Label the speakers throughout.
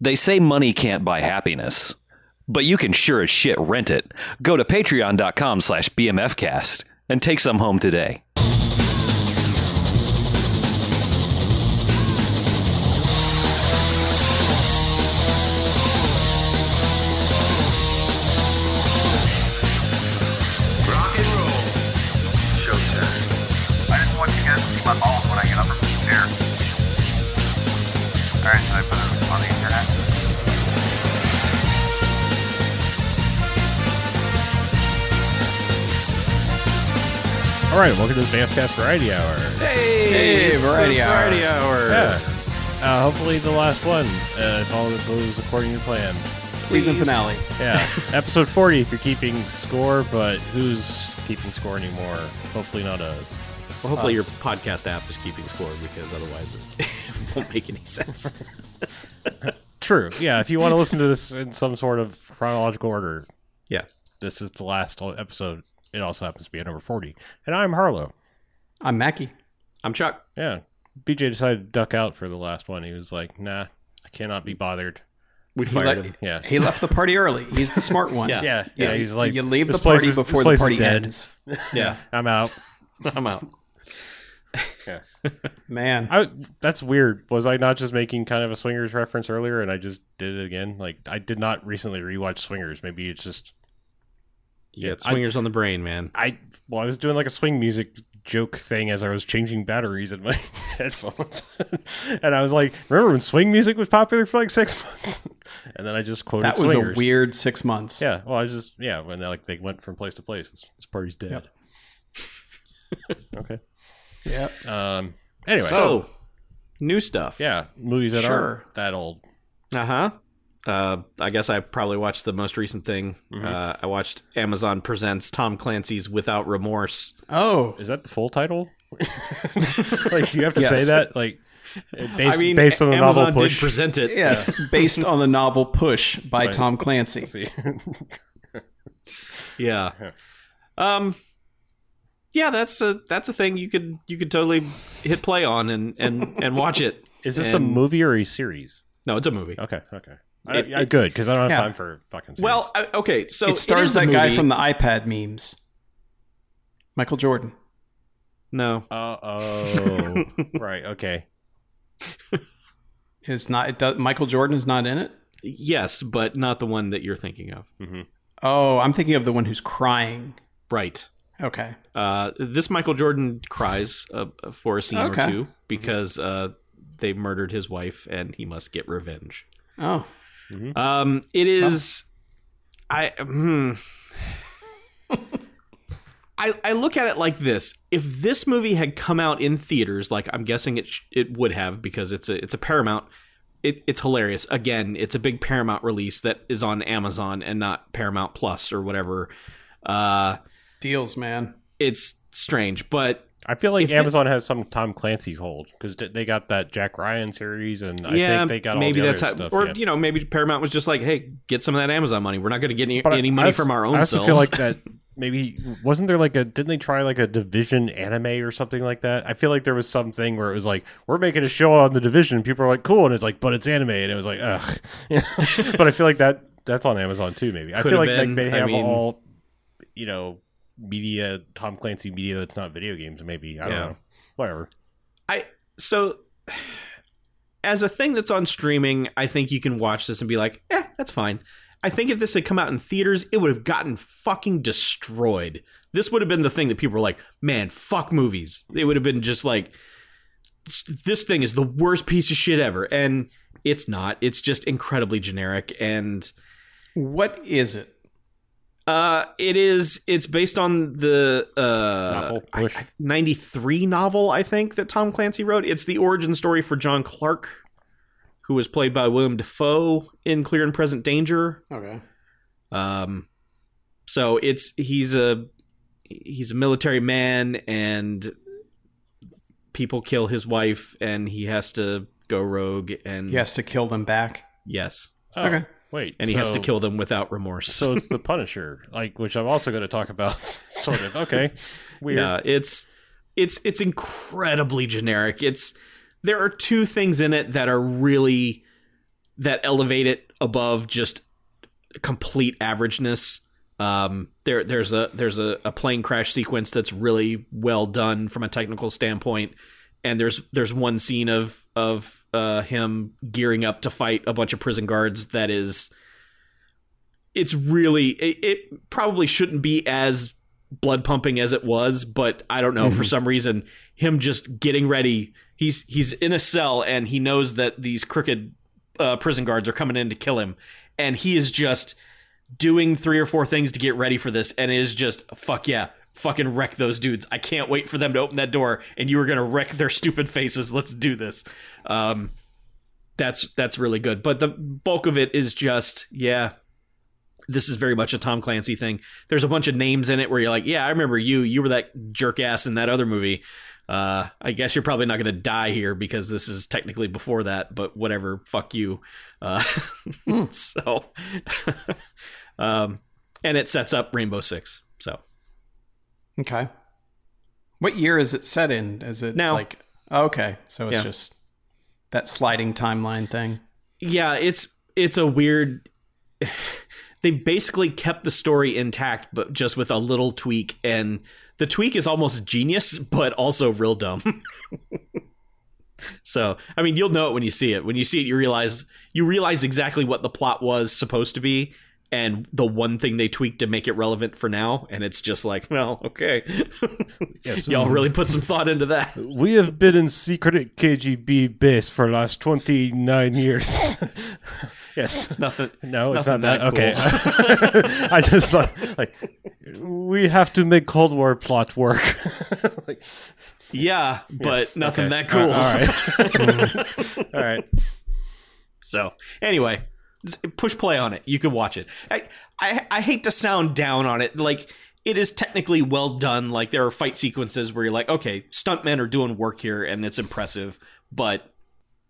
Speaker 1: They say money can't buy happiness, but you can sure as shit rent it. Go to patreon.com slash bmfcast and take some home today.
Speaker 2: Right, welcome to the Bamfcast Variety Hour.
Speaker 3: Hey,
Speaker 4: it's the
Speaker 3: variety hour.
Speaker 4: variety hour.
Speaker 2: Yeah. Uh, hopefully the last one, uh, if all of goes according to plan.
Speaker 3: Season
Speaker 4: Please.
Speaker 3: finale.
Speaker 2: Yeah, episode 40 if you're keeping score, but who's keeping score anymore? Hopefully not us.
Speaker 4: Well, hopefully your podcast app is keeping score because otherwise it won't make any sense.
Speaker 2: True. Yeah, if you want to listen to this in some sort of chronological order,
Speaker 4: yeah.
Speaker 2: this is the last episode. It also happens to be at number 40. And I'm Harlow.
Speaker 3: I'm Mackie.
Speaker 4: I'm Chuck.
Speaker 2: Yeah. BJ decided to duck out for the last one. He was like, nah, I cannot be bothered.
Speaker 4: We
Speaker 3: He,
Speaker 4: fired
Speaker 3: let-
Speaker 4: him.
Speaker 2: Yeah.
Speaker 3: he left the party early. He's the smart one.
Speaker 4: Yeah.
Speaker 2: Yeah, yeah, he's like,
Speaker 3: you leave the party
Speaker 2: is-
Speaker 3: before the party
Speaker 2: dead."
Speaker 3: ends.
Speaker 4: Yeah.
Speaker 2: I'm out.
Speaker 4: I'm out. Yeah.
Speaker 3: Man,
Speaker 2: I, that's weird. Was I not just making kind of a Swingers reference earlier, and I just did it again? Like I did not recently rewatch Swingers. Maybe it's just
Speaker 4: You got
Speaker 2: I-
Speaker 4: swingers on the brain, man.
Speaker 2: I. Well, I was doing like a swing music joke thing as I was changing batteries in my headphones, and I was like, "Remember when swing music was popular for like six months?" and then I just quoted
Speaker 3: that was
Speaker 2: Swingers.
Speaker 3: a weird six months.
Speaker 2: Yeah. Well, I just yeah when they like they went from place to place. This, this party's dead. okay.
Speaker 3: Yeah.
Speaker 2: Um. Anyway.
Speaker 4: So, new stuff.
Speaker 2: yeah, movies that
Speaker 3: Sure.
Speaker 2: aren't that old.
Speaker 4: Uh-huh. Uh I guess I probably watched the most recent thing.
Speaker 2: Mhm.
Speaker 4: Uh, I watched Amazon presents Tom Clancy's Without Remorse.
Speaker 3: Oh,
Speaker 2: Is that the full title? like you have to
Speaker 3: Yes.
Speaker 2: say that like based,
Speaker 4: I mean,
Speaker 2: based on the
Speaker 4: Amazon
Speaker 2: novel Push.
Speaker 4: did present it.
Speaker 3: yes, based on the novel Push by
Speaker 2: Right.
Speaker 3: Tom Clancy.
Speaker 2: See.
Speaker 4: Yeah. Um yeah, that's a that's a thing you could you could totally hit play on and and and watch it.
Speaker 2: Is this a movie or a series?
Speaker 4: No, it's a movie.
Speaker 2: Okay, okay. I,
Speaker 4: It-
Speaker 2: I, good because I don't have
Speaker 3: Yeah.
Speaker 2: time for fucking. Series.
Speaker 4: Well, I, okay, so
Speaker 3: it stars
Speaker 4: is a
Speaker 3: that guy from the iPad memes, Michael Jordan.
Speaker 4: No.
Speaker 2: Uh oh. right. Okay.
Speaker 3: It's not. It does, Michael Jordan is not in it.
Speaker 4: Yes, but not the one that you're thinking of.
Speaker 2: hmm
Speaker 3: Oh, I'm thinking of the one who's crying.
Speaker 4: Right.
Speaker 3: Okay.
Speaker 4: Uh, this Michael Jordan cries uh, for a scene
Speaker 3: Okay.
Speaker 4: or two because uh, they murdered his wife and he must get revenge.
Speaker 3: Oh,
Speaker 4: Um, it is. I hmm. I I look at it like this: if this movie had come out in theaters, like I'm guessing it sh- it would have, because it's a it's a Paramount. It, it's hilarious. Again, it's a big Paramount release that is on Amazon and not Paramount Plus or whatever. Uh,
Speaker 3: deals, man.
Speaker 4: it's strange, but
Speaker 2: I feel like
Speaker 4: If it-
Speaker 2: Amazon has some Tom Clancy hold because they got that Jack Ryan series, and I
Speaker 4: yeah,
Speaker 2: think they got
Speaker 4: maybe
Speaker 2: all the
Speaker 4: that's how,
Speaker 2: stuff.
Speaker 4: or
Speaker 2: yeah.
Speaker 4: you know, maybe Paramount was just like, hey, get some of that Amazon money. We're not going to get any,
Speaker 2: But
Speaker 4: any
Speaker 2: I
Speaker 4: money
Speaker 2: also-
Speaker 4: from our own
Speaker 2: I also
Speaker 4: selves.
Speaker 2: feel like that maybe wasn't there like a didn't they try like a division anime or something like that? I feel like there was something where it was like we're making a show on the division. and People are like cool, and it's like but it's anime, and it was like ugh. But I feel like that that's on Amazon too. Maybe I feel like, they
Speaker 4: I
Speaker 2: have
Speaker 4: mean-
Speaker 2: all you know media Tom Clancy media that's not video games. Maybe I don't
Speaker 4: Yeah.
Speaker 2: know. Whatever.
Speaker 4: I so as a thing that's on streaming, I think you can watch this and be like, eh, that's fine. I think if this had come out in theaters, it would have gotten fucking destroyed. This would have been the thing that people were like, man, fuck movies. It would have been just like, this thing is the worst piece of shit ever. And it's not. It's just incredibly generic. And
Speaker 3: What is it?
Speaker 4: Uh, it is. It's based on the uh,
Speaker 2: Novel,
Speaker 4: I-
Speaker 2: Push.
Speaker 4: I- 93 novel, I think, that Tom Clancy wrote. It's the origin story for John Clark, who was played by William Dafoe in Clear and Present Danger.
Speaker 3: Okay.
Speaker 4: Um, so it's he's a he's a military man, and people kill his wife, and he has to go rogue. And
Speaker 3: He has to kill them back.
Speaker 4: yes,
Speaker 2: Oh,
Speaker 3: Okay.
Speaker 2: Wait,
Speaker 4: and he has to kill them without remorse.
Speaker 2: So it's the Punisher, like which I'm also going to talk about. sort of. Okay. Weird.
Speaker 4: Yeah, it's it's it's incredibly generic. It's there are two things in it that are really that elevate it above just complete averageness. Um, there, there's a there's a, a plane crash sequence that's really well done from a technical standpoint, and there's there's one scene of of uh, him gearing up to fight a bunch of prison guards that is, it's really it, it probably shouldn't be as blood pumping as it was, but I don't know for some reason him just getting ready. He's he's in a cell and he knows that these crooked uh, prison guards are coming in to kill him, and he is just doing three or four things to get ready for this, and it is just fuck yeah, fucking wreck those dudes. I can't wait for them to open that door, and you are gonna wreck their stupid faces. Let's do this. Um, that's that's really good, but the bulk of it is just yeah. This is very much a Tom Clancy thing. There's a bunch of names in it where you're like, yeah, I remember you. You were that jerk ass in that other movie. Uh, I guess you're probably not going to die here because this is technically before that, but whatever. Fuck you. Uh, so, um, and it sets up Rainbow Six. So
Speaker 3: Okay. What year is it set in? Is it
Speaker 4: Now.
Speaker 3: like oh, okay? So it's
Speaker 4: Yeah.
Speaker 3: just that sliding timeline thing.
Speaker 4: yeah, it's it's a weird. They basically kept the story intact, but just with a little tweak, and the tweak is almost genius, but also real dumb. so, I mean, you'll know it when you see it. When you see it, you realize you realize exactly what the plot was supposed to be, and the one thing they tweaked to make it relevant for now, and it's just like, well, okay,
Speaker 2: Yes.
Speaker 4: y'all really put some thought into that.
Speaker 2: We have been in secret KGB base for the last 29 years. yes.
Speaker 4: It's nothing.
Speaker 2: No, it's,
Speaker 4: nothing
Speaker 2: not that.
Speaker 4: that
Speaker 2: okay. I just thought, like, we have to make Cold War plot work. like,
Speaker 4: Yeah, but nothing
Speaker 2: okay.
Speaker 4: that cool.
Speaker 2: All right. All right.
Speaker 4: So anyway, push play on it. You can watch it. I, I I hate to sound down on it. Like it is technically well done. Like there are fight sequences where you're like, okay, stuntmen are doing work here, and it's impressive, but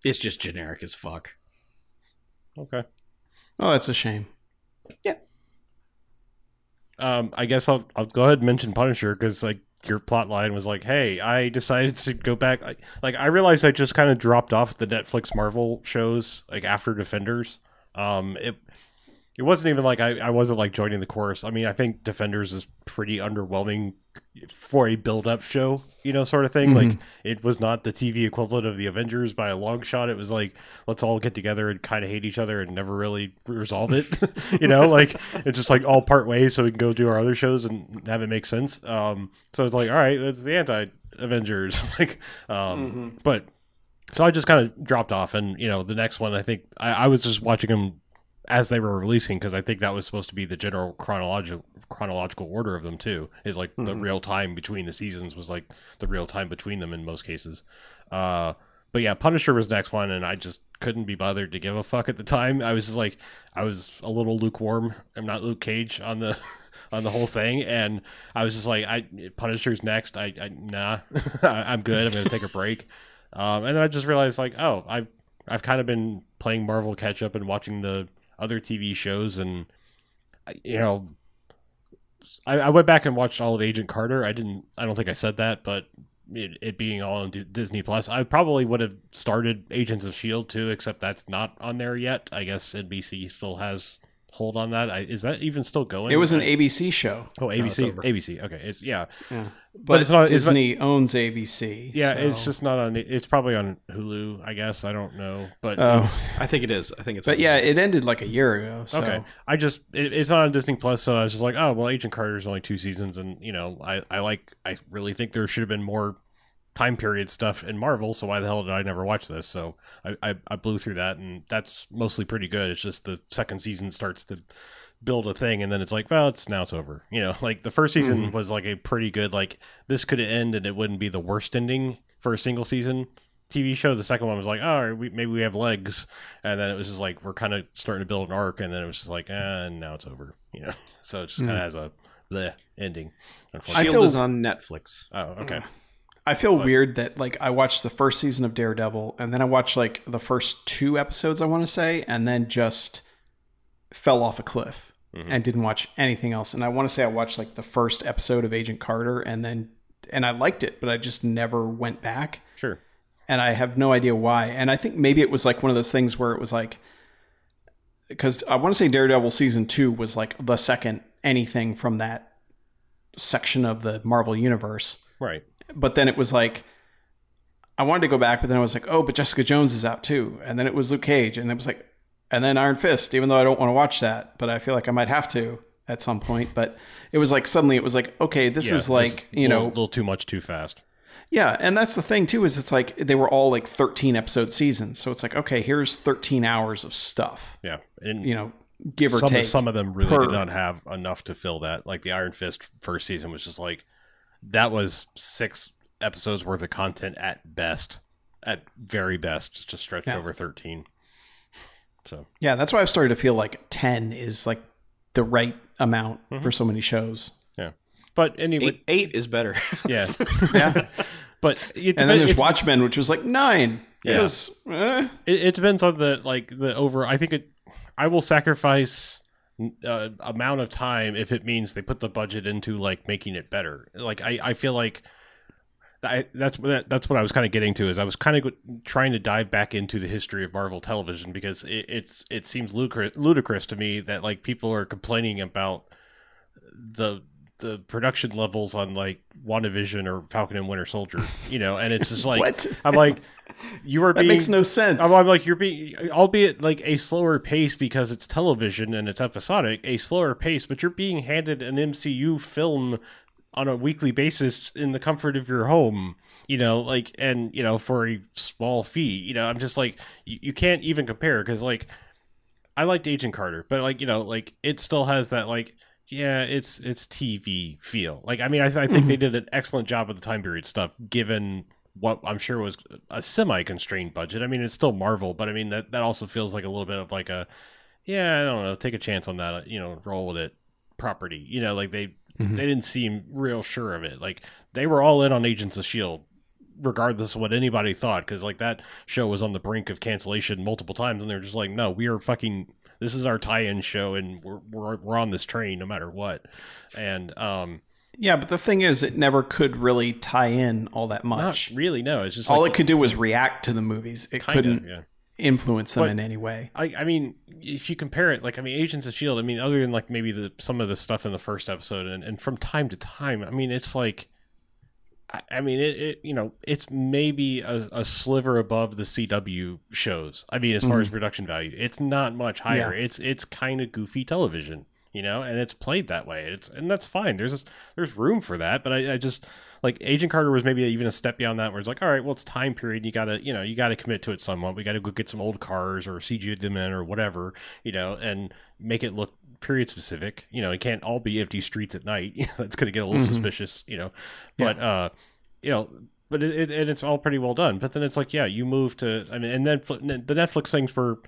Speaker 4: it's just generic as fuck.
Speaker 2: Okay.
Speaker 3: Oh, that's a shame. Yeah.
Speaker 2: Um, I guess I'll I'll go ahead and mention Punisher because like your plot line was like, hey, I decided to go back. Like, like I realized I just kind of dropped off the Netflix Marvel shows like after Defenders. Um, it it wasn't even like I, I wasn't like joining the chorus. I mean, I think Defenders is pretty underwhelming for a build up show, you know, sort of thing. Like it was not the TV equivalent of the Avengers by a long shot. It was like let's all get together and kind of hate each other and never really resolve it. you know, like it's just like all part ways so we can go do our other shows and have it make sense. Um, so it's like all right, it's the anti Avengers, like, um, but so I just kind of dropped off, and you know, the next one I think I, I was just watching them as they were releasing because I think that was supposed to be the general chronological chronological order of them too. Is like the real time between the seasons was like the real time between them in most cases. Uh, but yeah, Punisher was the next one, and I just couldn't be bothered to give a fuck at the time. I was just like, I was a little lukewarm. I'm not Luke Cage on the on the whole thing, and I was just like, I Punisher's next. I, I nah, I'm good. I'm gonna take a break. Um, and then I just realized like, oh, I've I've kind of been playing Marvel catch up and watching the other TV shows, and you know, I, I went back and watched all of Agent Carter. I didn't. I don't think I said that, but it, it being all on Disney Plus, I probably would have started Agents of Shield too, except that's not on there yet. I guess NBC still has hold on that. I, is that even still going?
Speaker 3: It was an ABC show,
Speaker 2: oh ABC
Speaker 4: over.
Speaker 2: ABC. Okay, it's yeah.
Speaker 3: yeah. but,
Speaker 2: it's not- it's not-
Speaker 3: Disney owns ABC.
Speaker 2: Yeah, it's just not on. It's probably on Hulu, I guess. I don't know, but
Speaker 3: Oh.
Speaker 4: I think it is. I think it's.
Speaker 3: But yeah, it ended like a year ago. So.
Speaker 2: okay. I just it, it's not on Disney Plus, so I was just like, oh well, Agent Carter's only two seasons, and you know, I I like I really think there should have been more time period stuff in Marvel. So why the hell did I never watch this? So I I, I blew through that, and that's mostly pretty good. It's just the second season starts to build a thing and then it's like well it's now it's over you know like the first season was like a pretty good like this could end and it wouldn't be the worst ending for a single season TV show. The second one was like, oh, we, maybe we have legs, and then it was just like we're kind of starting to build an arc, and then it was just like, eh, and now it's over, you know. So it just kind of has a the ending.
Speaker 3: I
Speaker 4: Shield
Speaker 2: Unfortunately.
Speaker 3: feel-
Speaker 4: is on Netflix.
Speaker 2: oh, okay.
Speaker 3: I feel weird that like I watched the first season of Daredevil and then I watched like the first two episodes I want to say and then just fell off a cliff
Speaker 2: Mhm.
Speaker 3: and didn't watch anything else and I want to say I watched like the first episode of Agent Carter and then and I liked it but I just never went back
Speaker 2: Sure.
Speaker 3: and I have no idea why and I think maybe it was like one of those things where it was like because I want to say Daredevil season two was like the second anything from that section of the Marvel universe.
Speaker 2: Right.
Speaker 3: But then it was like I wanted to go back, but then I was like, oh, but Jessica Jones is out too, and then it was Luke Cage, and it was like, and then Iron Fist. Even though I don't want to watch that, but I feel like I might have to at some point. But it was like suddenly it was like, okay, this
Speaker 2: Yeah,
Speaker 3: is like you know
Speaker 2: a little too much too fast.
Speaker 3: yeah, and that's the thing too is it's like they were all like 13 episode seasons. So it's like okay, here's 13 hours of stuff.
Speaker 2: Yeah. And
Speaker 3: You know, give or
Speaker 2: some,
Speaker 3: take.
Speaker 2: some of them really
Speaker 3: per-
Speaker 2: did not have enough to fill that. Like the Iron Fist first season was just like that was six episodes worth of content at best, at very best, just stretched
Speaker 3: Yeah.
Speaker 2: over thirteen. So
Speaker 3: yeah, that's why I've started to feel like 10 is like the right amount
Speaker 2: Mm-hmm.
Speaker 3: for so many shows. Yeah.
Speaker 2: But anyway,
Speaker 4: Eight, eight is better.
Speaker 2: yeah.
Speaker 3: Yeah.
Speaker 2: But it,
Speaker 3: and then there's
Speaker 2: it's-
Speaker 3: Watchmen, which was like nine.
Speaker 2: Yeah.
Speaker 3: Eh,
Speaker 2: it, it depends on the like the over. I think it. I will sacrifice uh, amount of time if it means they put the budget into like making it better. Like I, I feel like. I, that's that, that's what I was kind of getting to is I was kind of trying to dive back into the history of Marvel Television because it, it's it seems ludicrous, ludicrous to me that like people are complaining about the the production levels on like WandaVision or Falcon and Winter Soldier, you know, and it's just like
Speaker 3: What?
Speaker 2: I'm like you are
Speaker 3: that
Speaker 2: being
Speaker 3: makes no sense.
Speaker 2: I'm, I'm like you're being, albeit like a slower pace because it's television and it's episodic, a slower pace, but you're being handed an MCU film on a weekly basis in the comfort of your home, you know, like and you know for a small fee, you know. I'm just like you, you can't even compare because like I liked Agent Carter, but like you know, like it still has that like yeah, it's it's TV feel. Like I mean, I, I think they did an excellent job with the time period stuff, given what I'm sure was a semi constrained budget. I mean, it's still Marvel, but I mean that that also feels like a little bit of like a yeah, I don't know, take a chance on that, you know, roll with it property. You know, like they
Speaker 3: Mhm.
Speaker 2: they didn't seem real sure of it. Like they were all in on Agents of Shield regardless of what anybody thought because like that show was on the brink of cancellation multiple times and they're just like no we are fucking this is our tie-in show and we're, we're, we're on this train no matter what and um
Speaker 3: yeah, but the thing is, it never could really tie in all that
Speaker 2: not
Speaker 3: much.
Speaker 2: really no it's just
Speaker 3: all
Speaker 2: like
Speaker 3: it could do was react to the movies. It
Speaker 2: kind
Speaker 3: couldn't
Speaker 2: yeah
Speaker 3: influence them
Speaker 2: But-
Speaker 3: in any way.
Speaker 2: I, I mean, if you compare it, like I mean, Agents of Shield. I mean, other than like maybe the some of the stuff in the first episode, and, and from time to time, I mean, it's like, I, mean, it, it you know, it's maybe a, a sliver above the CW shows. I mean, as far as mm-hmm. production value, it's not much higher.
Speaker 3: Yeah.
Speaker 2: It's it's kind of goofy television, you know, and it's played that way. It's and that's fine. There's there's room for that, but I, I just like Agent Carter was maybe even a step beyond that, where it's like, all right, well, it's time period. You gotta, you know, you gotta commit to it somewhat. We gotta go get some old cars or CG them in or whatever, you know, and make it look period specific. You know, it can't all be empty streets at night. That's gonna get a little
Speaker 3: Mhm.
Speaker 2: suspicious, you know. But uh, you know, but it, it and it's all pretty well done. But then it's like, yeah, you move to, I mean, and Netflix, the Netflix things were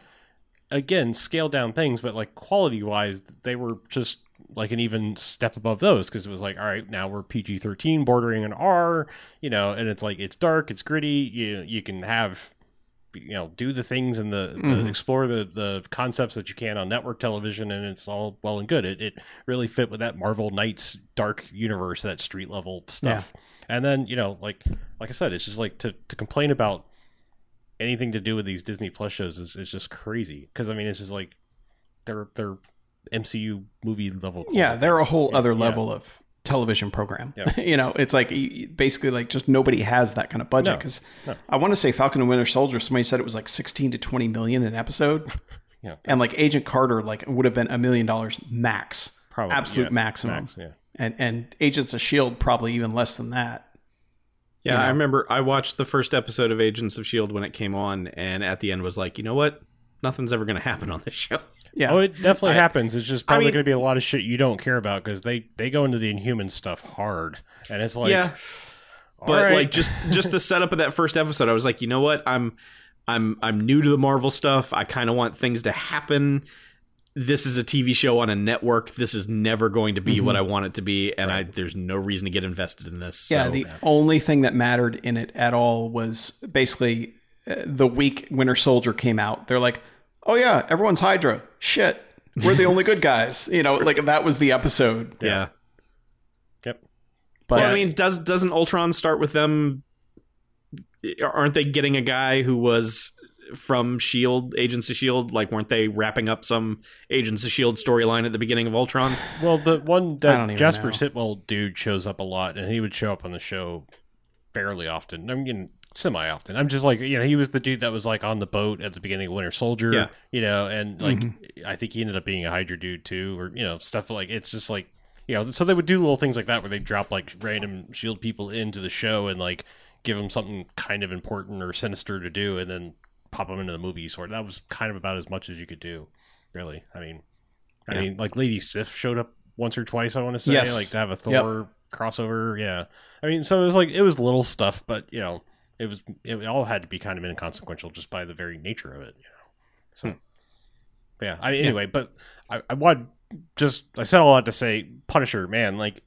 Speaker 2: again scaled down things, but like quality wise, they were just like an even step above those because it was like, all right, now we're PG thirteen, bordering an R, you know, and it's like it's dark, it's gritty. You you can have you know do the things and the, the
Speaker 3: Mhm.
Speaker 2: explore the the concepts that you can on network television and it's all well and good. It, it really fit with that marvel knights dark universe that street level stuff. And then you know like like i said it's just like to to complain about anything to do with these disney plus shows is, is just crazy. Because i mean it's just like they're they're mcu movie level
Speaker 3: Yeah, they're a whole
Speaker 2: Yeah,
Speaker 3: other
Speaker 2: yeah.
Speaker 3: level of television program.
Speaker 2: Yeah.
Speaker 3: you know, it's like basically like just nobody has that kind of budget because
Speaker 2: no.
Speaker 3: I want to say Falcon and Winter Soldier. Somebody said it was like sixteen to twenty million an episode,
Speaker 2: yeah
Speaker 3: and like Agent Carter like would have been a million dollars max,
Speaker 2: probably
Speaker 3: absolute
Speaker 2: yeah,
Speaker 3: maximum,
Speaker 2: max, yeah
Speaker 3: and and Agents of Shield probably even less than that.
Speaker 4: Yeah,
Speaker 3: You know?
Speaker 4: I remember I watched the first episode of Agents of Shield when it came on, and at the end was like, you know what? Nothing's ever going to happen on this show.
Speaker 3: Yeah,
Speaker 2: Oh, it definitely
Speaker 4: I-
Speaker 2: happens. It's just
Speaker 4: I
Speaker 2: probably
Speaker 4: mean-
Speaker 2: going to be a lot of shit you don't care about because they they go into the Inhuman stuff hard, and it's like,
Speaker 4: yeah, but
Speaker 2: right.
Speaker 4: like just just the setup of that first episode, I was like, you know what? I'm I'm I'm new to the Marvel stuff. I kind of want things to happen. This is a TV show on a network. This is never going to be what I want it to be, and I there's no reason to get invested in this.
Speaker 3: yeah.
Speaker 4: so-
Speaker 3: the only thing that mattered in it at all was basically uh, the week Winter Soldier came out. They're like, oh yeah, everyone's Hydra. Shit, we're the only good guys. You know, like that was the episode.
Speaker 4: yeah.
Speaker 2: yep.
Speaker 3: But
Speaker 4: well, I mean, does doesn't Ultron start with them? Eh, aren't they getting a guy who was from Shield, Agents of Shield? Like, weren't they wrapping up some Agents of Shield storyline at the beginning of Ultron?
Speaker 2: Well, the one that Jasper
Speaker 3: know.
Speaker 2: Sitwell dude shows up a lot, and he would show up on the show fairly often. I mean, semi often. I'm just like, you know, he was the dude that was like on the boat at the beginning of Winter Soldier.
Speaker 4: Yeah.
Speaker 2: You know, and like,
Speaker 3: Mm-hmm.
Speaker 2: I think he ended up being a Hydra dude too, or you know, stuff like it's just like, you know, so they would do little things like that where they drop like random Shield people into the show and like give them something kind of important or sinister to do, and then pop them into the movie. Sort. That was kind of about as much as you could do, really. I mean. I
Speaker 4: Yeah.
Speaker 2: mean, like Lady Sif showed up once or twice. I want to say,
Speaker 3: Yes.
Speaker 2: like to have a
Speaker 3: Yep.
Speaker 2: Thor crossover. Yeah, I mean, so it was like it was little stuff, but you know, it was it all had to be kind of inconsequential just by the very nature of it. You know, so
Speaker 3: Hmm.
Speaker 2: yeah. I mean, anyway, but I, I want just I said a lot to say Punisher, man, like.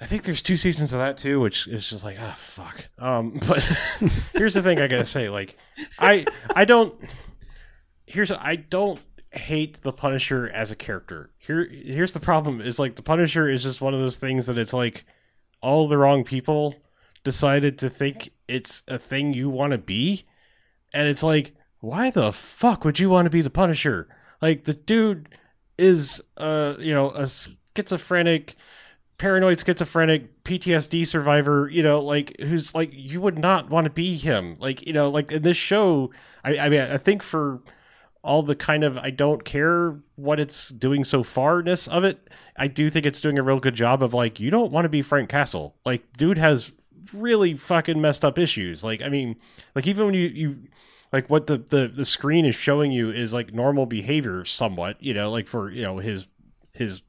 Speaker 2: I think there's two seasons of that too, which is just like, ah, fuck. Um, but here's the thing I gotta say, like, I I don't. Here's I don't hate the Punisher as a character. Here here's the problem is like the Punisher is just one of those things that it's like all the wrong people decided to think it's a thing you want to be and it's like why the fuck would you want to be the Punisher? Like the dude is uh you know a schizophrenic paranoid schizophrenic PTSD survivor, you know, like who's like you would not want to be him. Like, you know, like in this show, I, I mean I think for all the kind of I don't care what it's doing so farness of it, I do think it's doing a real good job of like you don't want to be Frank Castle. Like dude has really fucking messed up issues. Like I mean, like even when you you like what the the the screen is showing you is like normal behavior somewhat, you know, like for, you know, his his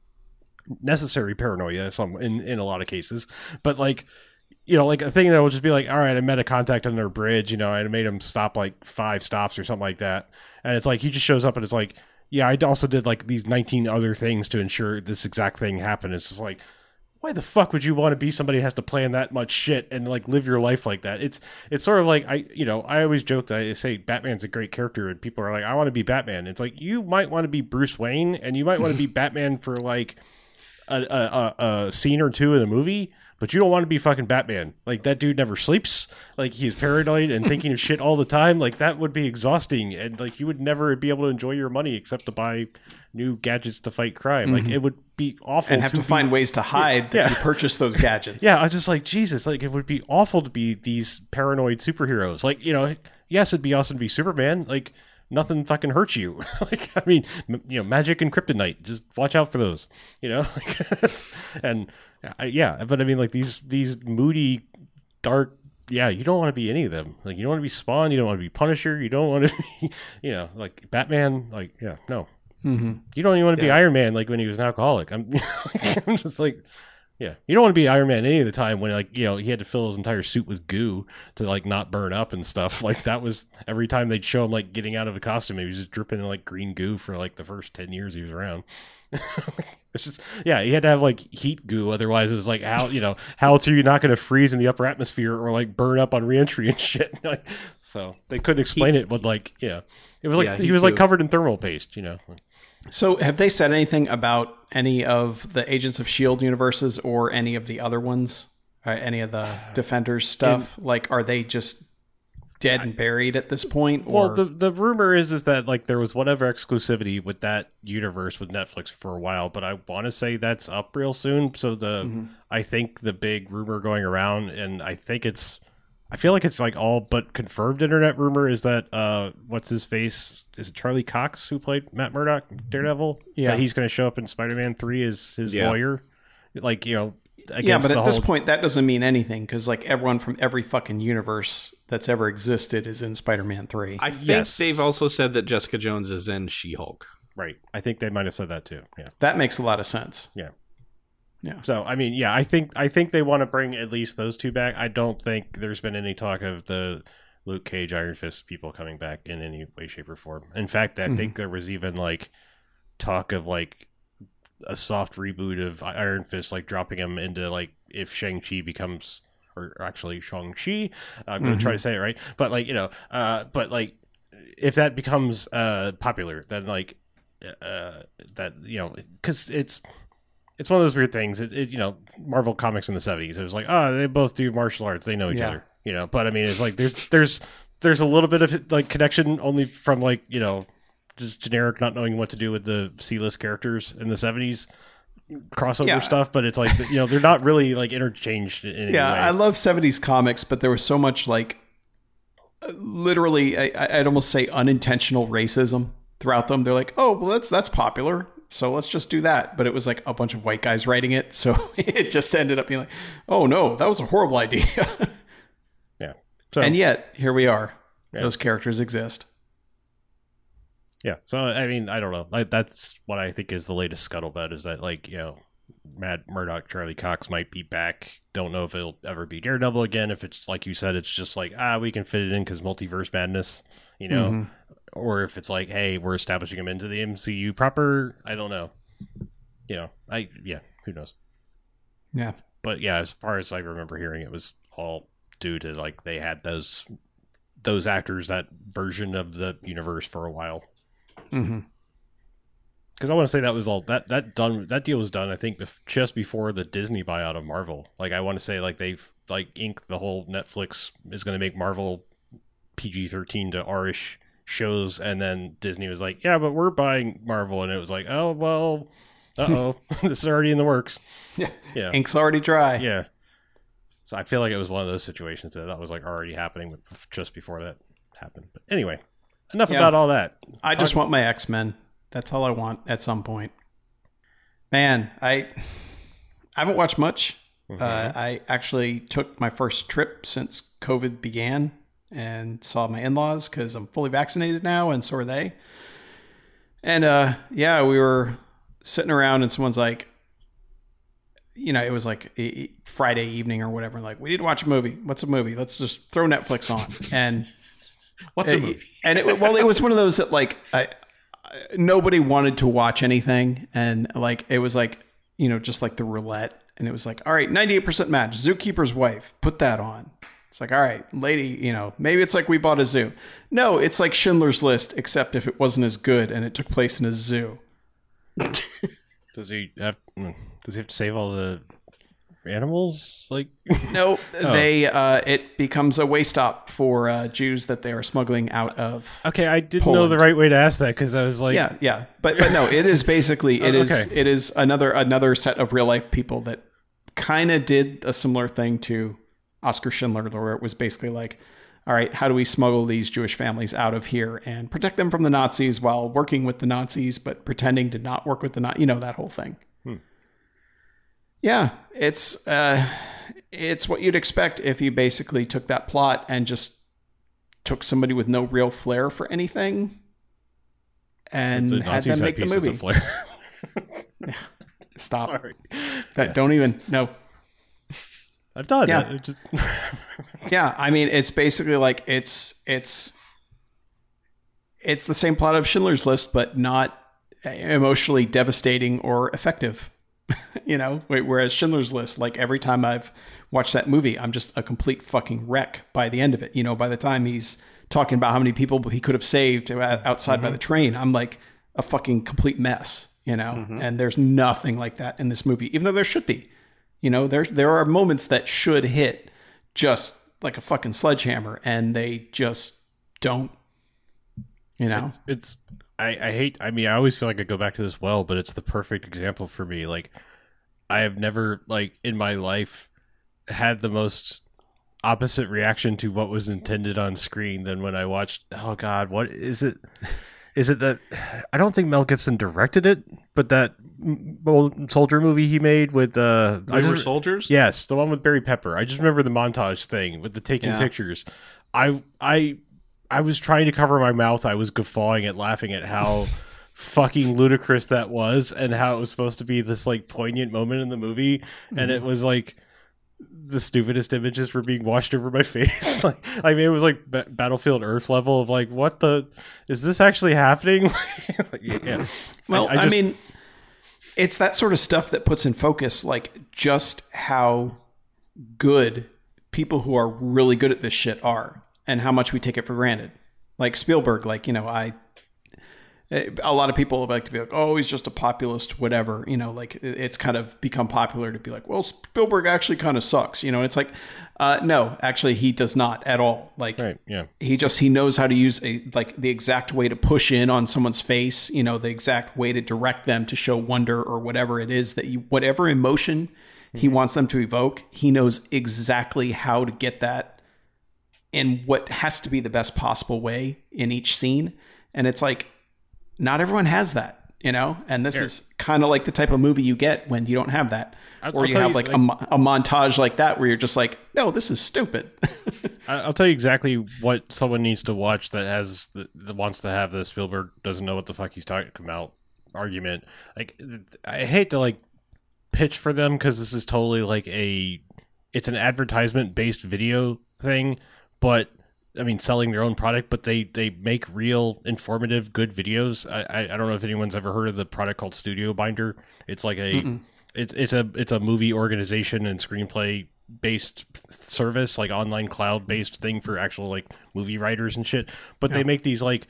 Speaker 2: necessary paranoia some in in a lot of cases. But like you know, like a thing that will just be like, all right, I met a contact on their bridge, you know, I made him stop like five stops or something like that. And it's like he just shows up and it's like, yeah, I also did like these 19 other things to ensure this exact thing happened. It's just like, why the fuck would you want to be somebody who has to plan that much shit and like live your life like that? It's it's sort of like I you know I always joke that I say Batman's a great character and people are like I want to be Batman. It's like you might want to be Bruce Wayne and you might want to be Batman for like a, a, a, a scene or two in a movie, but you don't want to be fucking Batman. Like that dude never sleeps. Like he's paranoid and thinking of shit all the time. Like that would be exhausting, and like you would never be able to enjoy your money except to buy new gadgets to fight crime. Like mhm. it would be awful
Speaker 3: and have to,
Speaker 2: be-
Speaker 3: find ways to hide that you purchase those gadgets.
Speaker 2: yeah, I was just like, Jesus, like it would be awful to be these paranoid superheroes. Like, you know, yes, it'd be awesome to be Superman. Like, nothing fucking hurts you. like, I mean, m- you know, magic and kryptonite. Just watch out for those. You know, and I, yeah, but I mean, like these these moody, dark. Yeah, you don't want to be any of them. Like, you don't want to be Spawn. You don't want to be Punisher. You don't want to be, you know, like Batman. Like, yeah, no.
Speaker 3: hmm
Speaker 2: You don't even want to be Iron Man like when he was an alcoholic. I'm, I'm just like, yeah. You don't want to be Iron Man any of the time when like you know he had to fill his entire suit with goo to like not burn up and stuff. Like that was every time they'd show him like getting out of a costume, he was just dripping in like green goo for like the first ten years he was around. it's just yeah, he had to have like heat goo, otherwise it was like how you know how else are you not going to freeze in the upper atmosphere or like burn up on reentry and shit. Like, so they couldn't explain it, but like yeah, it was like
Speaker 4: Yeah,
Speaker 2: he
Speaker 4: heat
Speaker 2: was like covered in thermal paste, you know.
Speaker 3: So, have they said anything about any of the Agents of Shield universes or any of the other ones? Uh, any of the Defenders stuff? like, are they just dead and buried at this point? Or
Speaker 2: Well, the the rumor is is that like there was whatever exclusivity with that universe with Netflix for a while, but I want to say that's up real soon. So the
Speaker 3: Mhm.
Speaker 2: I think the big rumor going around, and I think it's I feel like it's like all but confirmed internet rumor is that uh what's his face is it Charlie Cox who played Matt Murdock Daredevil?
Speaker 3: Yeah.
Speaker 2: that he's going to show up in Spider Man Three as his
Speaker 4: Yeah.
Speaker 2: lawyer, like you know.
Speaker 3: Yeah, but
Speaker 2: the
Speaker 3: at this point, that doesn't mean anything because like everyone from every fucking universe that's ever existed is in Spider-Man Three.
Speaker 4: I think
Speaker 2: Yes.
Speaker 4: they've also said that Jessica Jones is in She Hulk.
Speaker 2: right? I think they might have said that too. Yeah.
Speaker 3: that makes a lot of sense. Yeah. Yeah.
Speaker 2: So I mean, yeah, I think I think they want to bring at least those two back. I don't think there's been any talk of the Luke Cage Iron Fist people coming back in any way, shape, or form. In fact, I mm-hmm. think there was even like talk of like a soft reboot of Iron Fist, like dropping him into like if Shang Chi becomes, or actually Shang Chi. I'm gonna try to say it right, but like you know, uh, but like if that becomes uh popular, then like uh that you know because it's it's one of those weird things. It, it you know Marvel comics in the seventies. It was like oh they both do martial arts. They know each
Speaker 3: Yeah.
Speaker 2: other. You know, but I mean it's like there's there's there's a little bit of like connection only from like you know just generic not knowing what to do with the C-list characters in the 70s crossover
Speaker 3: Yeah.
Speaker 2: stuff, but it's like you know they're not really like interchanged in any
Speaker 3: yeah,
Speaker 2: way.
Speaker 3: I love 70s comics, but there was so much like literally, I, I'd almost say unintentional racism throughout them. They're like, oh, well, that's that's popular, so let's just do that. But it was like a bunch of white guys writing it, so it just ended up being like, oh no, that was a horrible idea.
Speaker 2: yeah. So
Speaker 3: and yet here we are.
Speaker 2: Yeah.
Speaker 3: Those characters exist.
Speaker 2: Yeah. So I mean, I don't know. Like that's what I think is the latest scuttlebutt is that like you know, Matt Murdock, Charlie Cox might be back. Don't know if it'll ever be Daredevil again. If it's like you said, it's just like ah, we can fit it in because multiverse madness, you know,
Speaker 3: Mhm.
Speaker 2: or if it's like hey, we're establishing him into the MCU proper. I don't know. You know, I yeah, who knows.
Speaker 3: Yeah.
Speaker 2: But yeah, as far as I remember hearing, it was all due to like they had those those actors that version of the universe for a while
Speaker 3: hmm
Speaker 2: because I want to say that was all that that done that deal was done. I think bef- just before the Disney buyout of Marvel. Like I want to say like they've like inked the whole Netflix is going to make Marvel PG thirteen to R-ish shows, and then Disney was like, yeah, but we're buying Marvel, and it was like, oh well, uh oh, this is already in the works.
Speaker 3: Yeah.
Speaker 2: Yeah,
Speaker 3: Ink's already dry.
Speaker 2: yeah. So I feel like it was one of those situations that that was like already happening just before that happened. But anyway, enough
Speaker 3: Yeah.
Speaker 2: about all that.
Speaker 3: I just want my X Men. That's all I want at some point. Man, I I haven't watched much.
Speaker 2: Mm-hmm.
Speaker 3: Uh, I actually took my first trip since COVID began and saw my in laws because I'm fully vaccinated now, and so are they. And uh, yeah, we were sitting around, and someone's like, you know, it was like Friday evening or whatever. Like, we need to watch a movie. What's a movie? Let's just throw Netflix on. And
Speaker 4: What's a movie?
Speaker 3: And it, well, it was one of those that like I, I- nobody wanted to watch anything, and like it was like you know just like the roulette, and it was like all right, ninety eight percent match, Zookeeper's wife, put that on. It's like all right, lady, you know maybe it's like we bought a zoo. No, it's like Schindler's List, except if it wasn't as good and it took place in a zoo.
Speaker 2: Does he have? mm, Does he have to save all the animals? Like,
Speaker 3: No, they uh, it becomes a way stop for uh, Jews that they are smuggling out of.
Speaker 2: okay, I didn't know the right way to ask that because I was like,
Speaker 3: yeah, yeah, but but no, it is basically it
Speaker 2: Oh,
Speaker 3: is
Speaker 2: okay.
Speaker 3: it is another another set of real life people that kind of did a similar thing to Oscar Schindler, where it was basically like, all right, how do we smuggle these Jewish families out of here and protect them from the Nazis while working with the Nazis, but pretending to not work with the Nazis, you know that whole thing. Yeah, it's uh, it's what you'd expect if you basically took that plot and just took somebody with no real flair for anything and
Speaker 2: the
Speaker 3: had them make the movie.
Speaker 2: flair.
Speaker 3: Stop.
Speaker 2: Sorry,
Speaker 3: That don't even no.
Speaker 2: I've done
Speaker 3: Yeah.
Speaker 2: It just
Speaker 3: Yeah, I mean it's basically like it's it's it's the same plot of Schindler's List, but not emotionally devastating or effective. you know, whereas Schindler's List, like every time I've watched that movie, I'm just a complete fucking wreck by the end of it. You know, by the time he's talking about how many people he could have saved uh, outside by mm-hmm. the train, I'm like a fucking complete mess. You know, mm-hmm. and there's nothing like that in this movie, even though there should be. You know, there there are moments that should hit just like a fucking sledgehammer, and they just don't. You know,
Speaker 2: it's, it's I, I hate I mean I always feel like I go back to this well, but it's the perfect example for me. Like I have never like in my life had the most opposite reaction to what was intended on screen than when I watched oh god, what is it is it that I don't think Mel Gibson directed it, but that old soldier movie he made with uh I just-
Speaker 4: soldiers.
Speaker 2: Yes, the one with Barry Pepper. I just remember the montage thing with the taking
Speaker 3: Yeah.
Speaker 2: pictures. I I I was trying to cover my mouth. I was guffawing at laughing at how fucking ludicrous that was and how it was supposed to be this like poignant moment in the movie and it mm-hmm. was like the stupidest images were being washed over my face. like I mean it was like ba- Battlefield Earth level of like what the is this actually happening? Like, yeah.
Speaker 3: Well, I,
Speaker 2: just-
Speaker 3: mean, it's that sort of stuff that puts in focus like just how good people who are really good at this shit are and how much we take it for granted. Like Spielberg, like, you know, I eh, lot of people like to be like, oh, he's just a populist, whatever. You know, like it's kind of become popular to be like, well, Spielberg actually kind of sucks. You know, it's like, uh, no, actually, he does not at all. Like,
Speaker 2: Right. Yeah.
Speaker 3: he just he knows how to use a like the exact way to push in on someone's face you know the exact way to direct them to show wonder or whatever it is that you whatever emotion he wants them to evoke he knows exactly how to get that in what has to be the best possible way in each scene. And it's like not everyone has that you know? And this is kind of like the type of movie you get when you don't have that.
Speaker 2: I'll-
Speaker 3: or
Speaker 2: I'll
Speaker 3: you have
Speaker 2: you,
Speaker 3: like,
Speaker 2: like-
Speaker 3: a, a montage like that where you're just like no this is stupid.
Speaker 2: I'll tell you exactly what someone needs to watch that has the, that wants to have the Spielberg doesn't know what the fuck he's talking about argument. Like, I hate to like pitch for them because this is totally like a it's an advertisement based video thing, but I mean selling their own product, but they they make real informative good videos. I I, don't know if anyone's ever heard of the product called Studio Binder. It's like a
Speaker 3: Mm-mm.
Speaker 2: it's it's a it's a movie organization and screenplay based service like online cloud based thing for actual like movie writers and shit but they make these like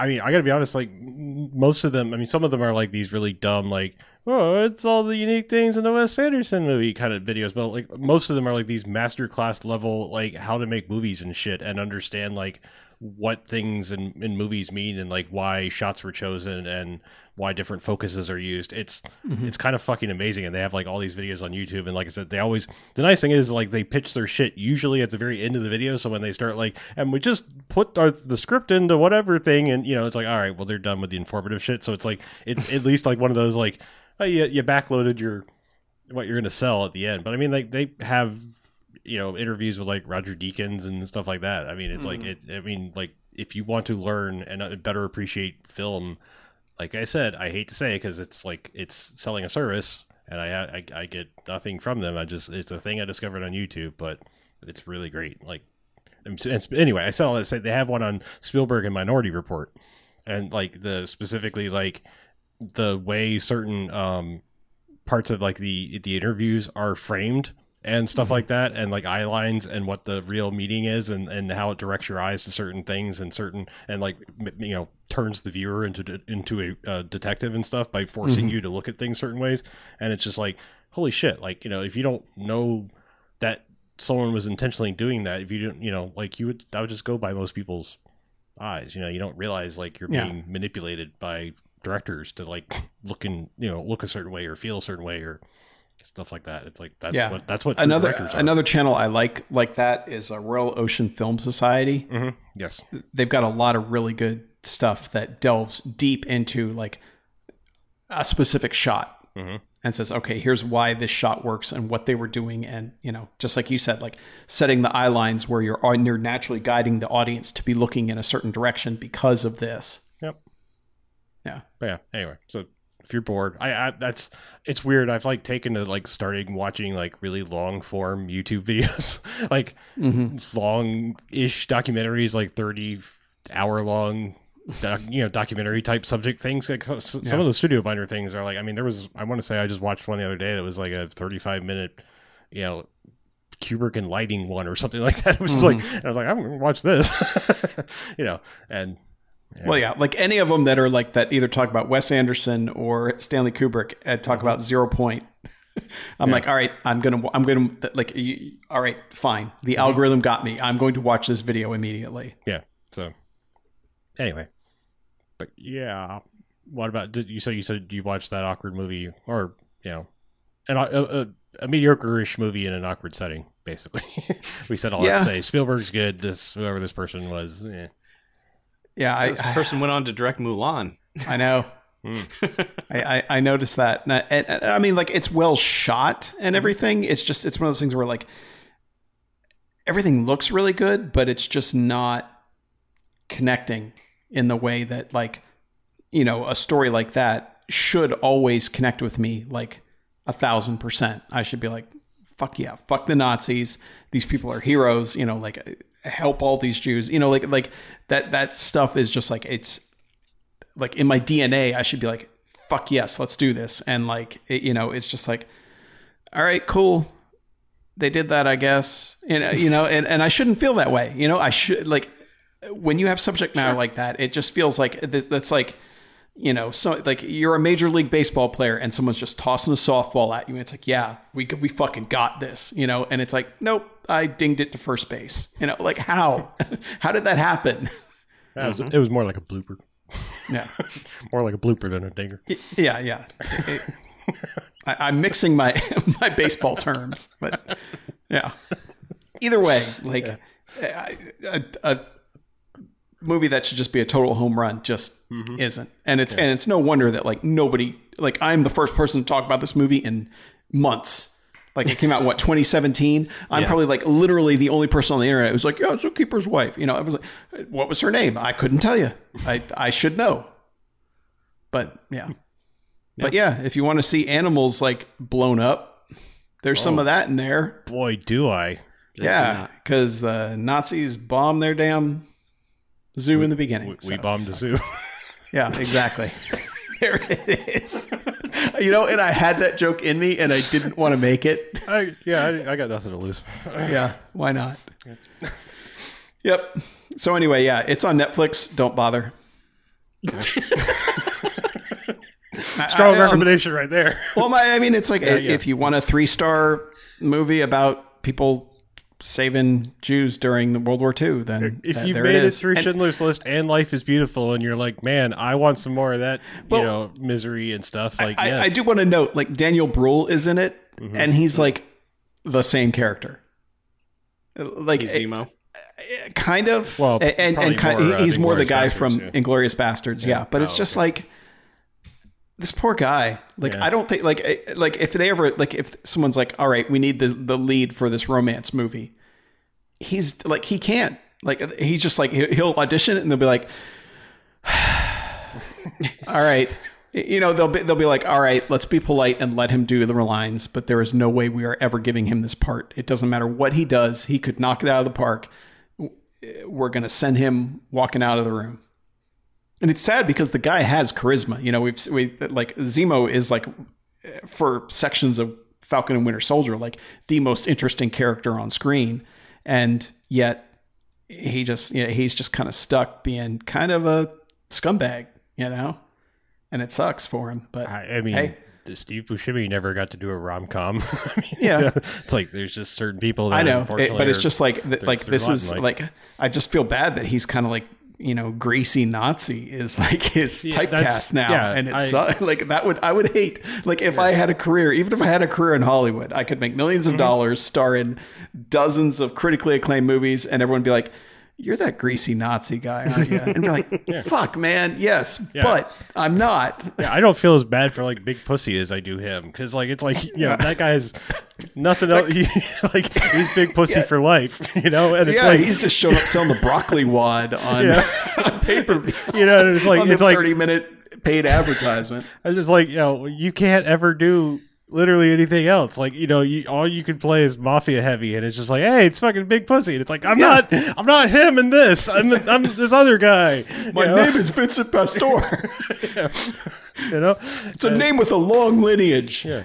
Speaker 2: i mean i gotta be honest like most of them i mean some of them are like these really dumb like oh it's all the unique things in the wes anderson movie kind of videos but like most of them are like these masterclass level like how to make movies and shit and understand like what things in, in movies mean and like why shots were chosen and why different focuses are used it's
Speaker 3: Mm-hmm.
Speaker 2: it's kind of fucking amazing and they have like all these videos on youtube and like i said they always the nice thing is like they pitch their shit usually at the very end of the video so when they start like and we just put our, the script into whatever thing and you know it's like all right well they're done with the informative shit so it's like it's at least like one of those like oh you, you backloaded your what you're gonna sell at the end but i mean like they have you know interviews with like roger deakins and stuff like that i mean it's like it i mean like if you want to learn and uh, better appreciate film like I said, I hate to say it because it's like it's selling a service, and I, I I get nothing from them. I just it's a thing I discovered on YouTube, but it's really great. Like, and and anyway, I said all that say they have one on Spielberg and Minority Report, and like the specifically like the way certain um parts of like the the interviews are framed and stuff like that and like eye lines and what the real meaning is and and how it directs your eyes to certain things and certain and like you know turns the viewer into de- into a uh, detective and stuff by forcing you to look at things certain ways. And it's just like holy shit like you know if you don't know that someone was intentionally doing that if you didn't you know like you would that would just go by most people's eyes you know you don't realize like you're
Speaker 3: Yeah.
Speaker 2: being manipulated by directors to like look in you know look a certain way or feel a certain way or stuff like that it's like that's
Speaker 3: Yeah.
Speaker 2: what that's what
Speaker 3: another another channel I like like that is a Royal Ocean Film Society.
Speaker 2: Mhm. yes
Speaker 3: They've got a lot of really good stuff that delves deep into like a specific shot
Speaker 2: Mhm.
Speaker 3: and says, okay, here's why this shot works and what they were doing, and you know, just like you said, like setting the eye lines where you're you're naturally guiding the audience to be looking in a certain direction because of this.
Speaker 2: Yep.
Speaker 3: Yeah.
Speaker 2: But yeah. Anyway, so if you're bored, I, I that's it's weird. I've like taken to like starting watching like really long form YouTube videos, like
Speaker 3: Mm-hmm.
Speaker 2: long ish documentaries, like thirty hour long. Doc, you know, documentary type subject things. Like so, so- some of the studio binder things are like. I mean, there was. I want to say I just watched one the other day that was like a thirty-five minute, you know, Kubrick and lighting one or something like that. It was just like, I was like, I'm gonna watch this, you know, and
Speaker 3: Well, yeah, like any of them that are like that, either talk about Wes Anderson or Stanley Kubrick, and talk mm-hmm. about Zero Point. I'm like, all right, I'm gonna, I'm gonna, like, you, all right, fine. The mm-hmm. algorithm got me. I'm going to watch this video immediately.
Speaker 2: Yeah. So anyway, but yeah, what about did you said you said you watched that awkward movie or you know an, a, a, a mediocre-ish movie in an awkward setting basically. we said all that to say Spielberg's good. This whoever this person was, eh.
Speaker 3: Yeah, I,
Speaker 4: This person went on to direct Mulan.
Speaker 3: I know. Hmm. I, I, I noticed that. And I, and- and I mean, like, it's well shot and mm-hmm. everything. It's just, it's one of those things where, like, everything looks really good, but it's just not connecting in the way that, like, you know, a story like that should always connect with me, like, a thousand percent. I should be like, fuck yeah, fuck the Nazis. These people are heroes, you know, like, help all these Jews, you know, like, like that, that stuff is just like, it's, like in my DNA, I should be like, fuck yes, let's do this. And like, it, you know, it's just like, all right, cool. They did that, I guess. And, uh, you know, and, and I shouldn't feel that way. You know, I should like when you have subject matter like that, it just feels like th- that's like, you know, so like you're a major league baseball player and someone's just tossing a softball at you, and it's like, yeah, we we fucking got this, you know, and it's like, nope, I dinged it to first base, you know, like how, how did that happen?
Speaker 2: It was, mm-hmm. it was more like a blooper.
Speaker 3: Yeah,
Speaker 2: More like a blooper than a dinger.
Speaker 3: yeah, yeah. It- I, I'm mixing my my baseball terms, but yeah. Either way, like a, a, a movie that should just be a total home run just mm-hmm. isn't, and it's and it's no wonder that like nobody like I'm the first person to talk about this movie in months. Like it came out what 2017. I'm probably like literally the only person on the internet who's like, yeah, Zookeeper's wife. You know, I was like, what was her name? I couldn't tell you. I I should know. But yeah. Hmm. But yeah, if you want to see animals like blown up, there's some oh. of that in there.
Speaker 2: Boy, do I.
Speaker 3: Yeah, because the Nazis bombed their damn zoo in the beginning.
Speaker 2: We,
Speaker 3: so-
Speaker 2: we bombed a zoo.
Speaker 3: Yeah, exactly. there it is. you know, and I had that joke in me, and I didn't want to make it.
Speaker 2: I, yeah, I, I got nothing to lose.
Speaker 3: Yeah, why not? yep. So anyway, yeah, it's on Netflix. Don't bother.
Speaker 2: Strong
Speaker 3: I- I-
Speaker 2: recommendation right there.
Speaker 3: Well, my, I mean, it's like
Speaker 2: yeah.
Speaker 3: Uh, if you want a three star movie about people saving Jews during the World War II, then
Speaker 2: If
Speaker 3: th-
Speaker 2: you
Speaker 3: there
Speaker 2: made it through
Speaker 3: And-
Speaker 2: Schindler's List and Life is Beautiful, and you're like, man, I want some more of that,
Speaker 3: Well,
Speaker 2: you know, misery and stuff. Like,
Speaker 3: I,
Speaker 2: yes. Mm-hmm.
Speaker 3: I do want to note, like Daniel Bruhl is in it, and he's like the same character. Like
Speaker 4: He's Zemo.
Speaker 3: eh, kind of.
Speaker 2: Well,
Speaker 3: and and,
Speaker 2: probably
Speaker 3: kind
Speaker 2: more, uh,
Speaker 3: he's more the guy
Speaker 2: Basterds,
Speaker 3: from
Speaker 2: yeah.
Speaker 3: Inglourious Basterds. Yeah, but it's
Speaker 2: Oh,
Speaker 3: just
Speaker 2: okay.
Speaker 3: like this poor guy. Like
Speaker 2: Yeah.
Speaker 3: I don't think like like if they ever like if someone's like, all right, we need the the lead for this romance movie. He's like he can't. Like he's just like he- he'll audition and they'll be like, all right. You know they'll be they'll be like, all right, let's be polite and let him do the lines, but there is no way we are ever giving him this part. It doesn't matter what he does; he could knock it out of the park. We're going to send him walking out of the room, and it's sad because the guy has charisma. You know, we've we like Zemo is like for sections of Falcon and Winter Soldier, like the most interesting character on screen, and yet he just you know, he's just kind of stuck being kind of a scumbag, you know, and it sucks for him. But
Speaker 2: I, I mean,
Speaker 3: Hey.
Speaker 2: Steve Buscemi never got to do a rom com.
Speaker 3: Yeah.
Speaker 2: it's like there's just certain people. That
Speaker 3: I know, it- but it's just like th- like this is
Speaker 2: in
Speaker 3: like, I just feel bad that he's kind of like you know greasy Nazi is like his
Speaker 2: Yeah,
Speaker 3: typecast now,
Speaker 2: yeah,
Speaker 3: and it's
Speaker 2: I-
Speaker 3: like that would I would hate like if I had a career, even if I had a career in Hollywood, I could make millions
Speaker 2: Mm-hmm.
Speaker 3: of dollars, star in dozens of critically acclaimed movies, and everyone would be like. You're that greasy Nazi guy, aren't you? And be like, "Fuck, man, yes,
Speaker 2: Yeah.
Speaker 3: but I'm not."
Speaker 2: Yeah, I don't feel as bad for like Big Pussy as I do him because like it's like you know that guy's nothing else. He, like he's Big Pussy for life, you know. And it's
Speaker 3: Yeah,
Speaker 2: like
Speaker 3: he's just showing up selling the broccoli wad on,
Speaker 2: Yeah.
Speaker 3: on pay per view.
Speaker 2: you know, and it's like
Speaker 3: on the
Speaker 2: it's like
Speaker 3: 30 minute paid advertisement.
Speaker 2: I was just like you know you can't ever do literally anything else. Like you know you all you can play is mafia heavy, and it's just like hey, it's fucking Big Pussy, and it's like I'm not I'm not him in this. I'm I'm this other guy.
Speaker 3: My
Speaker 2: you know?
Speaker 3: name is Vincent Pastore.
Speaker 2: you know.
Speaker 3: It's a name with a long lineage.
Speaker 2: Yeah.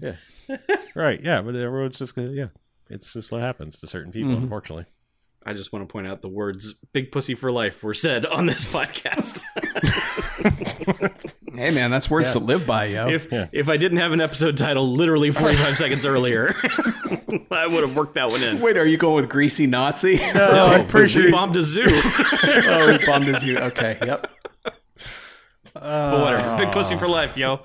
Speaker 2: Yeah. right. Yeah. But everyone's just gonna. Yeah. It's just what happens to certain people,
Speaker 3: Mm-hmm.
Speaker 2: unfortunately.
Speaker 4: I just want to point out the words "big pussy for life" were said on this podcast.
Speaker 3: Hey man, that's words to live by, yo.
Speaker 4: if
Speaker 2: Yeah.
Speaker 4: if I didn't have an episode title literally 45 seconds earlier, I would have worked that one in.
Speaker 3: Wait, are you going with greasy Nazi?
Speaker 2: No, I'm pretty sure.
Speaker 4: Oh, we bombed a zoo.
Speaker 3: oh, he bummed as you. Okay, yep.
Speaker 4: but whatever. Big pussy for life, yo.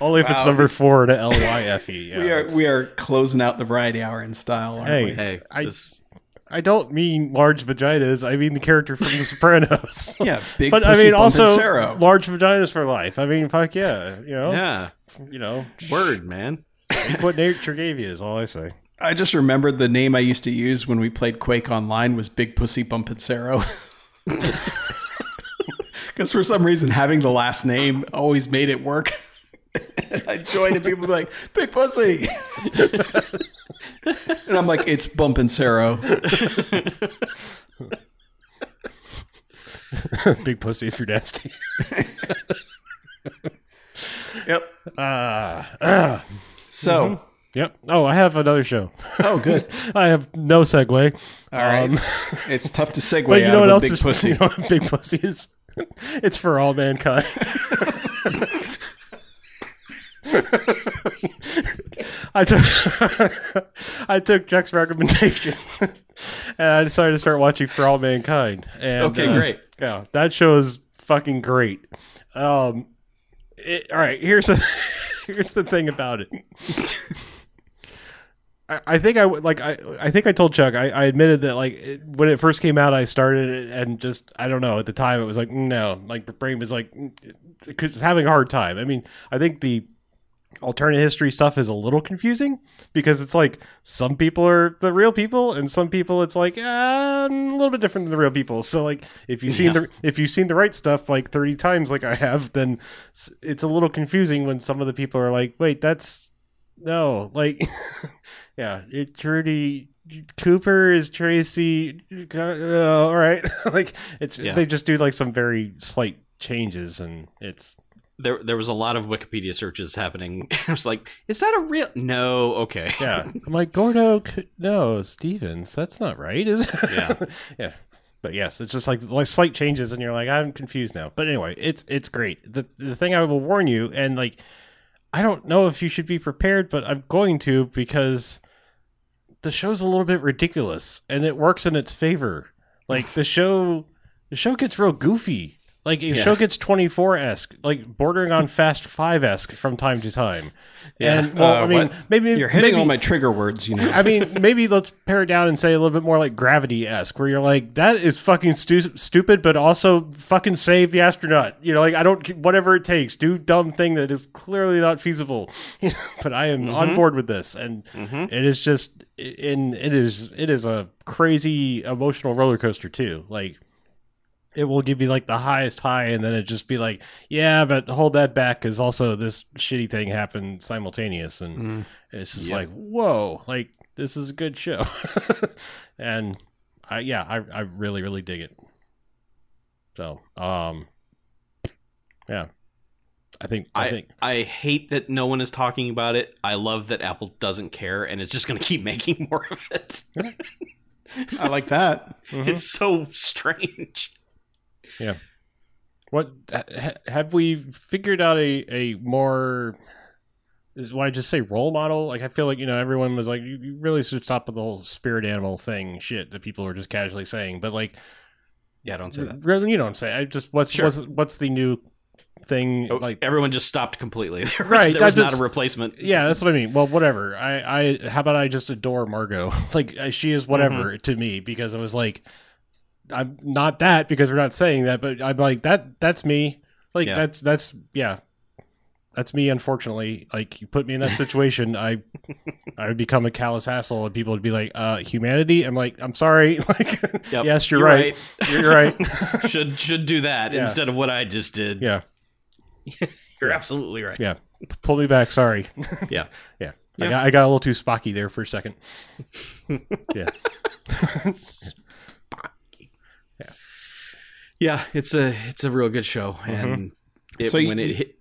Speaker 2: Only if it's number four to L Y F E. Yeah,
Speaker 3: We are we are closing out the variety hour in style, aren't
Speaker 2: Hey.
Speaker 3: we?
Speaker 4: Hey,
Speaker 2: I-
Speaker 4: this,
Speaker 2: I don't mean large vaginas. I mean the character from The Sopranos.
Speaker 3: Yeah, big
Speaker 2: But I mean also large vaginas for life. I mean, fuck yeah. You know.
Speaker 4: yeah,
Speaker 2: You know.
Speaker 4: word, man.
Speaker 2: What nature gave you is all I say.
Speaker 3: I just remembered the name I used to use when we played Quake Online was Big Pussy Bonpensiero. Because for some reason, having the last name always made it work. I joined and people be like, Big Pussy. And I'm like, it's Bonpensiero.
Speaker 2: Big pussy if you're nasty.
Speaker 3: Yep.
Speaker 2: Ah. ah.
Speaker 3: So,
Speaker 2: Yep. Oh, I have another show.
Speaker 3: oh, good.
Speaker 2: I have no segue.
Speaker 3: All right.
Speaker 2: Um,
Speaker 3: it's tough to segue
Speaker 2: But you know what else
Speaker 3: Big
Speaker 2: is
Speaker 3: Pussy.
Speaker 2: You know what big pussy is? it's for all mankind. I took I took Jack's recommendation, and I decided to start watching For All Mankind. And,
Speaker 4: Okay,
Speaker 2: uh,
Speaker 4: great.
Speaker 2: Yeah, that show is fucking great. Um, it, all right, here's the here's the thing about it. I, I think I would like I I think I told Chuck I, I admitted that like it, when it first came out I started it and just I don't know at the time it was like no like the brain was like having a hard time. I mean I think the alternate history stuff is a little confusing because it's like some people are the real people and some people it's like uh, a little bit different than the real people so like if you've seen
Speaker 4: Yeah.
Speaker 2: the if you've seen the right stuff like 30 times like i have then it's a little confusing when some of the people are like wait that's no like yeah it trudy cooper is tracy uh, all right like it's
Speaker 4: Yeah.
Speaker 2: they just do like some very slight changes and it's
Speaker 4: There, there was a lot of Wikipedia searches happening. I was like, "Is that a real?" No, okay.
Speaker 2: Yeah, I'm like Gordo. No, Stevens. That's not right, is it?
Speaker 4: Yeah.
Speaker 2: yeah. But yes, it's just like like slight changes, and you're like, I'm confused now. But anyway, it's it's great. The the thing I will warn you, and like, I don't know if you should be prepared, but I'm going to because the show's a little bit ridiculous, and it works in its favor. Like the show, the show gets real goofy. Like the
Speaker 4: Yeah.
Speaker 2: show gets 24 esque, like bordering on Fast Five esque from time to time.
Speaker 4: Yeah.
Speaker 2: And well,
Speaker 3: Uh,
Speaker 2: I mean,
Speaker 3: what?
Speaker 2: maybe
Speaker 3: You're hitting
Speaker 2: maybe,
Speaker 3: all my trigger words, you know.
Speaker 2: I mean, maybe let's pare it down and say a little bit more like gravity esque, where you're like, that is fucking stu- stupid, but also fucking save the astronaut. You know, like I don't whatever it takes, do dumb thing that is clearly not feasible. You know, but I am on board with this, and it is just, in it is it is a crazy emotional roller coaster too. Like it will give you like the highest high and then it just be like yeah but hold that back because also this shitty thing happened simultaneous and
Speaker 3: Mm.
Speaker 2: it's just
Speaker 4: Yep.
Speaker 2: like whoa like this is a good show and i yeah I, I really really dig it so um yeah i think i,
Speaker 4: I,
Speaker 2: think
Speaker 4: I hate that no one is talking about it. I love that Apple doesn't care and it's just going to keep making more of it.
Speaker 3: I like that.
Speaker 2: Mhm.
Speaker 4: It's so strange.
Speaker 2: What ha, have we figured out a a more is why I just say role model? Like I feel like you know everyone was like you, you really should stop with the whole spirit animal thing shit that people were just casually saying. But like
Speaker 4: Yeah, don't say that.
Speaker 2: really, you don't I'm? I just what's
Speaker 4: Sure.
Speaker 2: what's what's the new thing
Speaker 4: Oh,
Speaker 2: like?
Speaker 4: everyone just stopped completely. There was,
Speaker 2: Right,
Speaker 4: there was
Speaker 2: that
Speaker 4: not a replacement.
Speaker 2: Yeah, that's what I mean. Well, whatever. I, I, how about I just adore Margot? like she is mm-hmm. whatever to me because I was like, I'm not that because we're not saying that, but I'm like that. That's me. Like
Speaker 4: Yeah.
Speaker 2: that's that's yeah, that's me. Unfortunately, like you put me in that situation, I, I would become a callous asshole, and people would be like, uh, humanity. I'm like, I'm sorry. like,
Speaker 4: Yep,
Speaker 2: yes, you're,
Speaker 4: you're
Speaker 2: right. You're right.
Speaker 4: should should do that
Speaker 2: Yeah.
Speaker 4: instead of what I just did.
Speaker 2: yeah,
Speaker 4: You're absolutely right.
Speaker 2: yeah. Pull me back. Sorry.
Speaker 4: Yeah.
Speaker 2: Yeah.
Speaker 4: Yeah.
Speaker 2: I, got, I got a little too spocky there for a second. yeah.
Speaker 4: Yeah, it's a it's a real good show, mm-hmm. and it,
Speaker 3: So you-
Speaker 4: when it hit,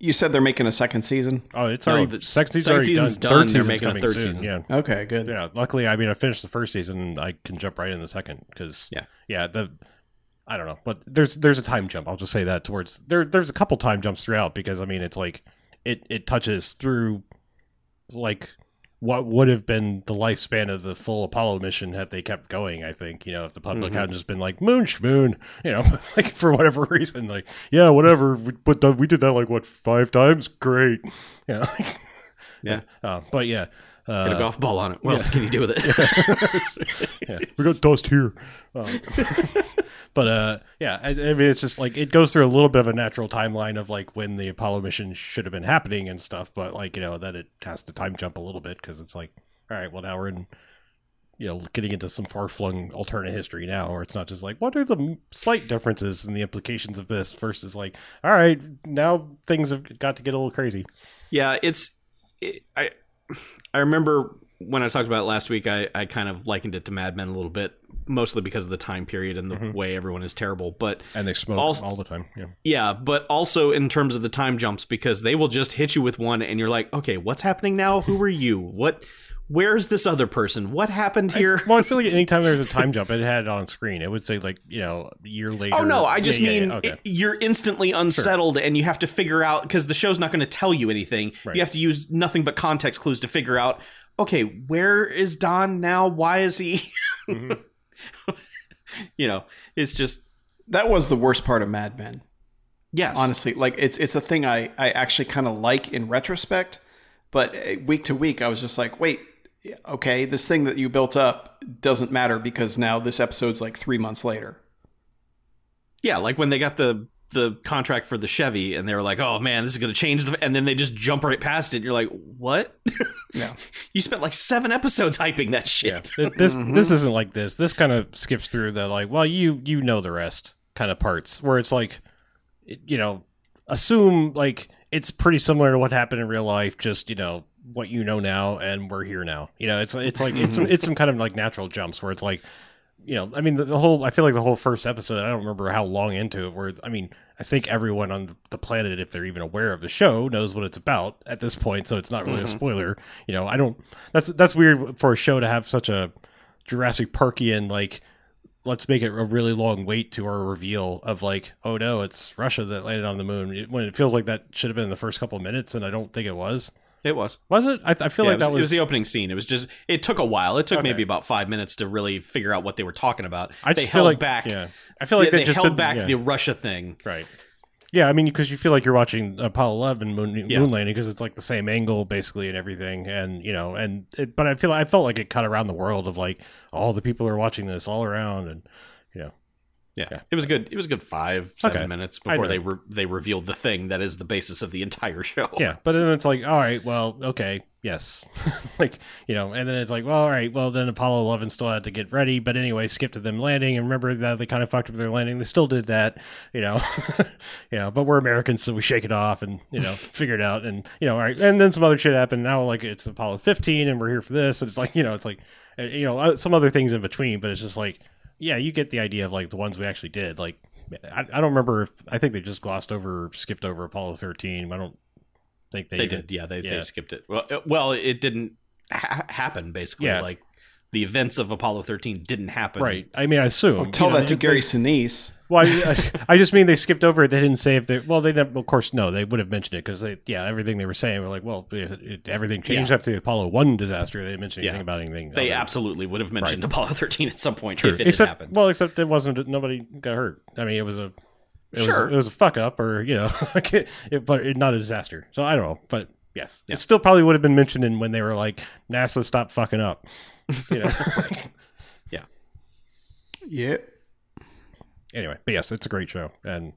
Speaker 3: You said they're making a second season.
Speaker 2: Oh, it's
Speaker 4: No,
Speaker 2: already
Speaker 4: the
Speaker 2: second season's
Speaker 4: second
Speaker 2: already
Speaker 4: season's
Speaker 2: done.
Speaker 4: done.
Speaker 2: Third
Speaker 4: They're making a
Speaker 2: coming
Speaker 4: third
Speaker 2: soon.
Speaker 4: season.
Speaker 2: Yeah.
Speaker 3: Okay, good.
Speaker 2: Yeah. Luckily, I mean, I finished the first season. I can jump right in the second because
Speaker 4: Yeah.
Speaker 2: yeah. The I don't know, but there's there's a time jump. I'll just say that towards there. There's a couple time jumps throughout because I mean, it's like it it touches through like what would have been the lifespan of the full Apollo mission had they kept going. I think you know if the public
Speaker 4: Mhm.
Speaker 2: hadn't just been like moon schmoon, you know, like for whatever reason, like yeah, whatever. But the, we did that like what five times? Great, yeah, like,
Speaker 4: Yeah.
Speaker 2: Uh, but yeah, uh,
Speaker 4: get a golf ball on it. What
Speaker 2: yeah.
Speaker 4: else can you do with it?
Speaker 2: yeah, we got dust here. Um, but uh, yeah, I, I mean, it's just like it goes through a little bit of a natural timeline of like when the Apollo mission should have been happening and stuff. But like you know, that it has to time jump a little bit because it's like, all right, well now we're in, you know, getting into some far flung alternate history now, where it's not just like what are the slight differences and the implications of this versus like, all right, now things have got to get a little crazy.
Speaker 4: yeah, it's it, I I remember when I talked about it last week. I I kind of likened it to Mad Men a little bit, mostly because of the time period and the
Speaker 2: Mhm.
Speaker 4: way everyone is terrible. But
Speaker 2: And they smoke
Speaker 4: Also-
Speaker 2: all the time. Yeah.
Speaker 4: yeah, but also in terms of the time jumps because they will just hit you with one and you're like, okay, what's happening now? Who are you? What where's this other person? What happened here?
Speaker 2: Well, I feel like anytime there's a time jump, it had it on screen. It would say like you know a year later.
Speaker 4: Oh no, I just
Speaker 2: Yeah, yeah,
Speaker 4: mean
Speaker 2: yeah, okay.
Speaker 4: it- you're instantly unsettled and you have to figure out because the show's not going to tell you anything.
Speaker 2: Right.
Speaker 4: You have to use nothing but context clues to figure out. Okay, where is Don now? Why is he?
Speaker 2: Mhm.
Speaker 4: you know, it's just
Speaker 3: That was the worst part of Mad Men.
Speaker 4: yes,
Speaker 3: honestly like it's it's a thing i i actually kind of like in retrospect but uh, week to week i was just like wait okay this thing that you built up doesn't matter because now this episode's like three months later
Speaker 4: yeah, like when they got the the contract for the Chevy and they were like, "Oh man, this is going to change," the, and then they just jump right past it. And you're like, "What?
Speaker 3: yeah
Speaker 4: you spent like seven episodes hyping that shit."
Speaker 2: Th- this
Speaker 3: Mhm.
Speaker 2: this isn't like this. This kind of skips through the like, well, you you know the rest kind of parts where it's like, you know, assume like it's pretty similar to what happened in real life. Just you know what you know now, and we're here now. You know, it's it's like it's it's some kind of like natural jumps where it's like. You know, I mean, the, the whole. I feel like the whole first episode. I don't remember how long into it. Where I mean, I think everyone on the planet, if they're even aware of the show, knows what it's about at this point. So it's not really a
Speaker 4: Mhm.
Speaker 2: spoiler. You know, I don't. That's that's weird for a show to have such a Jurassic Parkian like. Let's make it a really long wait to our reveal of like, oh no, it's Russia that landed on the moon. It- when it feels like that should have been the first couple of minutes, and I don't think it was.
Speaker 4: It was.
Speaker 2: Was it? I, I feel
Speaker 4: Yeah,
Speaker 2: like
Speaker 4: was,
Speaker 2: that
Speaker 4: it was the opening scene. It was just. It took a while. It took
Speaker 2: Okay.
Speaker 4: maybe about five minutes to really figure out what they were talking about.
Speaker 2: I
Speaker 4: they
Speaker 2: just feel
Speaker 4: held
Speaker 2: like
Speaker 4: back.
Speaker 2: Yeah, I feel like they,
Speaker 4: they,
Speaker 2: just
Speaker 4: held back
Speaker 2: yeah.
Speaker 4: the Russia thing.
Speaker 2: Right. Yeah, I mean, because you feel like you're watching Apollo 11 moon,
Speaker 4: Yeah.
Speaker 2: moon landing because it's like the same angle basically and everything, and you know, and it, but I feel I felt like it cut around the world of like all the people are watching this all around, and
Speaker 4: Yeah.
Speaker 2: Yeah.
Speaker 4: it was good. It was a good five seven
Speaker 2: Okay.
Speaker 4: minutes before they re- they revealed the thing that is the basis of the entire show.
Speaker 2: yeah, but then it's like, all right, well, okay, yes, like you know, and then it's like, well, all right, well, then Apollo 11 still had to get ready, but anyway, skip to them landing, and remember that they kind of fucked up their landing, they still did that, you know, you know, but we're Americans, so we shake it off and you know figure it out, and you know, all right, and then some other shit happened. Now like it's Apollo 15, and we're here for this, and it's like you know, it's like uh, you know, uh, some other things in between, but it's just like. Yeah, you get the idea of like the ones we actually did. Like, I, I don't remember if I think they just glossed over, skipped over Apollo 13. I don't think they,
Speaker 4: they
Speaker 2: even-
Speaker 4: did. Yeah, they
Speaker 2: yeah.
Speaker 4: they skipped it. Well, it, well, it didn't ha- happen. Basically,
Speaker 2: Yeah.
Speaker 4: like the events of Apollo thirteen didn't happen.
Speaker 2: Right. I mean, I assume.
Speaker 3: Well, tell
Speaker 2: you know,
Speaker 3: that to
Speaker 2: they-
Speaker 3: Gary
Speaker 2: they-
Speaker 3: Sinise.
Speaker 2: well, I, I just mean they skipped over it. They didn't say if they. Well, they never, of course no. They would have mentioned it because they. Yeah, everything they were saying were like, well, it, it- everything changed
Speaker 4: Yeah.
Speaker 2: after the Apollo one disaster. They didn't mention anything
Speaker 4: Yeah.
Speaker 2: about anything.
Speaker 4: They
Speaker 2: other.
Speaker 4: absolutely would have mentioned Apollo thirteen at some point
Speaker 2: True.
Speaker 4: if it
Speaker 2: except
Speaker 4: had happened.
Speaker 2: well, except it wasn't. Nobody got hurt. I mean, it was a. It was,
Speaker 4: Sure.
Speaker 2: it was a fuck up, or you know, like it, it, but it, not a disaster. So I don't know, but yes,
Speaker 4: Yeah.
Speaker 2: it still probably would have been mentioned in when they were like, NASA, stop fucking up. You know.
Speaker 3: Yeah.
Speaker 2: anyway, but yes, it's a great show, and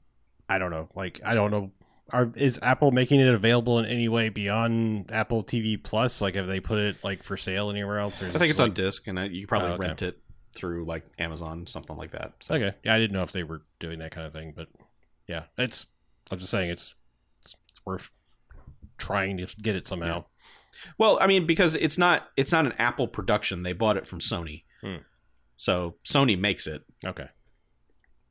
Speaker 2: I don't know, like I don't know, are is Apple making it available in any way beyond Apple TV Plus? Like, have they put it like for sale anywhere else? Or
Speaker 4: I think
Speaker 2: it
Speaker 4: it's on disc, and you can probably
Speaker 2: Oh, okay.
Speaker 4: rent it through like Amazon, something like that. So.
Speaker 2: okay. Yeah, I didn't know if they were doing that kind of thing, but yeah, it's. I'm just saying it's it's, it's worth trying to get it somehow.
Speaker 4: Well, I mean, because it's not it's not an Apple production. They bought it from Sony,
Speaker 2: Hmm.
Speaker 4: so Sony makes it.
Speaker 2: Okay.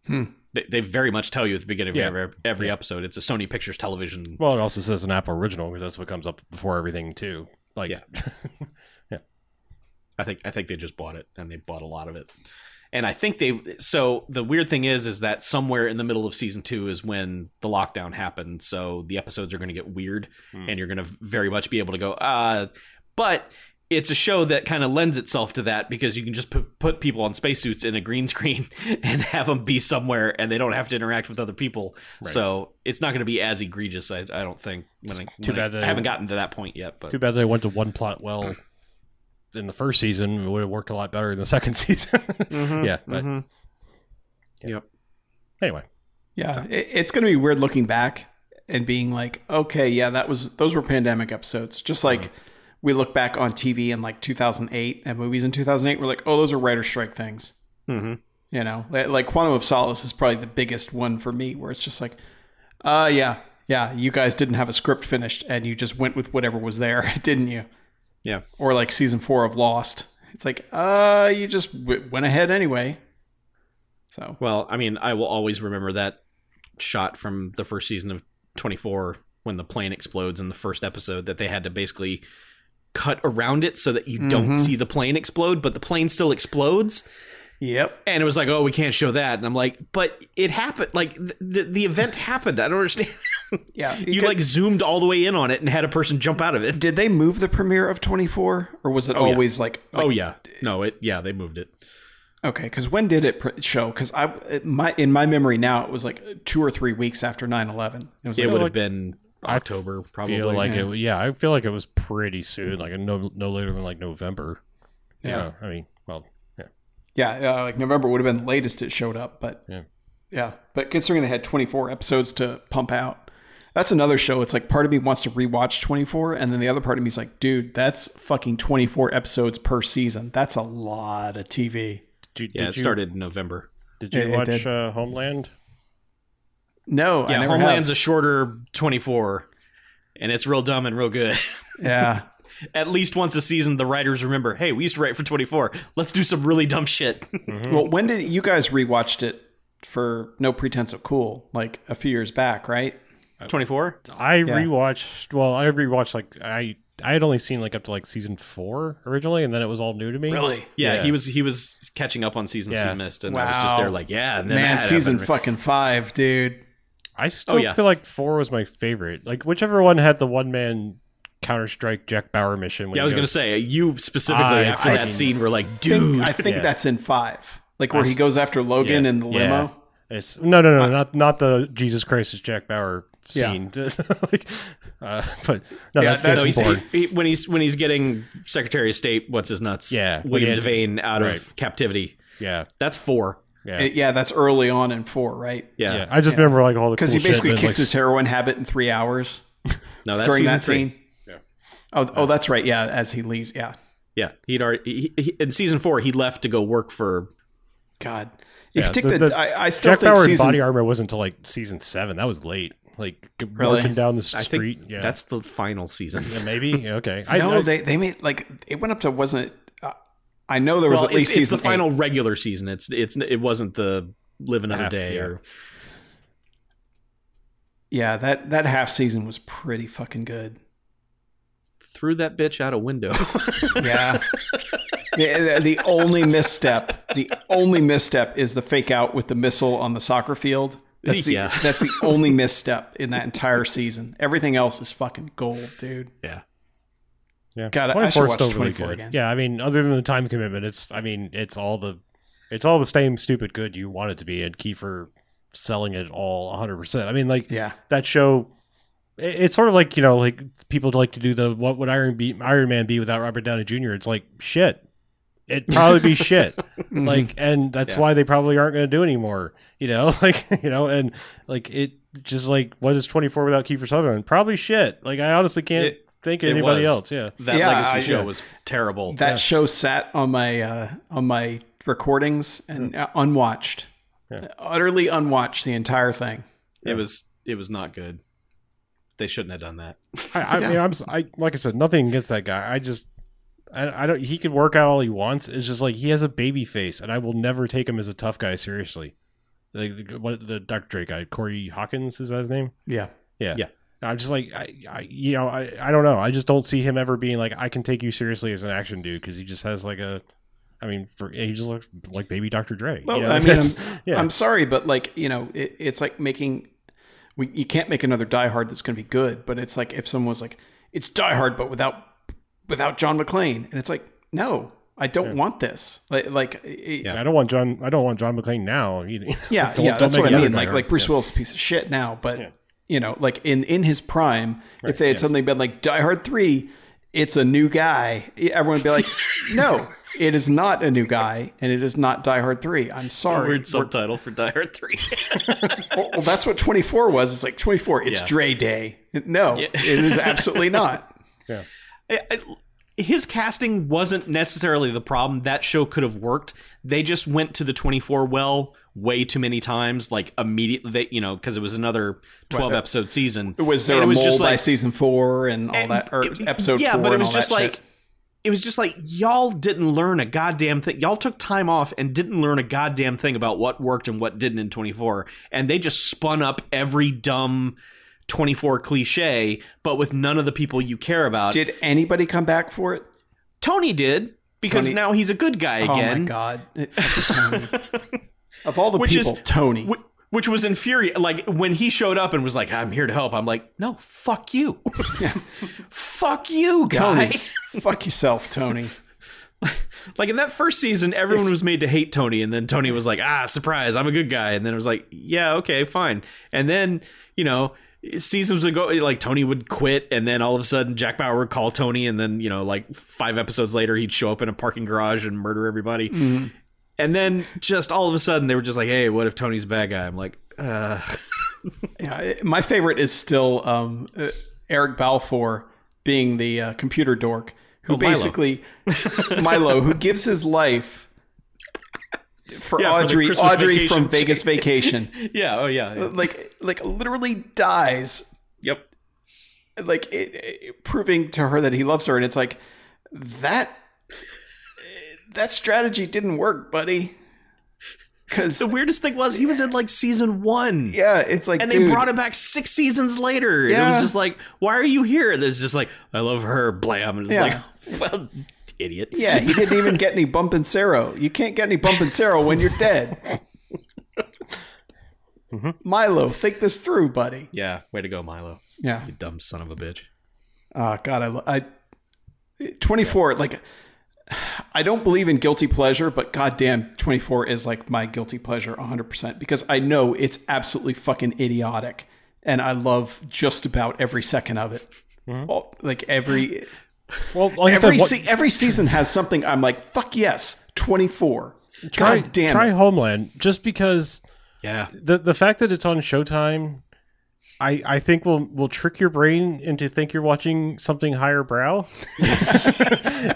Speaker 4: They, they very much tell you at the beginning of
Speaker 2: Yeah.
Speaker 4: every, every
Speaker 2: Yeah.
Speaker 4: episode it's a Sony Pictures Television.
Speaker 2: Well, it also says an Apple original because that's what comes up before everything too. Like,
Speaker 4: yeah, Yeah. I think I think they just bought it and they bought a lot of it. And I think they so the weird thing is is that somewhere in the middle of season 2 is when the lockdown happened. So the episodes are going to get weird
Speaker 2: Hmm.
Speaker 4: and you're going to very much be able to go uh but it's a show that kind of lends itself to that because you can just put, put people on spacesuits in a green screen and have them be somewhere and they don't have to interact with other people.
Speaker 2: Right.
Speaker 4: So it's not going to be as egregious, I, I don't think. When I,
Speaker 2: Too
Speaker 4: when I-
Speaker 2: bad they-
Speaker 4: I haven't gotten to that point yet, but
Speaker 2: Too bad they went to one plot well in the first season. It would have worked a lot better in the second season.
Speaker 4: Mhm,
Speaker 2: yeah, but
Speaker 4: mhm. Yep.
Speaker 2: anyway,
Speaker 3: Yeah, it, it's going to be weird looking back and being like, okay, yeah, that was those were pandemic episodes. Just like we look back on TV in like 2008 and movies in 2008, we're like, oh, those are writer strike things.
Speaker 4: Mhm.
Speaker 3: You know, like Quantum of Solace is probably the biggest one for me, where it's just like, uh, yeah, yeah, you guys didn't have a script finished and you just went with whatever was there, didn't you?
Speaker 4: Yeah.
Speaker 3: Or like season four of Lost. It's like, uh, you just w- went ahead anyway. So
Speaker 4: Well, I mean, I will always remember that shot from the first season of 24 when the plane explodes in the first episode that they had to basically cut around it so that you don't see the plane explode, but the plane still explodes.
Speaker 3: Yep.
Speaker 4: And it was like, oh, we can't show that. And I'm like, but it happened. Like the the, the event happened. I don't understand.
Speaker 3: Yeah.
Speaker 4: you like zoomed all the way in on it and had a person jump out of it.
Speaker 3: did they move the premiere of 24 or was it
Speaker 4: Oh, yeah.
Speaker 3: always like,
Speaker 4: oh yeah, no, it yeah they moved it.
Speaker 3: okay cuz when did it pr- show cuz I it- my in my memory now it was like 2 or 3 weeks after 9/11. It was
Speaker 4: It
Speaker 3: like,
Speaker 4: would
Speaker 2: like-
Speaker 4: have been October probably.
Speaker 2: feel like
Speaker 3: yeah.
Speaker 2: it. Yeah, I feel like it was pretty soon, like no no later than like November. You
Speaker 3: Yeah.
Speaker 2: know, I mean, well, yeah.
Speaker 3: Yeah, uh, like November would have been the latest it showed up, but
Speaker 2: Yeah.
Speaker 3: yeah. But considering they had 24 episodes to pump out, that's another show. It's like part of me wants to rewatch 24, and then the other part of me is like, dude, that's fucking 24 episodes per season. That's a lot of TV.
Speaker 2: Did you,
Speaker 4: Yeah,
Speaker 2: did
Speaker 4: it
Speaker 2: you,
Speaker 4: started in November.
Speaker 2: Did you
Speaker 3: It- it
Speaker 2: watch
Speaker 3: did.
Speaker 2: uh, Homeland?
Speaker 3: No, I
Speaker 4: Yeah,
Speaker 3: never
Speaker 4: Homeland's
Speaker 3: have.
Speaker 4: a shorter 24, and it's real dumb and real good.
Speaker 3: yeah.
Speaker 4: At least once a season, the writers remember, hey, we used to write for 24. Let's do some really dumb shit.
Speaker 3: Well, when did you guys rewatched it for No Pretense of Cool? Like a few years back, right?
Speaker 4: 24?
Speaker 2: I rewatched. Well, I rewatched like I I had only seen like up to like season four originally, and then it was all new to me.
Speaker 4: Yeah,
Speaker 2: Yeah.
Speaker 4: he was he was catching up on seasons
Speaker 2: Yeah.
Speaker 4: he missed, and I was just there like, yeah, and then
Speaker 3: Man, season
Speaker 4: happened.
Speaker 3: fucking five, dude.
Speaker 2: I oh, still
Speaker 4: Oh, yeah.
Speaker 2: feel like four was my favorite. Like whichever one had the one man Counter Strike Jack Bauer mission. when
Speaker 4: Yeah, I was gonna say you specifically
Speaker 2: I
Speaker 4: after that
Speaker 2: fucking-
Speaker 4: scene were like,
Speaker 3: I think-
Speaker 4: dude,
Speaker 3: I think
Speaker 2: Yeah.
Speaker 3: that's in five. Like where
Speaker 2: I
Speaker 3: he goes after Logan
Speaker 2: yeah,
Speaker 3: in the
Speaker 2: yeah.
Speaker 3: limo.
Speaker 2: It's, no, no, no, not not the Jesus Christ is Jack Bauer
Speaker 3: Yeah.
Speaker 2: scene. like, uh, but no,
Speaker 3: Yeah,
Speaker 2: that's
Speaker 3: that-
Speaker 4: No,
Speaker 2: Jason
Speaker 4: he's,
Speaker 2: Bourne.
Speaker 4: he, when he's when he's getting Secretary of State, what's his nuts?
Speaker 2: Yeah, when
Speaker 4: William
Speaker 2: he had-
Speaker 4: Devane out
Speaker 2: right.
Speaker 4: of captivity.
Speaker 2: Yeah,
Speaker 4: That's four.
Speaker 2: yeah,
Speaker 3: It- yeah, that's early on in four, right?
Speaker 4: Yeah,
Speaker 2: yeah. I just
Speaker 3: Yeah.
Speaker 2: remember like all the
Speaker 3: Because
Speaker 2: cool
Speaker 3: he basically
Speaker 2: shit,
Speaker 3: kicks
Speaker 2: and,
Speaker 3: his heroin habit in three hours
Speaker 4: no, that's
Speaker 3: during
Speaker 4: season
Speaker 3: that
Speaker 4: three.
Speaker 3: scene.
Speaker 2: Yeah.
Speaker 3: Oh, oh, that's right. Yeah, as he leaves. Yeah.
Speaker 4: Yeah, he'd already he, he, in season four he left to go work for.
Speaker 3: God. If
Speaker 2: Yeah,
Speaker 3: you take
Speaker 2: the-
Speaker 3: the,
Speaker 2: the-
Speaker 3: I, I still
Speaker 2: Jack
Speaker 3: think
Speaker 2: Bauer
Speaker 3: season.
Speaker 2: body armor wasn't until like season seven. That was late. Like
Speaker 3: Really?
Speaker 2: marching down the
Speaker 4: I
Speaker 2: street.
Speaker 4: think
Speaker 2: yeah,
Speaker 4: that's the final season.
Speaker 2: yeah, maybe Yeah, okay. I,
Speaker 3: no,
Speaker 2: I,
Speaker 3: they they made like it went up to wasn't. Uh, I know there was
Speaker 4: well,
Speaker 3: at least
Speaker 4: it's, it's
Speaker 3: season
Speaker 4: the final regular season. It's it's it wasn't the live another
Speaker 2: Half,
Speaker 4: day
Speaker 2: yeah.
Speaker 4: or
Speaker 3: Yeah, that that half season was pretty fucking good.
Speaker 4: Threw that bitch out a window.
Speaker 3: Yeah. the, the only misstep, the only misstep is the fake out with the missile on the soccer field. That's the,
Speaker 4: Yeah.
Speaker 3: that's the only misstep in that entire season. Everything else is fucking gold, dude.
Speaker 4: yeah,
Speaker 2: yeah.
Speaker 3: God, I
Speaker 2: 24 is still really
Speaker 3: 24
Speaker 2: good.
Speaker 3: again.
Speaker 2: Yeah, I mean, other than the time commitment, it's. I mean, it's all the, it's all the same stupid good you want it to be, and Kiefer selling it all 100. percent I mean, like
Speaker 3: Yeah.
Speaker 2: that show. It- It's sort of like you know, like people like to do the what would Iron be Iron Man be without Robert Downey Jr. It's like shit. It'd probably be shit.
Speaker 3: Mhm.
Speaker 2: like and that's
Speaker 4: Yeah.
Speaker 2: why they probably aren't going to do anymore you know like you know and like it just like what is 24 without kiefer sutherland probably shit like i honestly can't
Speaker 4: It-
Speaker 2: think of anybody
Speaker 4: was.
Speaker 2: else yeah
Speaker 4: that
Speaker 3: Yeah,
Speaker 4: legacy
Speaker 3: I-
Speaker 4: show
Speaker 3: yeah.
Speaker 4: was terrible.
Speaker 3: that show sat on my uh, on my recordings and uh, unwatched,
Speaker 2: Yeah.
Speaker 3: utterly unwatched the entire thing.
Speaker 4: it was it was not good. They shouldn't have done that.
Speaker 2: I, I mean i'm s- I, like i said nothing against that guy i just I, I don't he can work out all he wants it's just like he has a baby face and i will never take him as a tough guy seriously like what the dr dre guy corey hawkins is that his name
Speaker 3: Yeah.
Speaker 2: Yeah.
Speaker 4: Yeah.
Speaker 2: I'm just like, I, I, you know, I, I don't know. I just don't see him ever being like, I can take you seriously as an action dude because he just has like a, I mean, for he just looks like baby Dr. Dre. you
Speaker 3: Well,
Speaker 2: know?
Speaker 3: I mean, I'm,
Speaker 2: yeah,
Speaker 3: I'm sorry, but like you know, it, it's like making. We, you can't make another Die Hard that's going to be good, but it's like if someone was like, "It's Die Hard, but without without John McClane," and it's like, no, I don't want this. Like, like, yeah,
Speaker 2: I don't want John. I don't want John McClane now. either.
Speaker 3: yeah,
Speaker 2: Don't- don't
Speaker 3: that's what I mean. Like, like Bruce
Speaker 2: Yeah.
Speaker 3: Willis is a piece of shit now, but
Speaker 2: Yeah.
Speaker 3: you know, like in in his prime,
Speaker 2: Right,
Speaker 3: if they had
Speaker 2: yes.
Speaker 3: suddenly been like Die Hard three, it's a new guy. Everyone would be like, no, it is not a new guy, and it is not Die Hard three. I'm sorry.
Speaker 4: Weird
Speaker 3: We're-
Speaker 4: subtitle for Die Hard Three.
Speaker 3: well, well, that's what 24 was. It's like 24. It's
Speaker 4: Yeah.
Speaker 3: Dre Day. No,
Speaker 4: Yeah.
Speaker 3: it is absolutely not.
Speaker 4: I- I- his casting wasn't necessarily the problem. That show could have worked. They just went to the 24 well way too many times, like immediately, they, you know, because it was another 12
Speaker 3: Right.
Speaker 4: episode season.
Speaker 3: Was there
Speaker 4: And
Speaker 3: a
Speaker 4: it was
Speaker 3: mole
Speaker 4: just
Speaker 3: by
Speaker 4: like-
Speaker 3: season four and all
Speaker 4: And
Speaker 3: that, or
Speaker 4: it-
Speaker 3: episode
Speaker 4: yeah,
Speaker 3: four?
Speaker 4: but it was just like
Speaker 3: shit?
Speaker 4: It was just like y'all didn't learn a goddamn thing. Y'all took time off and didn't learn a goddamn thing about what worked and what didn't in 24, and they just spun up every dumb 24 cliche, but with none of the people you care about.
Speaker 3: Did anybody come back for it?
Speaker 4: Tony did because
Speaker 3: Tony-
Speaker 4: now he's a good guy again.
Speaker 3: Oh my god! Of all the
Speaker 4: Which is-
Speaker 3: people, Tony.
Speaker 4: Wh- Which was infuriating. Like when he showed up and was like, "I'm here to help," I'm like, "No, fuck you, fuck you, guy."
Speaker 3: Tony, fuck yourself, Tony.
Speaker 4: Like in that first season, everyone was made to hate Tony, and then Tony was like, "Ah, surprise, I'm a good guy," and then it was like, "Yeah, okay, fine." And then you know, seasons would go like Tony would quit, and then all of a sudden Jack Bauer would call Tony, and then you know, like five episodes later, he'd show up in a parking garage and murder everybody. And then just all of a sudden, they were just like, "Hey, what if Tony's a bad guy?" I'm like, uh,
Speaker 3: Yeah, my favorite is still um, Eric Balfour being the uh, computer dork who
Speaker 4: Oh,
Speaker 3: basically Milo, who gives his life for
Speaker 4: Yeah,
Speaker 3: Audrey,
Speaker 4: Christmas
Speaker 3: Audrey
Speaker 4: vacation.
Speaker 3: from Vegas Vacation,
Speaker 4: "Yeah, oh yeah, yeah.
Speaker 3: like like literally dies,
Speaker 4: yep."
Speaker 3: like it, it- proving to her that he loves her, and it's like that that strategy didn't work, buddy. Because
Speaker 4: The weirdest thing was he was in like season one.
Speaker 3: yeah, it's like
Speaker 4: and they brought him back six seasons later. And it was just like, why are you here? And it's just like, I love her, blam. And it's
Speaker 3: Yeah.
Speaker 4: like, well, idiot.
Speaker 3: Yeah, he didn't even get any bump and Sero. You can't get any bump and Sero when you're dead. Mm-hmm. Milo, think this through, buddy.
Speaker 4: Yeah, way to go, Milo.
Speaker 3: Yeah.
Speaker 4: You dumb son of a bitch.
Speaker 3: Oh God, I, I 24. Like, I don't believe in guilty pleasure, but goddamn, 24 is like my guilty pleasure 100 percent because I know it's absolutely fucking idiotic, and I love just about every second of it. Mm-hmm. All- like every
Speaker 2: Well, like
Speaker 3: every
Speaker 2: said, what-
Speaker 3: se- every season has something. I'm like, fuck yes, 24.
Speaker 2: try,
Speaker 3: God damn
Speaker 2: try
Speaker 3: it.
Speaker 2: Homeland just because
Speaker 4: Yeah.
Speaker 2: the the fact that it's on Showtime, I I think we'll will trick your brain into think you're watching something higher brow.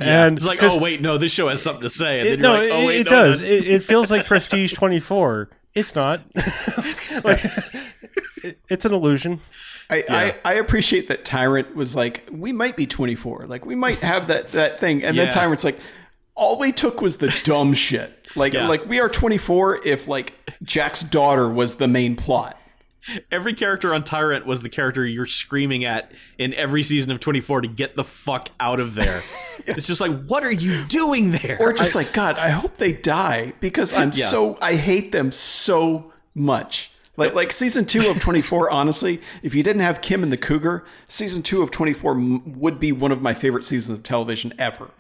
Speaker 2: and
Speaker 4: It's like, oh, wait, no, this show has something to say. And
Speaker 2: it,
Speaker 4: then
Speaker 2: no,
Speaker 4: you're like, oh,
Speaker 2: it,
Speaker 4: wait,
Speaker 2: it
Speaker 4: no,
Speaker 2: does.
Speaker 4: no.
Speaker 2: It, it feels like Prestige 24. It's not. like, it- it's an illusion.
Speaker 3: I, I, I appreciate that Tyrant was like, we might be 24. Like, we might have that, that thing. And
Speaker 4: Yeah.
Speaker 3: then Tyrant's like, all we took was the dumb shit. Like,
Speaker 4: Yeah.
Speaker 3: like we are 24 if, like, Jack's daughter was the main plot.
Speaker 4: Every character on Tyrant was the character you're screaming at in every season of 24 to get the fuck out of there. It's just like, what are you doing there?
Speaker 3: Or just like, God, I hope they die because I'm
Speaker 4: Yeah.
Speaker 3: so, I hate them so much. Like, like season two of 24, honestly, if you didn't have Kim and the Cougar, season two of 24 m- would be one of my favorite seasons of television ever. Mm-hmm.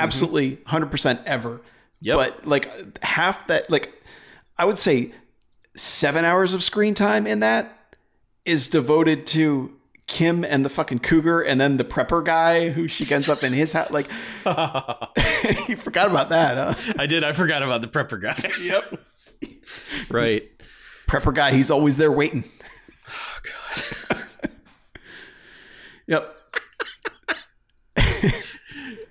Speaker 3: Absolutely 100% ever.
Speaker 4: Yep.
Speaker 3: But like half that, like, I would say seven hours of screen time in that is devoted to Kim and the fucking cougar, and then the prepper guy who she ends up in his house. Like, you forgot about that, huh?
Speaker 4: I did. I forgot about the prepper guy.
Speaker 3: Yep.
Speaker 4: right.
Speaker 3: Prepper guy, he's always there waiting.
Speaker 4: Oh, God.
Speaker 3: Yep.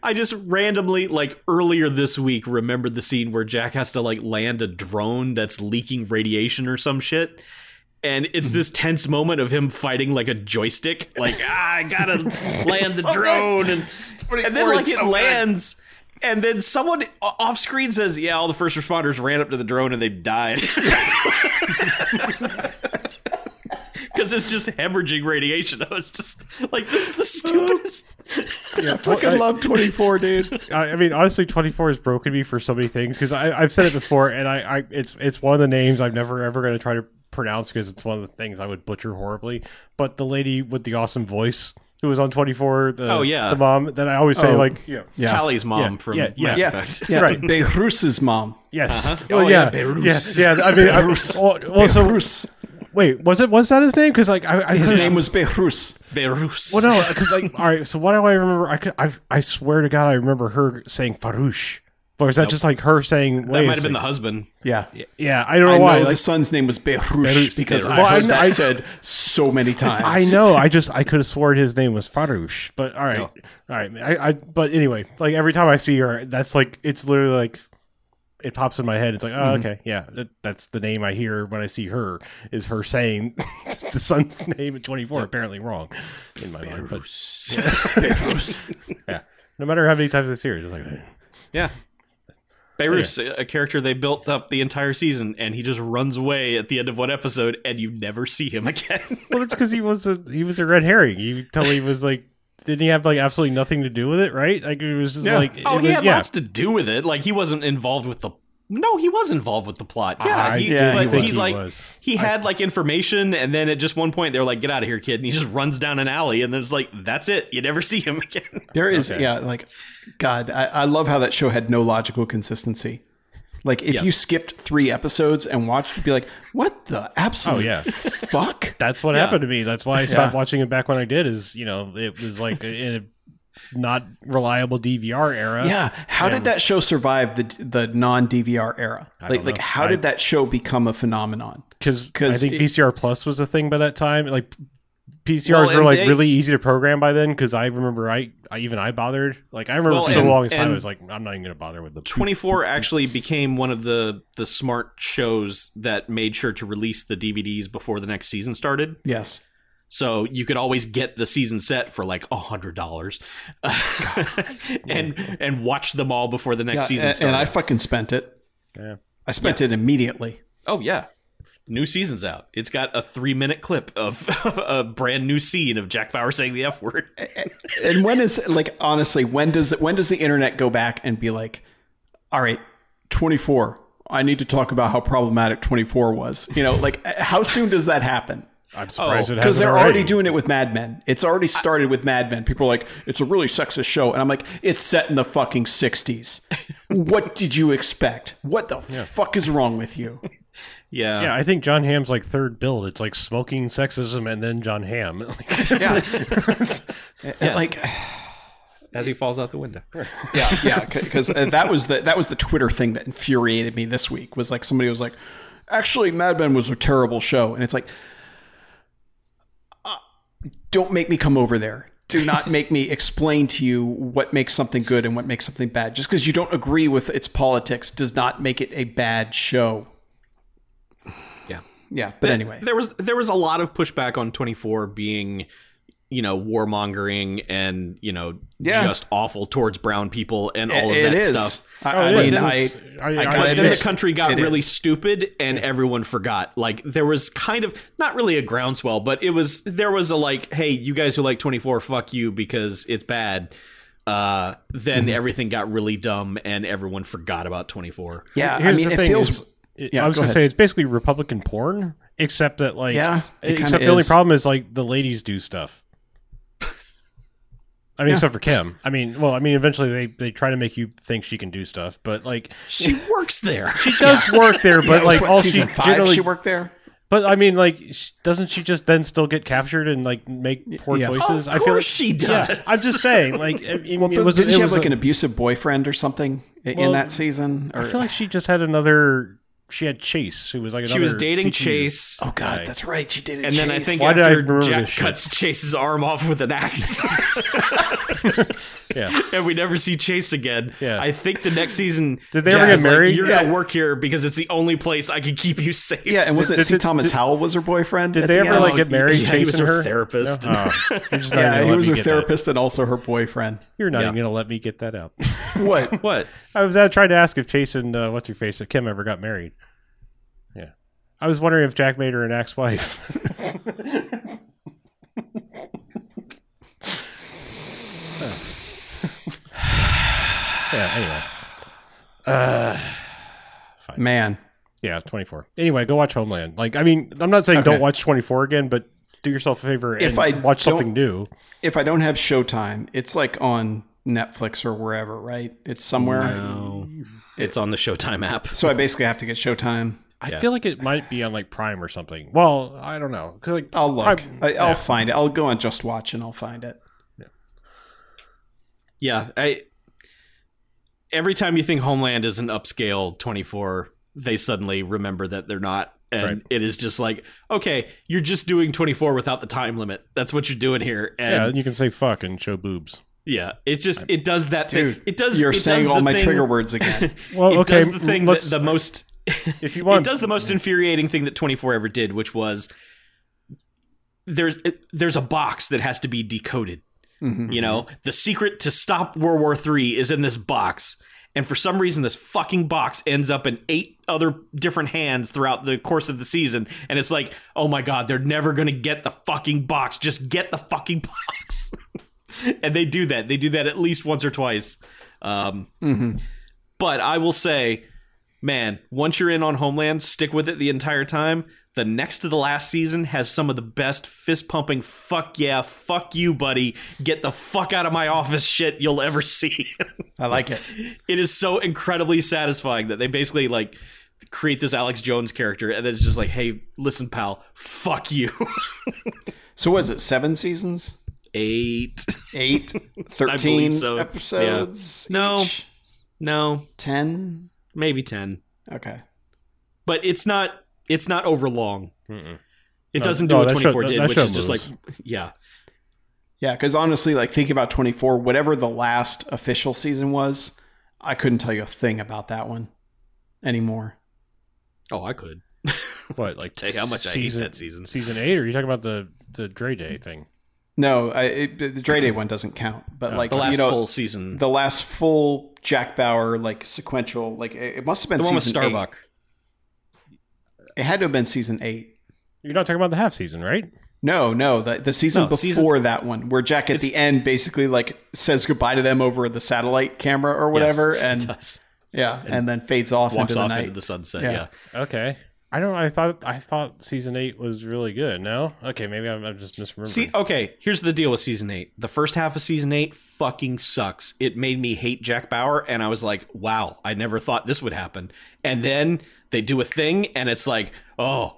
Speaker 4: I just randomly, like earlier this week, remembered the scene where Jack has to like land a drone that's leaking radiation or some shit. And it's this tense moment of him fighting like a joystick, like ah, I gotta land the
Speaker 3: So
Speaker 4: drone, and, and then like it
Speaker 3: so good.
Speaker 4: lands, and then someone off screen says, "Yeah, all the first responders ran up to the drone and they died." Because it's just hemorrhaging radiation. I was just like, this is the stupidest.
Speaker 2: Yeah,
Speaker 3: Fucking
Speaker 2: I,
Speaker 3: love 24, dude.
Speaker 2: I, I mean, honestly, 24 has broken me for so many things because I've said it before, and I, I it's it's one of the names I'm never ever going to try to pronounce because it's one of the things I would butcher horribly. But the lady with the awesome voice who was on 24, the
Speaker 4: Oh, yeah.
Speaker 2: the mom that I always say
Speaker 3: Oh.
Speaker 2: like yeah.
Speaker 3: Yeah.
Speaker 4: Tali's mom
Speaker 2: Yeah,
Speaker 4: from
Speaker 2: yeah, yeah.
Speaker 4: Mass
Speaker 3: Yeah.
Speaker 4: Effect.
Speaker 3: yeah.
Speaker 2: Right.
Speaker 3: Behrooz's mom.
Speaker 2: Yes.
Speaker 4: Uh-huh.
Speaker 2: Oh,
Speaker 4: Oh,
Speaker 2: yeah.
Speaker 4: yeah,
Speaker 2: Yeah.
Speaker 4: Beirut.
Speaker 2: Yeah. I mean, I,
Speaker 3: Beirut.
Speaker 2: well, well, so
Speaker 3: Behrooz.
Speaker 2: Wait, was it was that his name? Because like I, I
Speaker 3: His name was Behrooz.
Speaker 4: Beirut.
Speaker 2: Well, no, because like, all right. So what do I remember? I could, I, I swear to God, I remember her saying Farouche. Or is that just like her saying?
Speaker 4: That
Speaker 2: wait a
Speaker 4: might have been the husband.
Speaker 3: Yeah.
Speaker 2: Yeah, I don't know
Speaker 3: I
Speaker 2: why.
Speaker 3: know
Speaker 2: like,
Speaker 3: the son's name was Behrooz
Speaker 2: Behrooz.
Speaker 3: because
Speaker 4: Behrooz.
Speaker 3: I
Speaker 2: Well,
Speaker 3: heard
Speaker 2: I-
Speaker 3: that
Speaker 2: I-
Speaker 3: said so many times.
Speaker 2: I know. I just I could have sworn his name was Farouche. But all right,
Speaker 4: No.
Speaker 2: all right. I, I but anyway, like every time I see her, that's like it's literally like it pops in my head. It's like, oh, mm-hmm. okay, yeah, that, that's the name I hear when I see her. Is her saying the son's name at twenty four? Apparently wrong in my mind. But
Speaker 3: Behrooz.
Speaker 2: yeah, no matter how many times I see her, it's like
Speaker 4: Yeah. Beirut's a a character they built up the entire season, and he just runs away at the end of one episode, and you never see him again.
Speaker 2: Well, it's because he was a he was a red herring. You tell he was like, didn't he have like absolutely nothing to do with it? Right? Like it was just
Speaker 3: Yeah.
Speaker 2: like,
Speaker 4: oh,
Speaker 2: it
Speaker 4: he
Speaker 2: was-
Speaker 4: had
Speaker 2: yeah.
Speaker 4: lots to do with it. Like he wasn't involved with the. No, he was involved with the plot. Yeah,
Speaker 2: I
Speaker 4: he,
Speaker 3: yeah,
Speaker 4: but
Speaker 3: he was.
Speaker 4: he's
Speaker 2: He
Speaker 4: like
Speaker 2: was.
Speaker 4: he had like information, and then at just one point they're like, "Get out of here, kid!" And he just runs down an alley, and then it's like, "That's it. You never see him again."
Speaker 3: There is,
Speaker 2: Okay.
Speaker 3: yeah, like, God, I, I love how that show had no logical consistency. Like, if
Speaker 4: Yes.
Speaker 3: you skipped three episodes and watched, you'd be like, what the absolute
Speaker 2: Oh, yeah.
Speaker 3: fuck?
Speaker 2: That's what
Speaker 4: Yeah.
Speaker 2: happened to me. That's why I stopped
Speaker 3: Yeah.
Speaker 2: watching it back when I did. Is you know it was like in a not reliable DVR era.
Speaker 3: Yeah, how
Speaker 2: and-
Speaker 3: did that show survive the the non DVR era?
Speaker 2: I
Speaker 3: Like,
Speaker 2: don't
Speaker 3: like how
Speaker 2: I-
Speaker 3: did that show become a phenomenon?
Speaker 2: because I think
Speaker 3: it-
Speaker 2: VCR Plus was a thing by that time. Like PCRs
Speaker 4: Well,
Speaker 2: were like
Speaker 4: they-
Speaker 2: really easy to program by then. Because I remember I, I even I bothered. Like I remember
Speaker 4: Well,
Speaker 2: for so
Speaker 4: and-
Speaker 2: long as time I was like I'm not even gonna bother with the
Speaker 4: 24 actually became one of the the smart shows that made sure to release the DVDs before the next season started.
Speaker 3: Yes.
Speaker 4: So you could always get the season set for like a hundred dollars, and and watch them all before the next
Speaker 3: Yeah,
Speaker 4: season
Speaker 3: and,
Speaker 4: started.
Speaker 3: and I fucking spent it.
Speaker 2: Yeah.
Speaker 3: I spent it immediately.
Speaker 4: oh yeah, new season's out. It's got a three minute clip of a brand new scene of Jack Bauer saying the f word.
Speaker 3: And when is like honestly, when does when does the internet go back and be like, all right, twenty four. I need to talk about how problematic 24 was. You know, like how soon does that happen?
Speaker 2: I'm surprised
Speaker 4: Oh,
Speaker 2: it
Speaker 3: Because they're
Speaker 2: already.
Speaker 3: already doing it with Mad Men. It's already started with Mad Men. People are like, it's a really sexist show. And I'm like, it's set in the fucking 60s. what did you expect? What the fuck is wrong with you?
Speaker 4: Yeah,
Speaker 2: Yeah, I think Jon Hamm's like third build. It's like smoking sexism and then John Hamm. Like,
Speaker 4: Yes.
Speaker 3: Like,
Speaker 4: as he falls out the window.
Speaker 3: yeah, yeah, because that was the that was the Twitter thing that infuriated me this week. Was like somebody was like, actually, Mad Men was a terrible show, and it's like, uh, don't make me come over there. Do not make me explain to you what makes something good and what makes something bad. Just because you don't agree with its politics does not make it a bad show.
Speaker 4: Yeah.
Speaker 3: Yeah, but anyway,
Speaker 4: there was there was a lot of pushback on 24 being you know warmongering and you know
Speaker 3: Yeah.
Speaker 4: just awful towards brown people and all of
Speaker 3: It
Speaker 4: that
Speaker 3: is.
Speaker 4: stuff
Speaker 3: I,
Speaker 2: Oh,
Speaker 3: I mean,
Speaker 2: is.
Speaker 3: I,
Speaker 2: I-
Speaker 3: I
Speaker 2: I-
Speaker 4: but then the country got
Speaker 3: it
Speaker 4: really
Speaker 3: is.
Speaker 4: stupid and everyone forgot like there was kind of not really a groundswell but it was there was a like hey you guys who like 24 fuck you because it's bad uh then
Speaker 3: Mm-hmm.
Speaker 4: everything got really dumb and everyone forgot about 24
Speaker 3: Yeah, I mean,
Speaker 2: the
Speaker 3: it
Speaker 2: thing
Speaker 3: feels.
Speaker 2: is- it-
Speaker 3: Yeah,
Speaker 2: I was
Speaker 3: go
Speaker 2: gonna
Speaker 3: ahead.
Speaker 2: say it's basically Republican porn, except that like
Speaker 3: Yeah,
Speaker 2: except
Speaker 3: kinda
Speaker 2: the only problem is like the ladies do stuff. I mean,
Speaker 3: Yeah.
Speaker 2: except for Kim. I mean, well, I mean, eventually they they try to make you think she can do stuff, but like
Speaker 4: she works there
Speaker 2: she does work there, but
Speaker 3: Yeah,
Speaker 2: like
Speaker 3: what,
Speaker 2: all she
Speaker 3: five,
Speaker 2: generally.
Speaker 3: she worked there.
Speaker 2: but I mean, like, doesn't she just then still get captured and like make poor
Speaker 3: yes.
Speaker 2: choices?
Speaker 4: of
Speaker 2: I feel
Speaker 4: course
Speaker 2: like,
Speaker 4: she does
Speaker 2: Yeah, I'm just saying, like, I mean,
Speaker 3: Well,
Speaker 2: it was
Speaker 3: didn't
Speaker 2: it
Speaker 3: she have
Speaker 2: was
Speaker 3: like
Speaker 2: a-
Speaker 3: an abusive boyfriend or something i- in that season? Or,
Speaker 2: I feel like she just had another. She had Chase, who was like
Speaker 4: she was dating
Speaker 2: CTU.
Speaker 4: Chase
Speaker 3: oh god,
Speaker 2: Right.
Speaker 3: that's right. She did it.
Speaker 4: and then I think
Speaker 2: Why did I
Speaker 4: Jack cuts Chase's arm off with an axe,
Speaker 2: Yeah.
Speaker 4: and we never see Chase again.
Speaker 2: Yeah.
Speaker 4: I think the next season.
Speaker 2: Did they ever
Speaker 4: Jack's
Speaker 2: get
Speaker 4: like,
Speaker 2: married?
Speaker 4: You're
Speaker 3: Yeah.
Speaker 4: gonna work here because it's the only place I can keep you safe.
Speaker 3: yeah, and was it
Speaker 2: Did-
Speaker 3: C. Thomas
Speaker 2: did-
Speaker 3: Howell was her boyfriend?
Speaker 2: Did they
Speaker 3: the
Speaker 2: ever
Speaker 3: end?
Speaker 2: like get married?
Speaker 4: yeah, he was her
Speaker 2: her
Speaker 4: therapist.
Speaker 2: No? Oh, you're just not
Speaker 3: Yeah, he was her
Speaker 2: get that.
Speaker 3: therapist and also her boyfriend.
Speaker 2: You're not
Speaker 4: Yeah.
Speaker 2: even gonna let me get that out.
Speaker 3: What?
Speaker 4: What?
Speaker 2: I was uh, trying to ask if Chase and uh, what's her face if Kim ever got married. Yeah, I was wondering if Jack made her an ex-wife. Yeah. Anyway. Uh,
Speaker 3: Man,
Speaker 2: yeah, 24. Anyway, go watch Homeland. Like, I mean, I'm not saying
Speaker 3: Okay.
Speaker 2: don't watch 24 again, but do yourself a favor
Speaker 3: If
Speaker 2: and
Speaker 3: I
Speaker 2: watch something new.
Speaker 3: if I don't have Showtime, it's like on Netflix or wherever, right? It's somewhere.
Speaker 4: No, it's on the Showtime app.
Speaker 3: So I basically have to get Showtime.
Speaker 2: I
Speaker 4: Yeah.
Speaker 2: feel like it might be on like Prime or something. Well, I don't know. 'Cause, like,
Speaker 3: I'll look.
Speaker 2: Prime-
Speaker 3: I, I'll
Speaker 2: yeah.
Speaker 3: find it. I'll go on Just Watch and I'll find it.
Speaker 4: Yeah, yeah, I. Every time you think Homeland is an upscale 24, they suddenly remember that they're not. And
Speaker 2: Right.
Speaker 4: it is just like, okay, you're just doing 24 without the time limit. That's what you're doing here. And
Speaker 2: and you can say fuck and show boobs.
Speaker 4: yeah, it's just, it does that
Speaker 3: Dude,
Speaker 4: thing. It does,
Speaker 3: You're
Speaker 4: it
Speaker 3: saying
Speaker 4: does
Speaker 3: all
Speaker 4: the
Speaker 3: my
Speaker 4: thing-
Speaker 3: trigger words again.
Speaker 2: Well,
Speaker 4: it
Speaker 2: okay,
Speaker 4: does the thing that the most.
Speaker 2: If you want,
Speaker 4: it does the most infuriating thing that 24 ever did, which was there's there's a box that has to be decoded.
Speaker 3: Mhm.
Speaker 4: You know, the secret to stop World War III is in this box, And for some reason, this fucking box ends up in eight other different hands throughout the course of the season. And it's like, oh my God, they're never going to get the fucking box. Just get the fucking box. and they do that. They do that at least once or twice. Um, But I will say, man, once you're in on Homeland, stick with it the entire time. The next to the last season has some of the best fist pumping, fuck yeah, fuck you, buddy, get the fuck out of my office shit you'll ever see.
Speaker 3: I like it.
Speaker 4: it is so incredibly satisfying that they basically like create this Alex Jones character and then it's just like, hey, listen, pal, fuck you.
Speaker 3: So was it seven seasons?
Speaker 4: Eight.
Speaker 3: Eight? Thirteen
Speaker 4: so.
Speaker 3: episodes?
Speaker 4: No.
Speaker 3: each?
Speaker 4: No,
Speaker 3: Ten?
Speaker 4: maybe 10.
Speaker 3: Okay.
Speaker 4: But it's not it's not over long.
Speaker 2: Mm-mm.
Speaker 4: It
Speaker 2: No,
Speaker 4: doesn't do
Speaker 2: no,
Speaker 4: what
Speaker 2: that show-
Speaker 4: 24 did,
Speaker 2: that
Speaker 4: which is just like, yeah.
Speaker 3: Yeah, because honestly, like think about 24, whatever the last official season was, I couldn't tell you a thing about that one anymore.
Speaker 4: Oh, I could.
Speaker 2: What like
Speaker 4: Tell you how much I hate that season.
Speaker 2: Season eight, or are you talking about the the Dre Day thing?
Speaker 3: No, I, it, the Dre Day one doesn't count. But
Speaker 2: No,
Speaker 3: like
Speaker 4: The last
Speaker 3: you know,
Speaker 4: full season.
Speaker 3: the last full Jack Bauer like sequential, like it, it must have been
Speaker 4: the one with
Speaker 3: season eight.
Speaker 4: Starbuck.
Speaker 3: It had to have been season eight.
Speaker 2: You're not talking about the half season, right?
Speaker 3: No, no, the the season
Speaker 4: No,
Speaker 3: before
Speaker 4: season-
Speaker 3: that one, where Jack at the end basically like says goodbye to them over the satellite camera or whatever,
Speaker 4: Yes,
Speaker 3: and
Speaker 4: does.
Speaker 3: yeah, and, then fades off
Speaker 4: walks
Speaker 3: into the
Speaker 4: off
Speaker 3: night.
Speaker 4: into the sunset.
Speaker 3: Yeah.
Speaker 4: Yeah.
Speaker 2: Okay. I don't. I thought. I thought season eight was really good. No. Okay. Maybe I'm, I'm just misremembering.
Speaker 4: See, okay, here's the deal with season eight. The first half of season eight fucking sucks. It made me hate Jack Bauer, and I was like, wow, I never thought this would happen. And then they do a thing, and it's like, oh,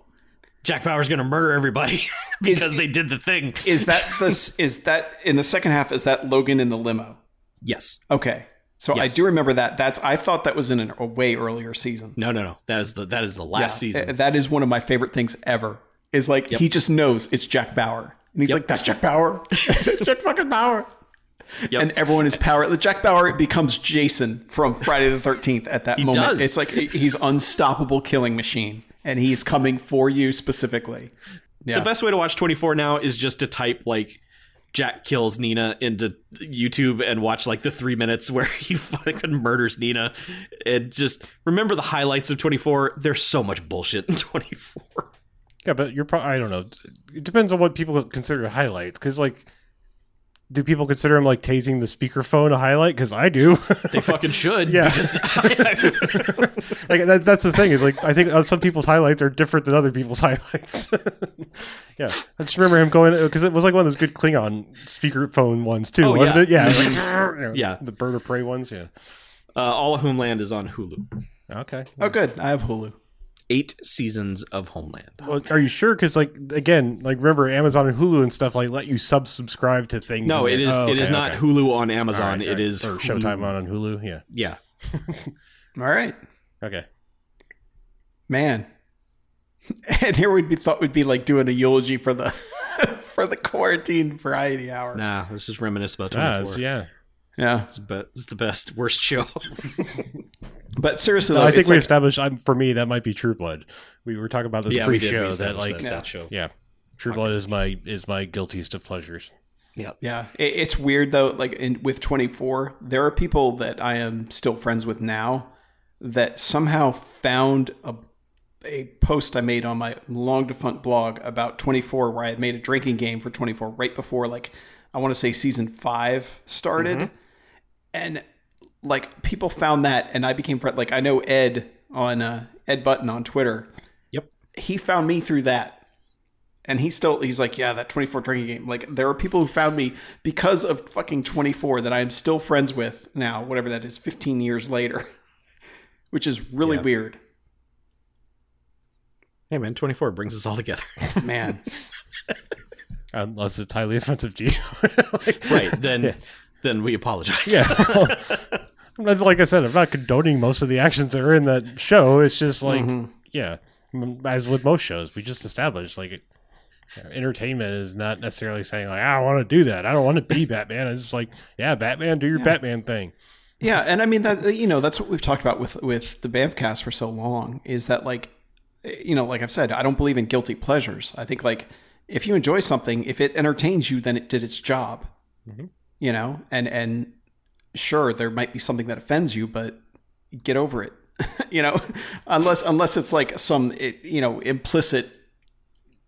Speaker 4: Jack Bauer's gonna murder everybody because they did the thing.
Speaker 3: is that this? Is that in the second half? Is that Logan in the limo?
Speaker 4: Yes.
Speaker 3: Okay, so
Speaker 4: Yes.
Speaker 3: I do remember that. That's I thought that was in an, a way earlier season.
Speaker 4: No, no, no. That is the that is the last
Speaker 3: Yeah,
Speaker 4: season.
Speaker 3: uh, That is one of my favorite things ever. Is like
Speaker 4: Yep.
Speaker 3: he just knows it's Jack Bauer, and he's
Speaker 4: Yep.
Speaker 3: like, "That's Jack Bauer. That's Jack fucking Bauer."
Speaker 4: Yep.
Speaker 3: And everyone is power. Jack Bauer becomes Jason from Friday the Thirteenth at that
Speaker 4: He
Speaker 3: moment.
Speaker 4: does.
Speaker 3: It's like he's unstoppable killing machine, and he's coming for you specifically. Yeah,
Speaker 4: The best way to watch 24 now is just to type like Jack kills Nina into YouTube and watch like the three minutes where he fucking murders Nina. And just remember the highlights of 24. There's so much bullshit in 24.
Speaker 2: Yeah, but you're probably. I don't know. It depends on what people consider highlights. Because like, do people consider him like tasing the speakerphone a highlight? Because I do.
Speaker 4: They fucking should.
Speaker 2: Yeah.
Speaker 4: Because
Speaker 2: like that, that's the thing is like I think uh, some people's highlights are different than other people's highlights. yeah, I just remember him going because it was like one of those good Klingon speakerphone ones too,
Speaker 4: Oh,
Speaker 2: wasn't
Speaker 4: yeah.
Speaker 2: it? Yeah, like,
Speaker 4: Yeah.
Speaker 2: the bird of prey ones. Yeah.
Speaker 4: uh, All of Homeland is on Hulu.
Speaker 2: Okay.
Speaker 3: oh, good. I have Hulu.
Speaker 4: Eight seasons of Homeland.
Speaker 2: Well, are you sure? Because like again, like remember Amazon and Hulu and stuff like let you sub subscribe to things.
Speaker 4: No,
Speaker 2: and
Speaker 4: it
Speaker 2: then-
Speaker 4: is.
Speaker 2: oh,
Speaker 4: it is not
Speaker 2: okay.
Speaker 4: Hulu on Amazon.
Speaker 2: right,
Speaker 4: It
Speaker 2: all right.
Speaker 4: is
Speaker 2: or Showtime on, on Hulu. Yeah.
Speaker 4: Yeah.
Speaker 3: All right,
Speaker 2: Okay.
Speaker 3: man. And here we'd be thought we'd be like doing a eulogy for the for the quarantine variety hour.
Speaker 4: Nah, let's just reminisce about
Speaker 2: Ah,
Speaker 4: 24.
Speaker 2: yeah.
Speaker 3: Yeah,
Speaker 4: It's, be- it's the best, worst show.
Speaker 3: But seriously,
Speaker 2: No,
Speaker 3: though,
Speaker 2: I think we
Speaker 3: like-
Speaker 2: established. I'm, for me, that might be True Blood. We were talking about this
Speaker 4: yeah, we did. We
Speaker 2: pre-show that like
Speaker 4: that,
Speaker 3: Yeah.
Speaker 4: that show.
Speaker 2: yeah, True Blood is my is my guiltiest of pleasures.
Speaker 3: Yeah, it, it's weird though. Like in, with 24, there are people that I am still friends with now that somehow found a a post I made on my long defunct blog about 24, where I had made a drinking game for 24 right before like I want to say season five started, mm-hmm. and like people found that, and I became friend. Like I know Ed on uh, Ed Button on Twitter.
Speaker 4: Yep.
Speaker 3: he found me through that and he's still he's like yeah that 24 drinking game like there are people who found me because of fucking 24 that i am still friends with now whatever that is 15 years later which is really
Speaker 4: Yeah.
Speaker 3: weird
Speaker 4: Hey man, 24 brings us all together.
Speaker 3: man
Speaker 2: Unless it's highly offensive to you, Like-
Speaker 4: right. Then
Speaker 2: Yeah.
Speaker 4: then we apologize.
Speaker 2: Yeah. I'm not- like I said, I'm not condoning most of the actions that are in that show. It's just like,
Speaker 3: Mhm.
Speaker 2: yeah, as with most shows, we just established like it, you know, entertainment is not necessarily saying like I want to do that. I don't want to be Batman. It's just like, yeah, Batman, do your Batman thing.
Speaker 3: yeah and i mean that you know that's what we've talked about with with the bamcast for so long is that like you know like i've said i don't believe in guilty pleasures i think like if you enjoy something if it entertains you then it did its job
Speaker 2: Mhm.
Speaker 3: you know and and sure there might be something that offends you but get over it. you know, unless unless it's like some you know implicit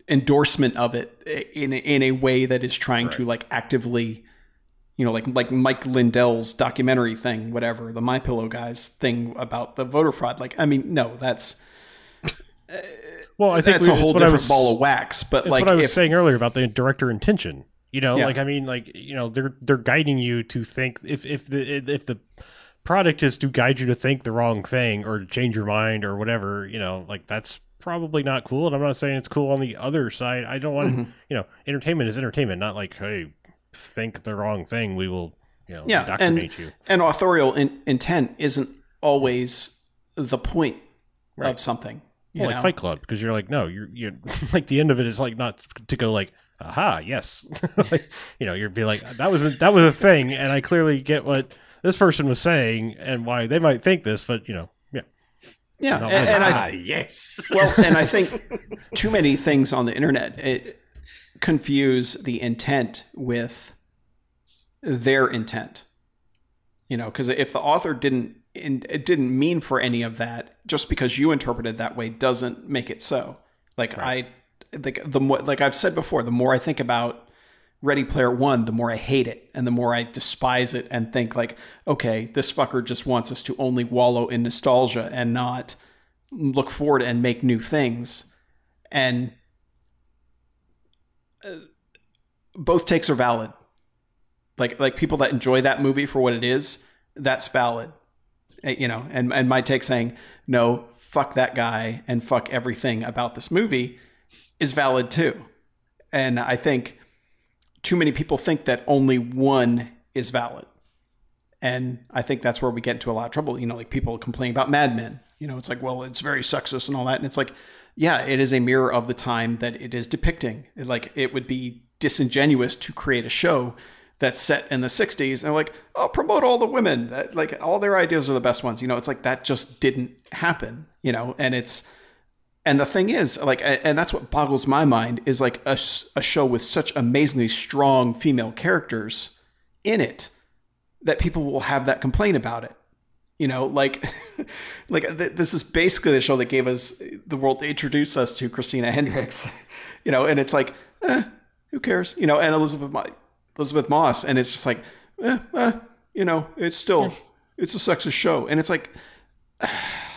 Speaker 3: endorsement of it in in a way that is trying to like actively you know like like Mike Lindell's documentary thing whatever the MyPillow guys thing about the voter fraud like I mean no that's
Speaker 2: Well, I think
Speaker 3: that's
Speaker 2: we-
Speaker 3: a whole
Speaker 2: it's what I
Speaker 3: different
Speaker 2: was-
Speaker 3: ball of wax but
Speaker 2: It's
Speaker 3: like
Speaker 2: what I was
Speaker 3: if,
Speaker 2: saying earlier about the director intention. You know,
Speaker 3: Yeah.
Speaker 2: like I mean, like you know, they're they're guiding you to think if if the if the product is to guide you to think the wrong thing or to change your mind or whatever, you know, like that's probably not cool. And I'm not saying it's cool on the other side. I don't want
Speaker 3: Mm-hmm.
Speaker 2: you know, entertainment is entertainment, not like hey, think the wrong thing. We will you know
Speaker 3: Yeah,
Speaker 2: indoctrinate you.
Speaker 3: and authorial in, intent isn't always the point of something
Speaker 2: Well, like
Speaker 3: know?
Speaker 2: Fight Club, because you're like, no, you're you're like the end of it is like not to go like, aha, yes, like, you know, you're be like that was a, that was a thing, and I clearly get what this person was saying and why they might think this, but you know, yeah,
Speaker 3: yeah
Speaker 2: not
Speaker 3: and, and I,
Speaker 4: Ah, yes.
Speaker 3: well and i think too many things on the internet it confuse the intent with their intent. You know because if the author didn't in, it didn't mean for any of that just because you interpreted that way doesn't make it so. Like i like the more like i've said before the more i think about Ready Player One, the more I hate it and the more I despise it and think like, okay, this fucker just wants us to only wallow in nostalgia and not look forward and make new things. And uh, both takes are valid. Like like people that enjoy that movie for what it is, that's valid. Uh, You know, and and my take saying no, fuck that guy and fuck everything about this movie is valid too. And I think too many people think that only one is valid. And I think that's where we get into a lot of trouble. You know, like people complaining about Mad Men. You know, it's like, well, it's very sexist and all that. And it's like, yeah, it is a mirror of the time that it is depicting. Like, it would be disingenuous to create a show that's set in the 60s and like, oh, promote all the women. That, like, all their ideas are the best ones. You know, it's like that just didn't happen, you know, and it's, and the thing is, like, and that's what boggles my mind is like a, a show with such amazingly strong female characters in it that people will have that complaint about it. You know, like, like th- this is basically the show that gave us the world to introduce us to Christina Hendricks. You know, and it's like, eh, who cares? You know, and Elizabeth Mo- Elisabeth Moss, and it's just like, eh, eh, you know, it's still it's a sexist show, and it's like,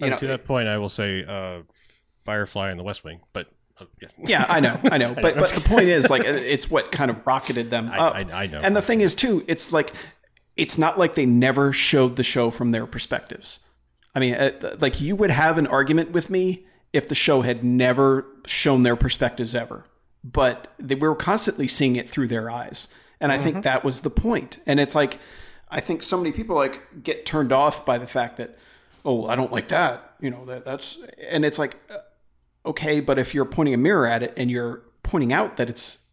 Speaker 3: you know,
Speaker 2: to that point, I will say uh, Firefly and The West Wing, but uh, yeah,
Speaker 3: Yeah, I know, I know. But but the point is, like, it's what kind of rocketed them up.
Speaker 2: I, I know.
Speaker 3: And the thing is, too, it's like it's not like they never showed the show from their perspectives. I mean, uh, like you would have an argument with me if the show had never shown their perspectives ever, but they we were constantly seeing it through their eyes, and I think that was the point. And it's like, I think so many people like get turned off by the fact that, oh, I don't like that. You know, that that's, and it's like, uh, okay, but if you're pointing a mirror at it and you're pointing out that it's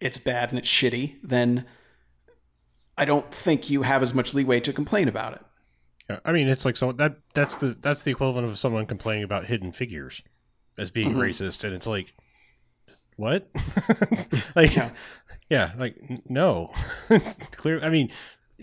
Speaker 3: it's bad and it's shitty, then I don't think you have as much leeway to complain about it.
Speaker 2: Yeah, I mean, it's like so that that's the that's the equivalent of someone complaining about hidden figures as being
Speaker 3: Mm-hmm.
Speaker 2: racist, and it's like, what? like,
Speaker 3: Yeah.
Speaker 2: yeah. like no, clear. I mean,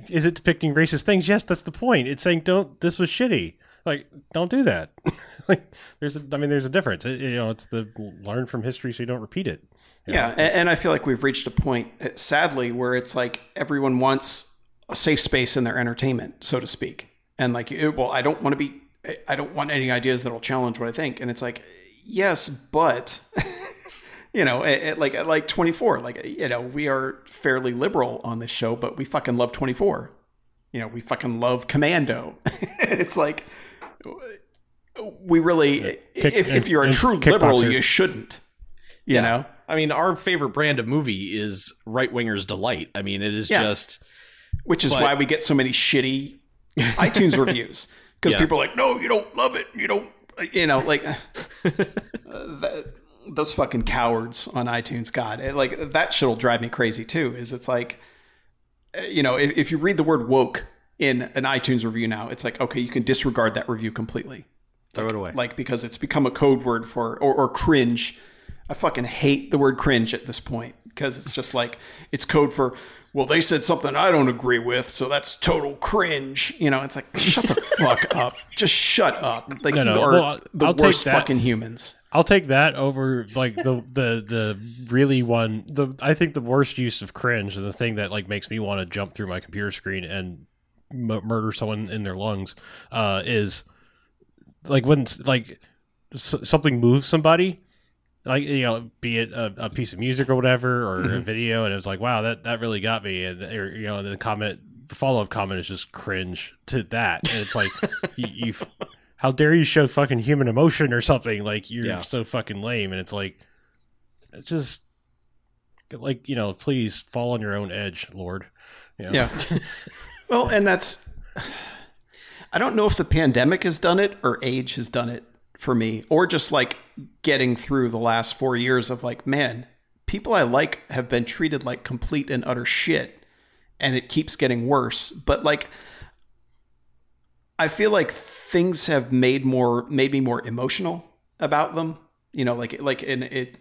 Speaker 2: is it depicting racist things? Yes, that's the point. It's saying don't. This was shitty. Like, don't do that. like, there's a. I mean, there's a difference. It- you know, it's the learn from history so you don't repeat it.
Speaker 3: Yeah,
Speaker 2: know?
Speaker 3: a- and I feel like we've reached a point, uh, sadly, where it's like everyone wants a safe space in their entertainment, so to speak. And like, it- well, I don't want to be, I don't want any ideas that'll challenge what I think. And it's like, yes, but, you know, like like 24, like you know, we are fairly liberal on this show, but we fucking love 24. You know, we fucking love Commando. it's like. We really,
Speaker 2: Kick-
Speaker 3: if, if you're a true liberal,
Speaker 2: Kickboxer.
Speaker 3: you shouldn't. You
Speaker 4: Yeah.
Speaker 3: know,
Speaker 4: I mean, our favorite brand of movie is right wingers delight. I mean, it is
Speaker 3: Yeah.
Speaker 4: just
Speaker 3: which is
Speaker 4: But-
Speaker 3: why we get so many shitty iTunes reviews because
Speaker 4: Yeah.
Speaker 3: people are like, "No, you don't love it. You don't." You know, like uh, that, those fucking cowards on iTunes. God, it, like that shit'll drive me crazy too. Is it's like, uh, you know, if, if you read the word woke in an iTunes review now, it's like, okay, you can disregard that review completely
Speaker 4: throw it away.
Speaker 3: like because it's become a code word for or, or cringe. I fucking hate the word cringe at this point because it's just like it's code for well they said something I don't agree with, so that's total cringe. You know, it's like shut the fuck up. Just shut up. Like
Speaker 2: No,
Speaker 3: you
Speaker 2: no,
Speaker 3: are
Speaker 2: well,
Speaker 3: the
Speaker 2: I'll
Speaker 3: worst fucking humans.
Speaker 2: I'll take that over like the the the really one. The I think the worst use of cringe and the thing that like makes me want to jump through my computer screen and m- murder someone in their lungs uh, is like when like s- something moves somebody. Like you know, be it a, a piece of music or whatever, or a video, and it was like, "Wow, that, that really got me." And or, you know, and the comment, the follow up comment is just cringe to that, and it's like, you, you how dare you show fucking human emotion or something like you're
Speaker 4: Yeah.
Speaker 2: so fucking lame and it's like it's just like you know please fall on your own edge lord you know?
Speaker 3: Yeah. well, and that's I don't know if the pandemic has done it or age has done it for me or just like getting through the last 4 years of like man, people I like have been treated like complete and utter shit and it keeps getting worse. But like I feel like things have made more made me more emotional about them. You know, like like and it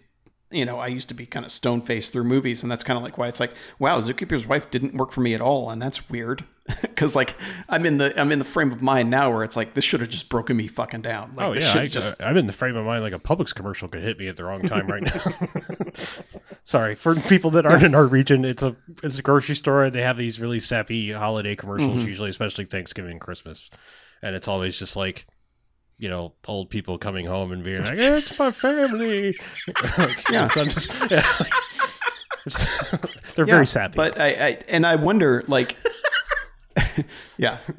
Speaker 3: you know, I used to be kind of stone faced through movies, and that's kind of like why it's like, wow, Zookeeper's wife didn't work for me at all, and that's weird because like I'm in the I'm in the frame of mind now where it's like this should have just broken me fucking down. Like
Speaker 2: oh yeah I,
Speaker 3: just
Speaker 2: i'm in the frame of mind like a publix commercial could hit me at the wrong time right now sorry for people that aren't in our region it's a it's a grocery store and they have these really sappy holiday commercials
Speaker 3: Mhm.
Speaker 2: usually especially thanksgiving and christmas and it's always just like you know, old people coming home and being like, "It's my family." Like,
Speaker 3: Yeah.
Speaker 2: so I'm just, yeah, Just- they're
Speaker 3: Yeah,
Speaker 2: very sappy.
Speaker 3: But I, I and I wonder like yeah.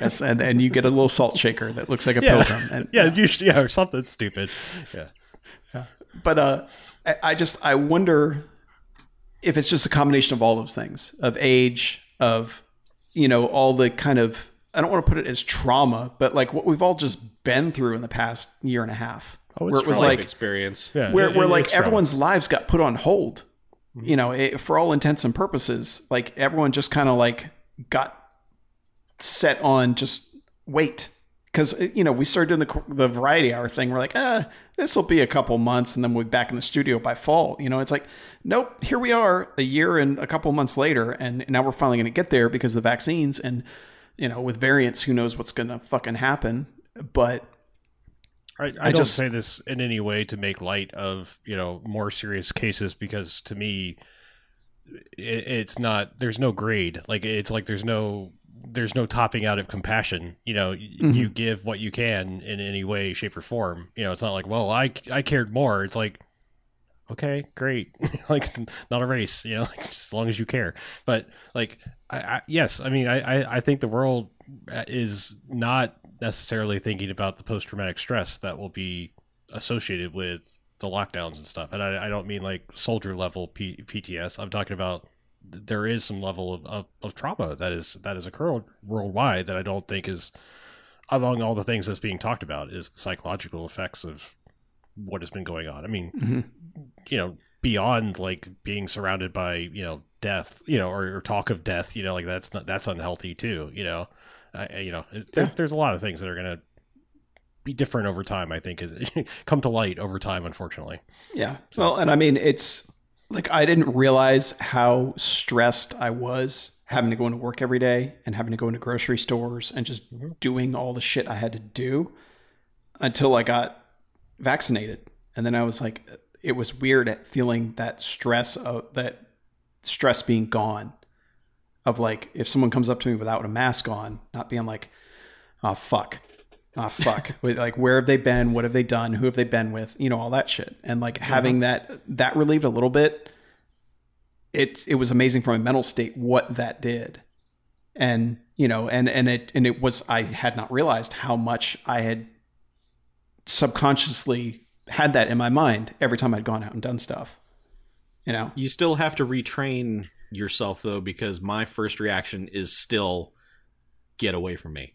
Speaker 3: yes, and, and you get a little salt shaker that looks like a
Speaker 2: Yeah.
Speaker 3: pilgrim. And,
Speaker 2: yeah, usually, yeah, or something stupid. Yeah,
Speaker 3: but uh, I, I just I wonder if it's just a combination of all those things of age, of you know, all the kind of I don't want to put it as trauma, but like what we've all just been through in the past year and a half,
Speaker 2: Oh, it's
Speaker 3: where it was like
Speaker 4: experience.
Speaker 2: yeah.
Speaker 3: where
Speaker 2: it-
Speaker 3: where
Speaker 2: it-
Speaker 3: like
Speaker 2: it's trauma.
Speaker 3: everyone's lives got put on hold. You know, it, for all intents and purposes, like everyone just kind of like got set on just wait because you know we started doing the the variety hour thing. We're like, ah, this will be a couple months, and then we'll be back in the studio by fall. You know, it's like, nope, here we are, a year and a couple months later, and now we're finally going to get there because of the vaccines, and you know, with variants, who knows what's going to fucking happen? But
Speaker 2: I, I,
Speaker 3: I
Speaker 2: don't
Speaker 3: just-
Speaker 2: say this in any way to make light of you know more serious cases because to me it, it's not there's no grade. Like it's like there's no there's no topping out of compassion. You know y
Speaker 3: Mhm.
Speaker 2: you give what you can in any way shape or form. You know it's not like well i i cared more. It's like okay great. Like it's not a race you know like, as long as you care. But like I, I yes i mean I, I think the world uh, is not necessarily thinking about the post-traumatic stress that will be associated with the lockdowns and stuff. And i, I don't mean like soldier level P- pts i'm talking about there is some level of, of, of trauma that is that is occurred worldwide that i don't think is among all the things that's being talked about is the psychological effects of what has been going on i mean
Speaker 3: mhm.
Speaker 2: you know beyond like being surrounded by you know death you know or, or talk of death you know like that's not that's unhealthy too you know I, you know there-
Speaker 3: Yeah.
Speaker 2: there's a lot of things that are gonna be different over time i think is come to light over time unfortunately
Speaker 3: Yeah. Well, and I mean, it's like I didn't realize how stressed I was having to go into work every day and having to go into grocery stores and just
Speaker 2: Mhm.
Speaker 3: doing all the shit I had to do until I got vaccinated. And then I was like, it was weird at feeling that stress of that stress being gone. Of like, if someone comes up to me without a mask on, not being like, oh, fuck. Ah fuck. Like where have they been? What have they done? Who have they been with? You know all that shit. And like having that that relieved a little bit it it was amazing from a mental state what that did. And you know and and it and it was i had not realized how much i had subconsciously had that in my mind every time i'd gone out and done stuff you know
Speaker 4: You still have to retrain yourself though, because my first reaction is still get away from me.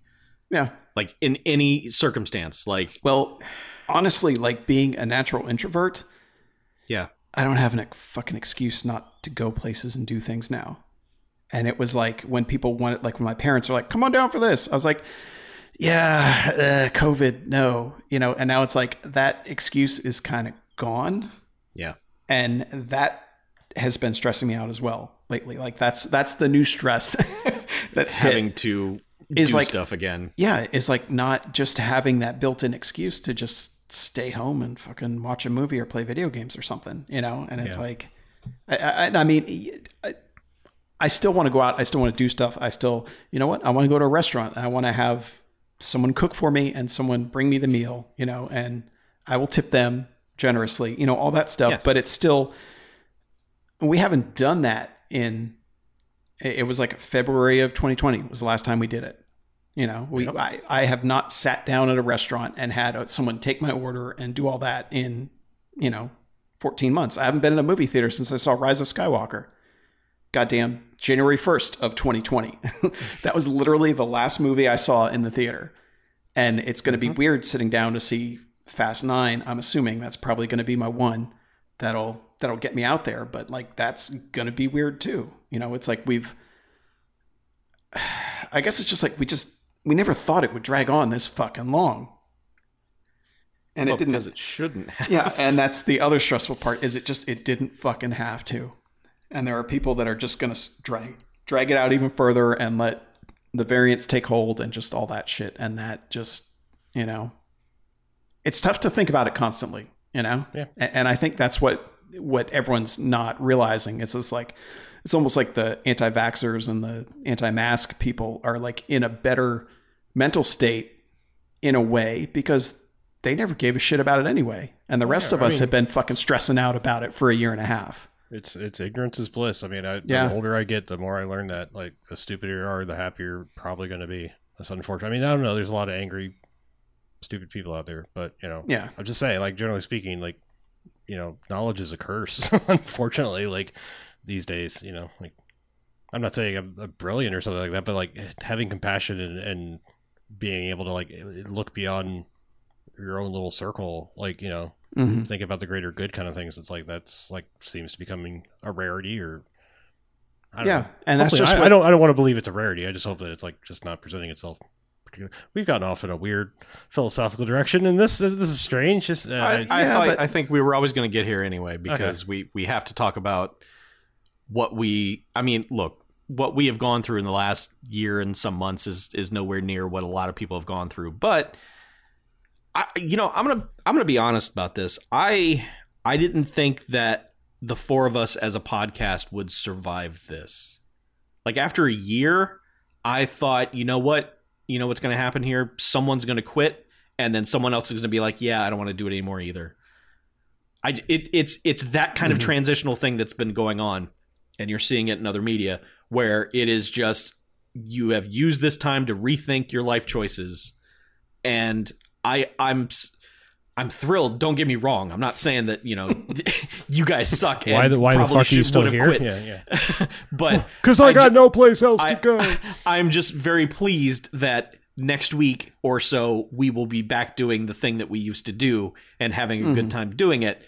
Speaker 3: yeah
Speaker 4: Like in any circumstance. Like
Speaker 3: Well, honestly, like being a natural introvert,
Speaker 4: Yeah.
Speaker 3: I don't have a fucking excuse not to go places and do things now. And it was like when people wanted, like when my parents were like, "Come on down for this," I was like, yeah, uh, COVID, no, you know, and now it's like that excuse is kind of gone.
Speaker 4: Yeah.
Speaker 3: and that has been stressing me out as well lately. Like that's that's the new stress that's hit.
Speaker 4: Having to
Speaker 3: Is
Speaker 4: do
Speaker 3: like-
Speaker 4: stuff again.
Speaker 3: yeah, it's like not just having that built-in excuse to just stay home and fucking watch a movie or play video games or something, you know. And it's
Speaker 4: Yeah.
Speaker 3: like, I, I, I mean, I, I still want to go out. I still want to do stuff. I still, you know what? I want to go to a restaurant. I want to have someone cook for me and someone bring me the meal, you know, and I will tip them generously, you know, all that stuff.
Speaker 4: Yes.
Speaker 3: But it's still, we haven't done that in. It was like February of 2020 was the last time we did it. You know, we
Speaker 4: Yep.
Speaker 3: I, I have not sat down at a restaurant and had uh, someone take my order and do all that in, you know, 14 months. I haven't been in a movie theater since I saw Rise of Skywalker. Goddamn, January 1st of 2020. that was literally the last movie I saw in the theater. And it's going to be mm-hmm. weird sitting down to see Fast 9. I'm assuming that's probably going to be my one that'll that'll get me out there, but like that's going to be weird too. You know, it's like we've I guess it's just like we just we never thought it would drag on this fucking long. And
Speaker 4: Well,
Speaker 3: it didn't
Speaker 4: because it shouldn't have.
Speaker 3: yeah, and that's the other stressful part is it just it didn't fucking have to. And there are people that are just going to drag drag it out even further and let the variants take hold and just all that shit and that just, you know, it's tough to think about it constantly, you know?
Speaker 2: Yeah.
Speaker 3: And I think that's what what everyone's not realizing. It's just like it's almost like the anti-vaxxers and the anti-mask people are like in a better mental state in a way because they never gave a shit about it anyway. And the rest
Speaker 2: Yeah,
Speaker 3: of
Speaker 2: I
Speaker 3: us
Speaker 2: mean-
Speaker 3: have been fucking stressing out about it for a year and a half.
Speaker 2: It's it's ignorance is bliss. I mean, I,
Speaker 3: Yeah.
Speaker 2: the older I get, the more I learn that like the stupider you are, the happier you're probably going to be. That's unfortunate. I mean, I don't know. There's a lot of angry, stupid people out there, but you know,
Speaker 3: Yeah.
Speaker 2: I'm just saying, like generally speaking, like you know, knowledge is a curse. unfortunately, like these days, you know, like I'm not saying I'm, I'm brilliant or something like that, but like having compassion and, and being able to like look beyond your own little circle, like you know,
Speaker 3: Mm-hmm.
Speaker 2: think about the greater good kind of things. It's like that's like seems to be becoming a rarity, or I don't
Speaker 3: Yeah.
Speaker 2: know.
Speaker 3: And that's just
Speaker 2: I,
Speaker 3: what,
Speaker 2: I don't I don't want to believe it's a rarity. I just hope that it's like just not presenting itself. We've gotten off in a weird philosophical direction, and this this is strange. Just uh,
Speaker 4: I, I,
Speaker 3: Yeah,
Speaker 4: thought,
Speaker 3: but-
Speaker 4: I think we were always going to get here anyway because we, we have to talk about what we. I mean, look, what we have gone through in the last year and some months is is nowhere near what a lot of people have gone through. But I, you know, I'm gonna I'm gonna be honest about this. I I didn't think that the four of us as a podcast would survive this. Like after a year, I thought, you know what, you know what's going to happen here? Someone's going to quit, and then someone else is going to be like, yeah, I don't want to do it anymore either. I it, it's it's that kind of
Speaker 3: Mhm.
Speaker 4: transitional thing that's been going on, and you're seeing it in other media where it is just you have used this time to rethink your life choices, and I I'm s- I'm thrilled. Don't get me wrong. I'm not saying that you know you guys suck.
Speaker 2: why the why the
Speaker 4: probably
Speaker 2: fuck are you still here?
Speaker 4: quit.
Speaker 2: Yeah, yeah.
Speaker 4: but
Speaker 2: Because I,
Speaker 4: I
Speaker 2: got
Speaker 4: ju-
Speaker 2: no place else
Speaker 4: I-
Speaker 2: to go.
Speaker 4: I'm just very pleased that next week or so we will be back doing the thing that we used to do and having a good
Speaker 3: Mhm.
Speaker 4: time doing it.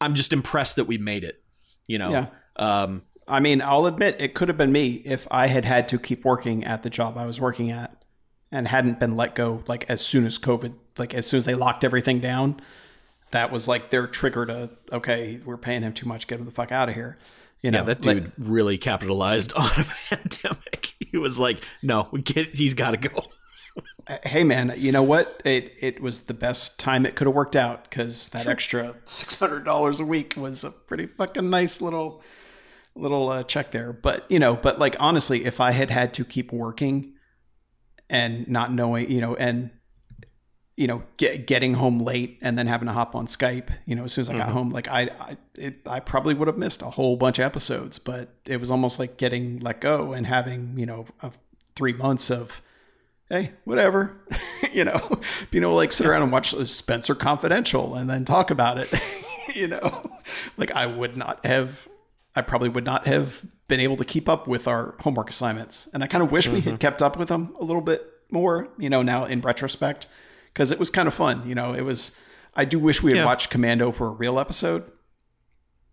Speaker 4: I'm just impressed that we made it. You know,
Speaker 3: Yeah.
Speaker 4: um,
Speaker 3: I mean, I'll admit it could have been me if I had had to keep working at the job I was working at and hadn't been let go like as soon as COVID, like as soon as they locked everything down. That was like their trigger to okay, we're paying him too much, get him the fuck out of here. You know,
Speaker 4: yeah, that dude really capitalized on a pandemic. He was like, "No, get. He's got to go."
Speaker 3: hey man, you know what? It it was the best time it could have worked out because that extra six hundred dollars a week was a pretty fucking nice little little uh, check there. But you know, but like honestly, if I had had to keep working and not knowing, you know, and you know, get, getting home late and then having to hop on Skype, you know, as soon as I got
Speaker 4: Mhm.
Speaker 3: home, like I, I, it, I probably would have missed a whole bunch of episodes, but it was almost like getting let go and having, you know, a, three months of, hey, whatever, you know, you know, like sit around and watch Spencer Confidential and then talk about it, you know, like I would not have, I probably would not have been able to keep up with our homework assignments. And I kind of wish we had mm-hmm. kept up with them a little bit more, you know, now in retrospect, because it was kind of fun. You know, it was, I do wish we had
Speaker 4: Yeah.
Speaker 3: watched Commando for a real episode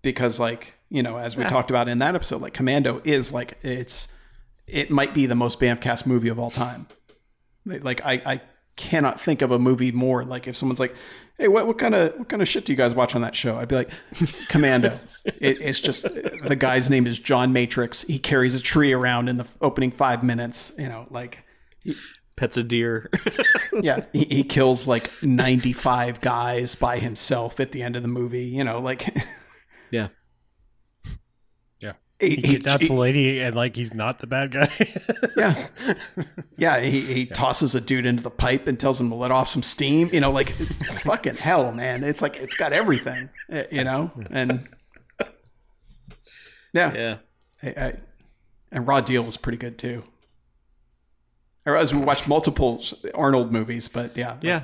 Speaker 3: because, like, you know, as we
Speaker 4: Yeah.
Speaker 3: talked about in that episode, like Commando is like, it's, it might be the most Bamfcast movie of all time. Like I, I cannot think of a movie more. Like if someone's like, "Hey, what what kind of what kind of shit do you guys watch on that show?" I'd be like, "Commando." it, it's just the guy's name is John Matrix. He carries a tree around in the opening five minutes. You know, like
Speaker 4: Pets a deer.
Speaker 3: yeah, he, he kills like ninety five guys by himself at the end of the movie. You know, like
Speaker 4: yeah.
Speaker 2: Yeah.
Speaker 3: he,
Speaker 2: He
Speaker 3: he-
Speaker 2: kidnaps
Speaker 3: he-
Speaker 2: a lady and like he's not the bad guy.
Speaker 3: yeah, yeah. He, he tosses a dude into the pipe and tells him to let off some steam. You know, like fucking hell, man. It's like it's got everything. eh, You know, and yeah,
Speaker 4: Yeah.
Speaker 3: I, I, and Raw Deal was pretty good too. I realize we watched multiple Arnold movies, but yeah,
Speaker 4: Yeah.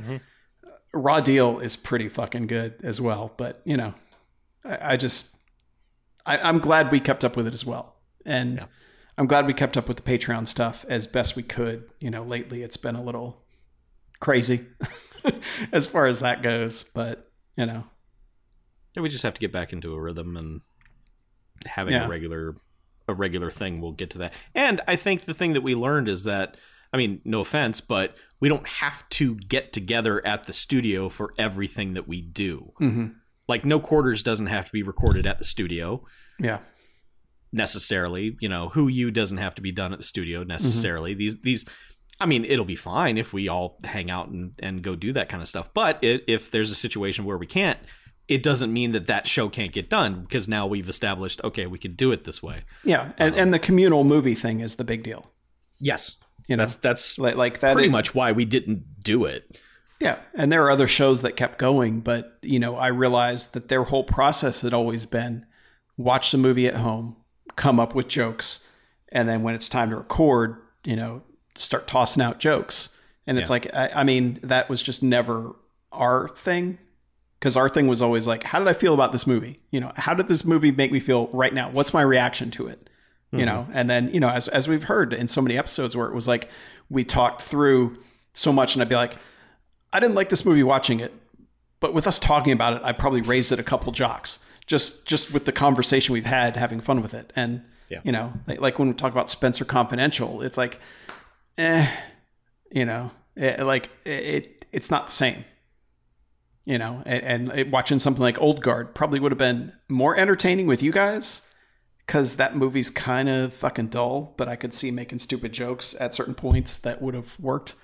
Speaker 3: Raw Deal is pretty fucking good as well. But you know, I, I just I, I'm glad we kept up with it as well, and
Speaker 4: Yeah.
Speaker 3: I'm glad we kept up with the Patreon stuff as best we could. You know, lately it's been a little crazy as far as that goes, but you know,
Speaker 4: Yeah, we just have to get back into a rhythm and having
Speaker 3: Yeah.
Speaker 4: a regular a regular thing. We'll get to that. And I think the thing that we learned is that I mean, no offense, but we don't have to get together at the studio for everything that we do.
Speaker 3: hmm
Speaker 4: Like no quarters doesn't have to be recorded at the studio
Speaker 3: yeah,
Speaker 4: necessarily. You know, who you doesn't have to be done at the studio necessarily. Mm-hmm. These these I mean, it'll be fine if we all hang out and, and go do that kind of stuff. But it, if there's a situation where we can't, it doesn't mean that that show can't get done because now we've established, okay, we can do it this way.
Speaker 3: yeah, and, um, and the communal movie thing is the big deal.
Speaker 4: Yes,
Speaker 3: You know,
Speaker 4: that's that's
Speaker 3: like like that
Speaker 4: pretty
Speaker 3: is-
Speaker 4: much why we didn't do it.
Speaker 3: Yeah, and there are other shows that kept going, but you know, I realized that their whole process had always been watch the movie at home, come up with jokes, and then when it's time to record, you know, start tossing out jokes. And it's
Speaker 4: Yeah.
Speaker 3: like, I, I mean, that was just never our thing, because our thing was always like, how did I feel about this movie? You know, how did this movie make me feel right now? What's my reaction to it? You know, mm-hmm. and then you know, as as we've heard in so many episodes where it was like we talked through so much, and I'd be like. I didn't like this movie watching it, but with us talking about it, I probably raised it a couple jocks just just with the conversation we've had, having fun with it. And
Speaker 4: Yeah.
Speaker 3: you know, like, like when we talk about Spencer Confidential, it's like, eh, you know, eh, like it, it's not the same. You know, and, and it- watching something like Old Guard probably would have been more entertaining with you guys because that movie's kind of fucking dull. But I could see making stupid jokes at certain points that would have worked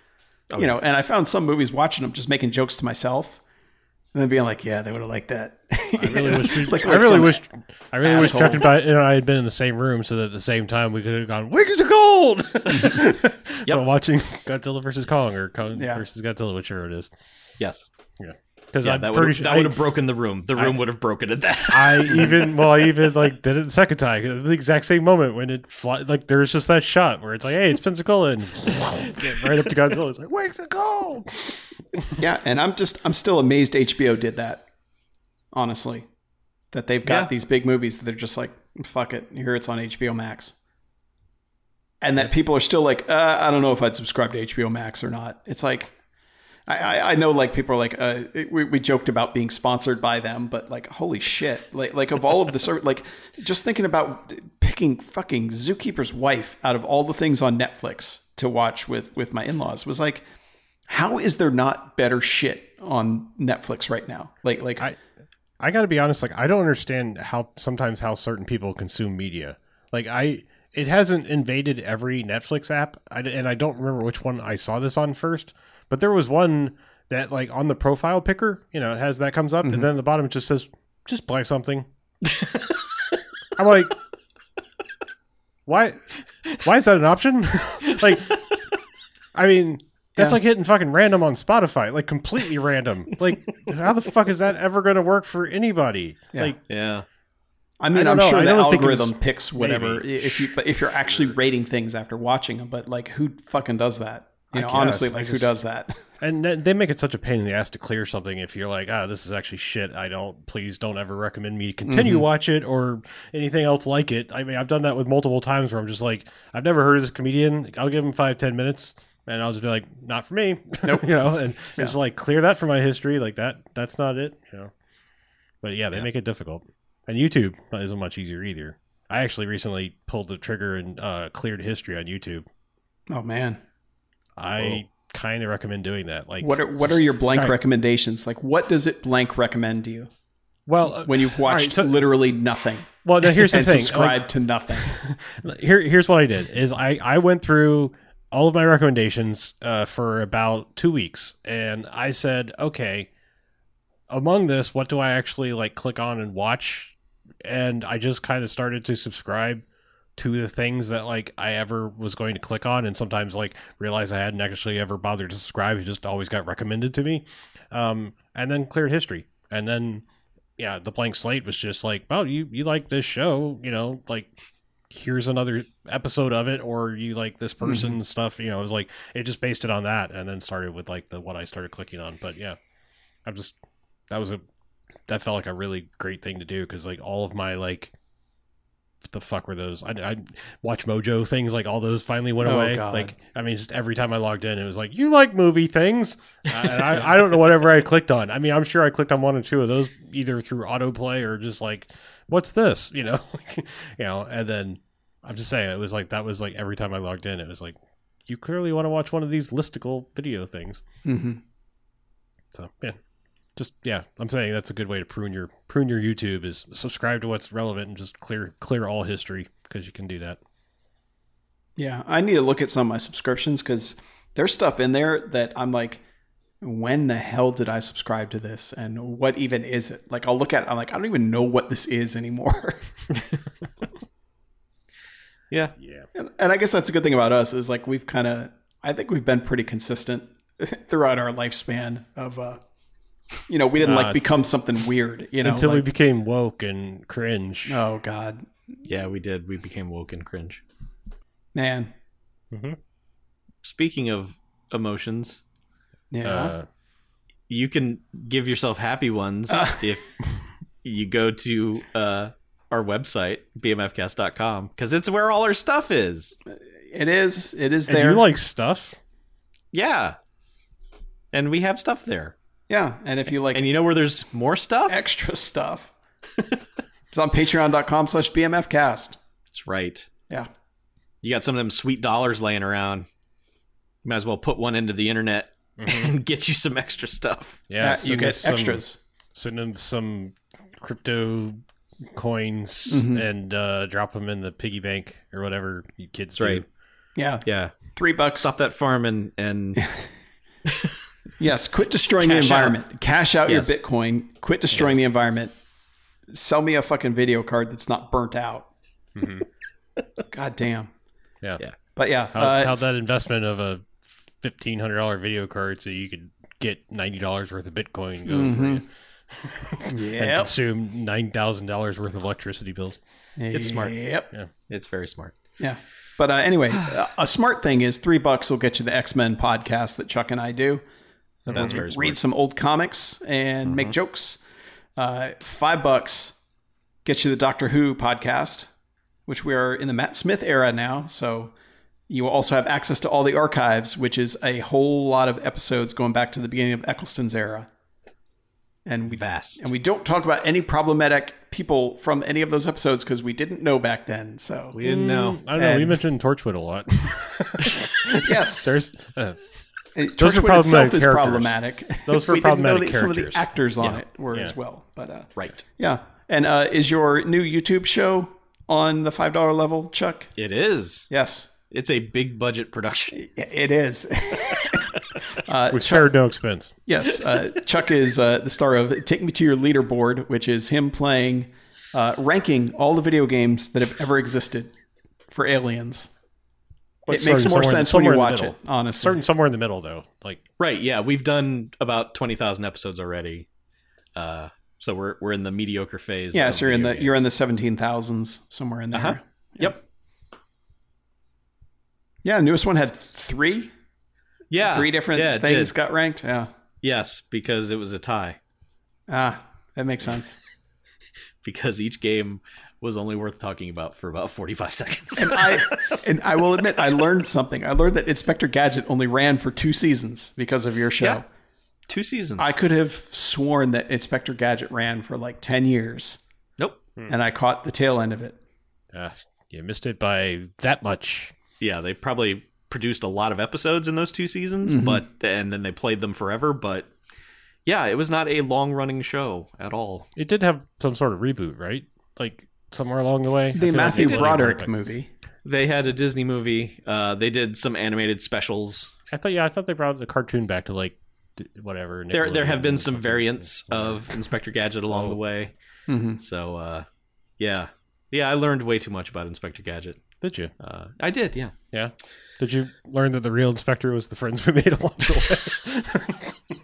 Speaker 3: Oh, you know, and I found some movies watching them just making jokes to myself, and then being like, "Yeah, they would have liked that."
Speaker 2: I really wish. We,
Speaker 3: Like-
Speaker 2: I really wish. I really wish. Chuck and I, and I had been in the same room so that at the same time we could have gone wings of gold. yep. watching Godzilla versus Kong or Kong
Speaker 3: Yeah.
Speaker 2: versus Godzilla, whichever it is.
Speaker 4: Yes.
Speaker 2: Because
Speaker 4: Yeah,
Speaker 2: I'm
Speaker 4: that
Speaker 2: pretty
Speaker 4: would
Speaker 2: sure
Speaker 4: that would have broken the room. The room would have broken at that.
Speaker 2: I even well, I even like did it the second time. The exact same moment when it fly, like there's just that shot where it's like, hey, it's Pensacola, and get right up to Godzilla. It's like wings of gold.
Speaker 3: yeah, and I'm just I'm still amazed HBO did that. Honestly, that they've got
Speaker 4: Yeah.
Speaker 3: these big movies that they're just like, "Fuck it, here it's on HBO Max," and that people are still like, uh, "I don't know if I'd subscribe to HBO Max or not." It's like. I, I- know, like people are like, uh, we, we joked about being sponsored by them, but like, holy shit! Like, like of all of the like, just thinking about picking fucking Zookeeper's Wife out of all the things on Netflix to watch with with my in laws was like, how is there not better shit on Netflix right now? Like, like
Speaker 2: I- I got to be honest. Like, I don't understand how sometimes how certain people consume media. Like, I it hasn't invaded every Netflix app, I, and I don't remember which one I saw this on first. But there was one that, like, on the profile picker, you know, it has that comes up, and mm-hmm. then at the bottom it just says, "Just play something." I'm like, why? Why is that an option? like, I mean. That's
Speaker 3: Yeah.
Speaker 2: like hitting fucking random on Spotify, like completely random. Like, how the fuck is that ever going to work for anybody?
Speaker 3: Yeah.
Speaker 2: Like,
Speaker 4: yeah.
Speaker 3: I mean,
Speaker 2: I
Speaker 3: I'm
Speaker 2: know.
Speaker 3: sure
Speaker 2: I
Speaker 3: the
Speaker 2: don't think it was-
Speaker 3: algorithm picks whatever
Speaker 2: maybe.
Speaker 3: if you, but if you're actually rating things after watching them, but like, who fucking does that? You know, honestly,
Speaker 2: I
Speaker 3: like, who does that?
Speaker 2: and they make it such a pain in the ass to clear something if you're like, ah, this is actually shit. I don't, please don't ever recommend me to continue
Speaker 3: Mhm.
Speaker 2: watch it or anything else like it. I mean, I've done that with multiple times where I'm just like, I've never heard of this comedian. I'll give him five, ten minutes. And I'll just be like, not for me,
Speaker 3: Nope.
Speaker 2: you know, and just like clear that from my history. Like that, that's not it, you know. But yeah, they
Speaker 4: Yeah.
Speaker 2: make it difficult. And YouTube isn't much easier either. I actually recently pulled the trigger and uh, cleared history on YouTube.
Speaker 3: Oh man,
Speaker 2: I kind of recommend doing that. Like,
Speaker 3: What are what are your blank
Speaker 2: Alright.
Speaker 3: recommendations? Like, what does it blank recommend to you
Speaker 2: well uh,
Speaker 3: when you've watched
Speaker 2: right, so-
Speaker 3: literally nothing
Speaker 2: well, no, here's the thing.
Speaker 3: subscribed to nothing?
Speaker 2: Here, here's what I did: is I I went through all of my recommendations uh, for about two weeks, and I said, okay, among this, what do I actually like click on and watch? And I just kind of started to subscribe to the things that like I ever was going to click on, and sometimes like realize I hadn't actually ever bothered to subscribe. It just always got recommended to me, um, and then cleared history, and then yeah, the blank slate was just like, oh, you you like this show, you know, like here's another episode of it, or you like this person stuff, you know. It was like it just based it on that, and then started with like the what I started clicking on. But yeah, I'm just that was a that felt like a really great thing to do because like all of my like the fuck were those? I, I WatchMojo things like all those finally went
Speaker 3: Oh,
Speaker 2: away.
Speaker 3: God.
Speaker 2: like i mean just every time i logged in it was like you like movie things? Uh, and I, I don't know whatever i clicked on. I mean i'm sure i clicked on one or two of those either through autoplay or just like what's this? You know? You know and then i'm just saying it was like that was like every time i logged in it was like you clearly want to watch one of these listicle video things.
Speaker 3: Hmm
Speaker 2: so yeah, just yeah, I'm saying that's a good way to prune your prune your YouTube is subscribe to what's relevant and just clear clear all history because you can do that.
Speaker 3: Yeah, I need to look at some of my subscriptions because there's stuff in there that I'm like, when the hell did I subscribe to this, and what even is it? Like, I'll look at, it, I'm like, I don't even know what this is anymore.
Speaker 4: Yeah.
Speaker 2: Yeah,
Speaker 3: and, and I guess that's a good thing about us is like we've kind of, I think we've been pretty consistent throughout our lifespan of, uh, you know, we didn't
Speaker 2: Uh,
Speaker 3: like become something weird, you know,
Speaker 2: until we became woke and cringe.
Speaker 3: oh god,
Speaker 4: Yeah, we did. We became woke and cringe.
Speaker 3: man,
Speaker 4: Speaking of emotions,
Speaker 3: yeah,
Speaker 2: Uh,
Speaker 4: you can give yourself happy ones
Speaker 3: Uh.
Speaker 4: if you go to uh, our website, bmfcast.com, because it's where all our stuff is.
Speaker 3: it is, it is
Speaker 2: and
Speaker 3: there,
Speaker 2: you like stuff?
Speaker 4: Yeah. And we have stuff there.
Speaker 3: Yeah, and if you like
Speaker 4: And you know where there's more stuff?
Speaker 3: extra stuff, it's on Patreon.com/slash BMFcast.
Speaker 4: That's right.
Speaker 3: Yeah.
Speaker 4: You got some of them sweet dollars laying around. You might as well put one into the internet and get you some extra stuff.
Speaker 2: Yeah,
Speaker 3: Yeah, you get
Speaker 2: us some-
Speaker 3: extras.
Speaker 2: Send them some crypto coins
Speaker 3: Mhm.
Speaker 2: and uh, drop them in the piggy bank or whatever you kids do.
Speaker 4: right.
Speaker 3: Yeah,
Speaker 4: Yeah.
Speaker 3: three bucks.
Speaker 4: off that farm and, and
Speaker 3: Yes, quit destroying the
Speaker 4: Cash out.
Speaker 3: environment. Cash out
Speaker 4: Yes.
Speaker 3: your Bitcoin. Quit destroying
Speaker 4: Yes.
Speaker 3: the environment. Sell me a fucking video card that's not burnt out.
Speaker 2: Mhm.
Speaker 3: God damn.
Speaker 2: Yeah.
Speaker 4: Yeah.
Speaker 3: But yeah,
Speaker 2: How,
Speaker 3: uh,
Speaker 2: how'd that investment of a fifteen hundred dollar video card so you could get ninety dollars worth of Bitcoin go for you and
Speaker 3: yep.
Speaker 2: consume nine thousand dollars worth of electricity bills?
Speaker 4: It's smart.
Speaker 3: Yep. Yeah.
Speaker 4: it's very smart.
Speaker 3: Yeah. But uh, anyway, uh, a smart thing is three bucks will get you the X Men podcast that Chuck and I do.
Speaker 4: That's very
Speaker 3: Read some old comics and make jokes. Uh, five bucks gets you the Doctor Who podcast, which we are in the Matt Smith era now. So you will also have access to all the archives, which is a whole lot of episodes going back to the beginning of Eccleston's era. And we
Speaker 4: Vast.
Speaker 3: and we don't talk about any problematic people from any of those episodes because we didn't know back then. So
Speaker 4: We didn't know.
Speaker 2: Mm, I don't know. we mentioned Torchwood a lot.
Speaker 3: yes,
Speaker 2: There's uh,
Speaker 3: And
Speaker 2: Those were
Speaker 3: Torchwood itself is
Speaker 2: characters.
Speaker 3: problematic.
Speaker 2: Those were
Speaker 3: we didn't know
Speaker 2: problematic
Speaker 3: that some of the actors on
Speaker 4: Yeah.
Speaker 3: it were
Speaker 2: Yeah.
Speaker 3: as well. But uh,
Speaker 4: Right.
Speaker 3: yeah, and uh, is your new YouTube show on the five dollar level, Chuck?
Speaker 4: It is.
Speaker 3: Yes,
Speaker 4: It's a big budget production.
Speaker 3: I- it is. uh,
Speaker 2: we spared no expense.
Speaker 3: yes, uh, Chuck is uh, the star of "Take Me to Your Leaderboard," which is him playing, uh, ranking all the video games that have ever existed for aliens.
Speaker 2: But
Speaker 3: it makes more sense when you
Speaker 2: the
Speaker 3: watch it. Honestly,
Speaker 2: Starting somewhere in the middle though, like
Speaker 4: Right. Yeah. We've done about 20,000 episodes already. Uh, so we're, we're in the mediocre phase.
Speaker 3: yeah. So you're in the
Speaker 4: video
Speaker 3: you're in the
Speaker 4: games.
Speaker 3: seventeen thousands somewhere in there.
Speaker 4: Uh-huh. Yep.
Speaker 3: Yeah, newest one had three,
Speaker 4: Yeah.
Speaker 3: three different
Speaker 4: yeah,
Speaker 3: things
Speaker 4: did.
Speaker 3: got ranked. Yeah,
Speaker 4: Yes, because it was a tie.
Speaker 3: ah, that makes sense.
Speaker 4: Because each game was only worth talking about for about 45 seconds.
Speaker 3: and I and I will admit I learned something. I learned that Inspector Gadget only ran for two seasons because of your show.
Speaker 4: Yeah. Two seasons.
Speaker 3: I could have sworn that Inspector Gadget ran for like ten years,
Speaker 4: nope.
Speaker 3: and I caught the tail end of it.
Speaker 2: uh, you missed it by that much.
Speaker 4: Yeah, they probably produced a lot of episodes in those two seasons,
Speaker 3: Mhm.
Speaker 4: but and then they played them forever. But yeah, it was not a long running show at all.
Speaker 2: It did have some sort of reboot, right? Like somewhere along the way.
Speaker 3: The
Speaker 2: feel like
Speaker 3: Matthew. Broderick movie.
Speaker 4: They had a Disney movie. Uh, they did some animated specials.
Speaker 2: I thought, yeah, I thought they brought the cartoon back to like d- whatever.
Speaker 4: There, there have been some
Speaker 2: something.
Speaker 4: variants of Inspector Gadget along
Speaker 2: Oh.
Speaker 4: the way.
Speaker 3: hmm
Speaker 4: So, uh, yeah, yeah, I learned way too much about Inspector Gadget.
Speaker 2: Did you?
Speaker 4: Uh, I did, yeah.
Speaker 2: Yeah. Did you learn that the real inspector was the friends we made along the way?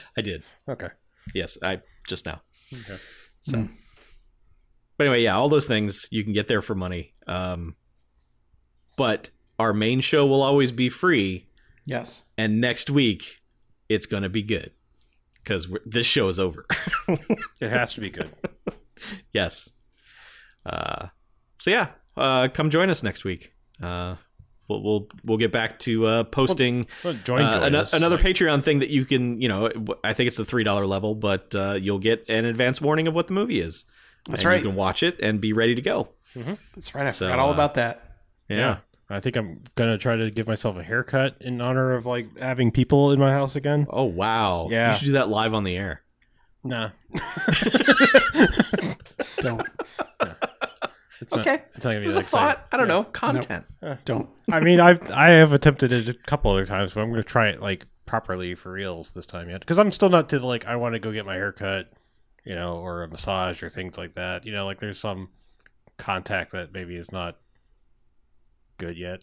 Speaker 4: I did.
Speaker 2: okay.
Speaker 4: Yes, I just now.
Speaker 2: Okay.
Speaker 4: So,
Speaker 3: Mm.
Speaker 4: but anyway, yeah, all those things you can get there for money. Um, but our main show will always be free,
Speaker 3: Yes.
Speaker 4: and next week it's gonna be good because this show is over.
Speaker 2: It has to be good.
Speaker 4: yes. Uh, so yeah, uh, come join us next week. Uh, we'll we'll we'll get back to uh, posting
Speaker 2: Well, join,
Speaker 4: uh,
Speaker 2: join
Speaker 4: ano-
Speaker 2: us.
Speaker 4: another
Speaker 2: Like,
Speaker 4: Patreon thing that you can, you know, I think it's the three dollar level, but uh, you'll get an advance warning of what the movie is.
Speaker 3: That's
Speaker 4: and
Speaker 3: right.
Speaker 4: You can watch it and be ready to go.
Speaker 3: That's right. I
Speaker 4: So,
Speaker 3: forgot all
Speaker 4: uh,
Speaker 3: about that.
Speaker 2: Yeah. I think I'm gonna try to give myself a haircut in honor of like having people in my house again.
Speaker 4: Oh wow!
Speaker 2: Yeah.
Speaker 4: you should do that live on the air.
Speaker 2: Nah.
Speaker 3: Don't.
Speaker 2: It's not-
Speaker 4: Okay,
Speaker 2: it's not gonna
Speaker 4: it
Speaker 2: be
Speaker 4: was
Speaker 2: that
Speaker 4: a thought. I don't know content.
Speaker 3: Don't.
Speaker 2: I mean, I've I have attempted it a couple other times, but I'm going to try it like properly for reals this time yet. Because I'm still not to the, like I want to go get my hair cut, you know, or a massage or things like that. You know, like there's some contact that maybe is not good yet.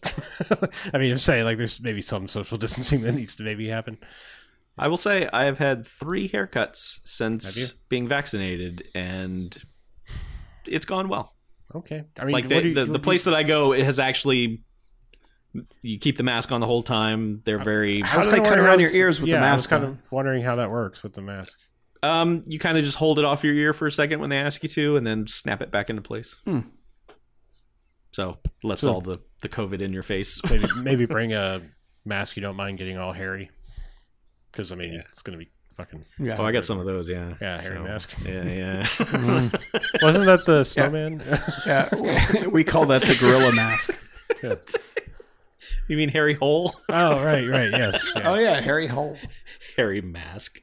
Speaker 2: I mean, I'm saying like there's maybe some social distancing that needs to maybe happen.
Speaker 4: I will say I have had three haircuts since being vaccinated, and it's gone well.
Speaker 2: Okay, I mean,
Speaker 4: like
Speaker 2: what
Speaker 4: the,
Speaker 2: you-
Speaker 4: the, the
Speaker 2: do you-
Speaker 4: place that I go it has actually. You keep the mask on the whole time. They're very.
Speaker 3: I was
Speaker 2: do they
Speaker 3: cut around
Speaker 2: I
Speaker 3: your ears with the
Speaker 2: yeah, I was
Speaker 3: mask
Speaker 2: kind
Speaker 3: on.
Speaker 2: of wondering how that works with the mask.
Speaker 4: Um, you kind of just hold it off your ear for a second when they ask you to, and then snap it back into place.
Speaker 3: Hmm.
Speaker 4: So lets
Speaker 2: So-
Speaker 4: all the the COVID in your face.
Speaker 2: Maybe maybe bring a mask you don't mind getting all hairy, because I mean
Speaker 4: Yeah.
Speaker 2: it's going to be fucking
Speaker 3: Yeah.
Speaker 4: Oh, I got some of those. Yeah.
Speaker 2: yeah hairy
Speaker 4: So,
Speaker 2: mask.
Speaker 4: Yeah, yeah.
Speaker 2: Wasn't that the snowman?
Speaker 3: yeah. we call that the gorilla mask.
Speaker 4: you mean Harry hole?
Speaker 2: oh right, right, yes. yeah.
Speaker 3: Oh yeah, Harry Hole.
Speaker 4: Harry mask.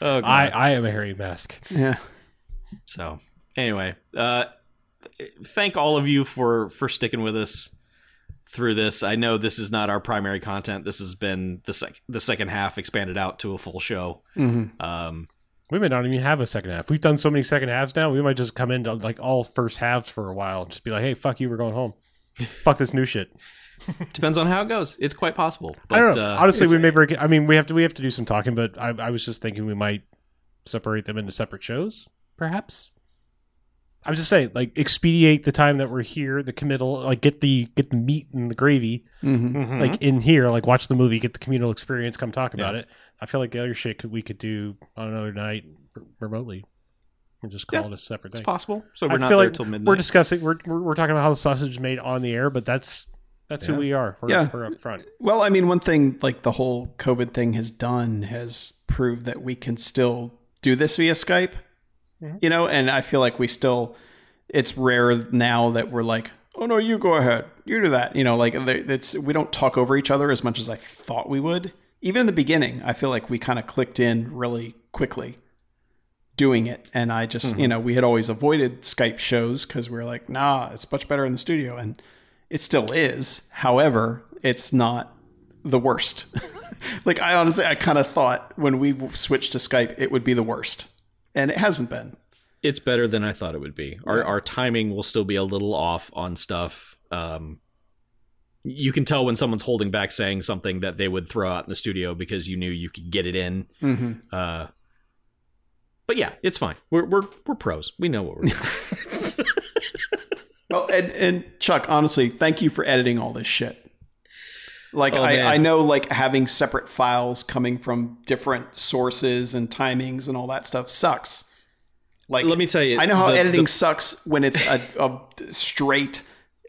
Speaker 4: oh, God.
Speaker 2: I I am a Harry mask.
Speaker 3: Yeah.
Speaker 4: So anyway, uh, thank all of you for for sticking with us through this. I know this is not our primary content. This has been the sec- the second half expanded out to a full show.
Speaker 3: hmm
Speaker 4: Um,
Speaker 2: We may not even have a second half. We've done so many second halves now. We might just come into like all first halves for a while and just be like, "Hey, fuck you, we're going home. fuck this new shit."
Speaker 4: depends on how it goes. It's quite possible. But,
Speaker 2: I don't know.
Speaker 4: Uh,
Speaker 2: Honestly,
Speaker 4: it's-
Speaker 2: we may break. it. I mean, we have to we have to do some talking, but I, I was just thinking we might separate them into separate shows, perhaps. I'm just saying, like, expedite the time that we're here, the committal, like, get the get the meat and the gravy,
Speaker 3: hmm
Speaker 4: Mhm.
Speaker 2: like in here, like, watch the movie, get the communal experience, come talk about it. I feel like the other shit could, we could do on another night r- remotely, and just call
Speaker 4: Yeah,
Speaker 2: it a separate
Speaker 4: it's possible. So we're not
Speaker 2: feel
Speaker 4: there
Speaker 2: like
Speaker 4: till midnight.
Speaker 2: We're discussing, we're, we're we're talking about how the sausage is made on the air, but that's that's
Speaker 4: Yeah.
Speaker 2: who we are. We're,
Speaker 3: Yeah.
Speaker 2: we're up front.
Speaker 3: Well, I mean, one thing like the whole COVID thing has done has proved that we can still do this via Skype.
Speaker 2: Mhm.
Speaker 3: You know, and I feel like we still. It's rare now that we're like, oh no, you go ahead, you do that. You know, like it's we don't talk over each other as much as I thought we would. Even in the beginning, I feel like we kind of clicked in really quickly doing it. And I just, you know, we had always avoided Skype shows because we were like, nah, it's much better in the studio. And it still is. However, it's not the worst. like I honestly, I kind of thought when we switched to Skype, it would be the worst. And it hasn't been.
Speaker 4: it's better than I thought it would be. Our our timing will still be a little off on stuff. Um, you can tell when someone's holding back saying something that they would throw out in the studio because you knew you could get it in.
Speaker 3: Mm-hmm.
Speaker 4: Uh, but yeah, it's fine. We're we're we're pros. We know what we're doing.
Speaker 3: Well, and, and Chuck, honestly, thank you for editing all this shit. Like
Speaker 4: Oh,
Speaker 3: I. I know like having separate files coming from different sources and timings and all that stuff sucks. Like
Speaker 4: Let me tell you,
Speaker 3: I know how
Speaker 4: the-
Speaker 3: editing
Speaker 4: the-
Speaker 3: sucks when it's a, a straight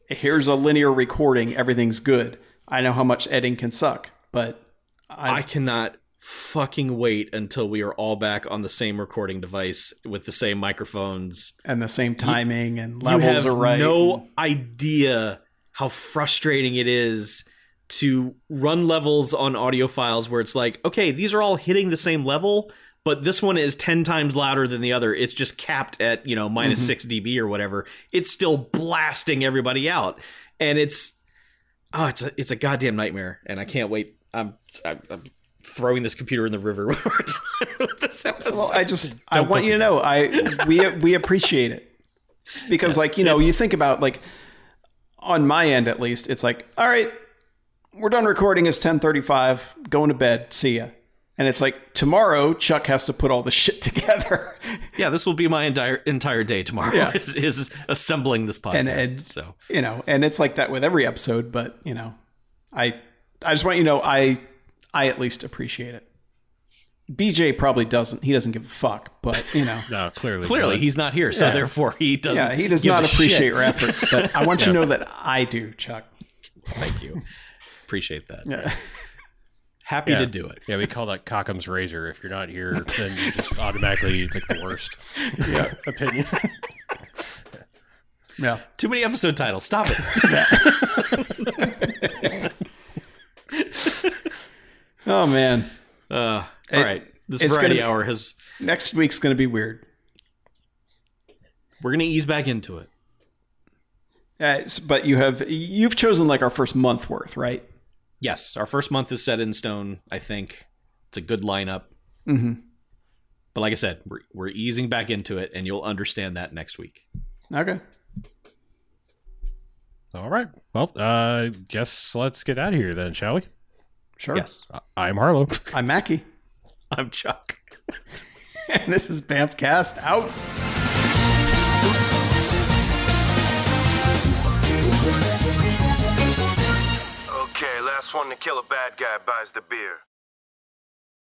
Speaker 3: here's a linear recording, everything's good. I know how much editing can suck, but
Speaker 4: I
Speaker 3: I,
Speaker 4: cannot fucking wait until we are all back on the same recording device with the same microphones.
Speaker 3: and the same timing and
Speaker 4: you
Speaker 3: levels
Speaker 4: have
Speaker 3: are right.
Speaker 4: no idea how frustrating it is to run levels on audio files where it's like, okay, these are all hitting the same level, but this one is 10 times louder than the other. It's just capped at, you know, minus
Speaker 3: Mm-hmm.
Speaker 4: 6 dB or whatever. It's still blasting everybody out. And it's oh, it's a it's a goddamn nightmare and I can't wait. I'm I'm, I'm throwing this computer in the river when we're done with this episode.
Speaker 3: Well, I just I want you to know I we we appreciate it because like you know you think about like on my end at least it's like all right we're done recording it's 10:35 going to bed see ya and it's like tomorrow Chuck has to put all the shit together
Speaker 4: Yeah, this will be my entire entire day tomorrow.
Speaker 3: Yeah.
Speaker 4: Is, is assembling this podcast.
Speaker 3: And- and-
Speaker 4: so
Speaker 3: you know and it's like that with every episode but you know I I just want you to know I I at least appreciate it BJ probably doesn't he doesn't give a fuck but you know
Speaker 2: No, clearly.
Speaker 4: clearly he's not here, so
Speaker 3: Yeah.
Speaker 4: therefore he doesn't.
Speaker 3: yeah he does
Speaker 4: give
Speaker 3: not appreciate
Speaker 4: shit.
Speaker 3: your efforts but I want you to know that I do Chuck
Speaker 4: Thank you, appreciate that.
Speaker 3: yeah.
Speaker 4: Happy
Speaker 2: Yeah.
Speaker 4: to do it.
Speaker 2: Yeah, we call that Cockham's razor. If you're not here, then you just automatically like the worst
Speaker 3: Yeah.
Speaker 2: opinion.
Speaker 3: Yeah.
Speaker 4: Too many episode titles. Stop it.
Speaker 3: Oh man.
Speaker 4: Uh, all
Speaker 3: It-
Speaker 4: right, this
Speaker 3: it's
Speaker 4: variety
Speaker 3: gonna be-
Speaker 4: hour has.
Speaker 3: Next week's going to be weird.
Speaker 4: We're gonna ease back into it.
Speaker 3: Uh, but you have you've chosen like our first month worth, right?
Speaker 4: Yes, our first month is set in stone. I think it's a good lineup.
Speaker 3: Mm-hmm.
Speaker 4: But like I said, we're, we're easing back into it, and you'll understand that next week.
Speaker 3: Okay.
Speaker 2: All right. Well, uh, guess let's get out of here then, shall we?
Speaker 3: Sure.
Speaker 4: Yes,
Speaker 2: I'm Harlow.
Speaker 3: I'm Mackie,
Speaker 4: I'm Chuck.
Speaker 3: and this is Bamfcast out.
Speaker 5: Last one to kill a bad guy buys the beer.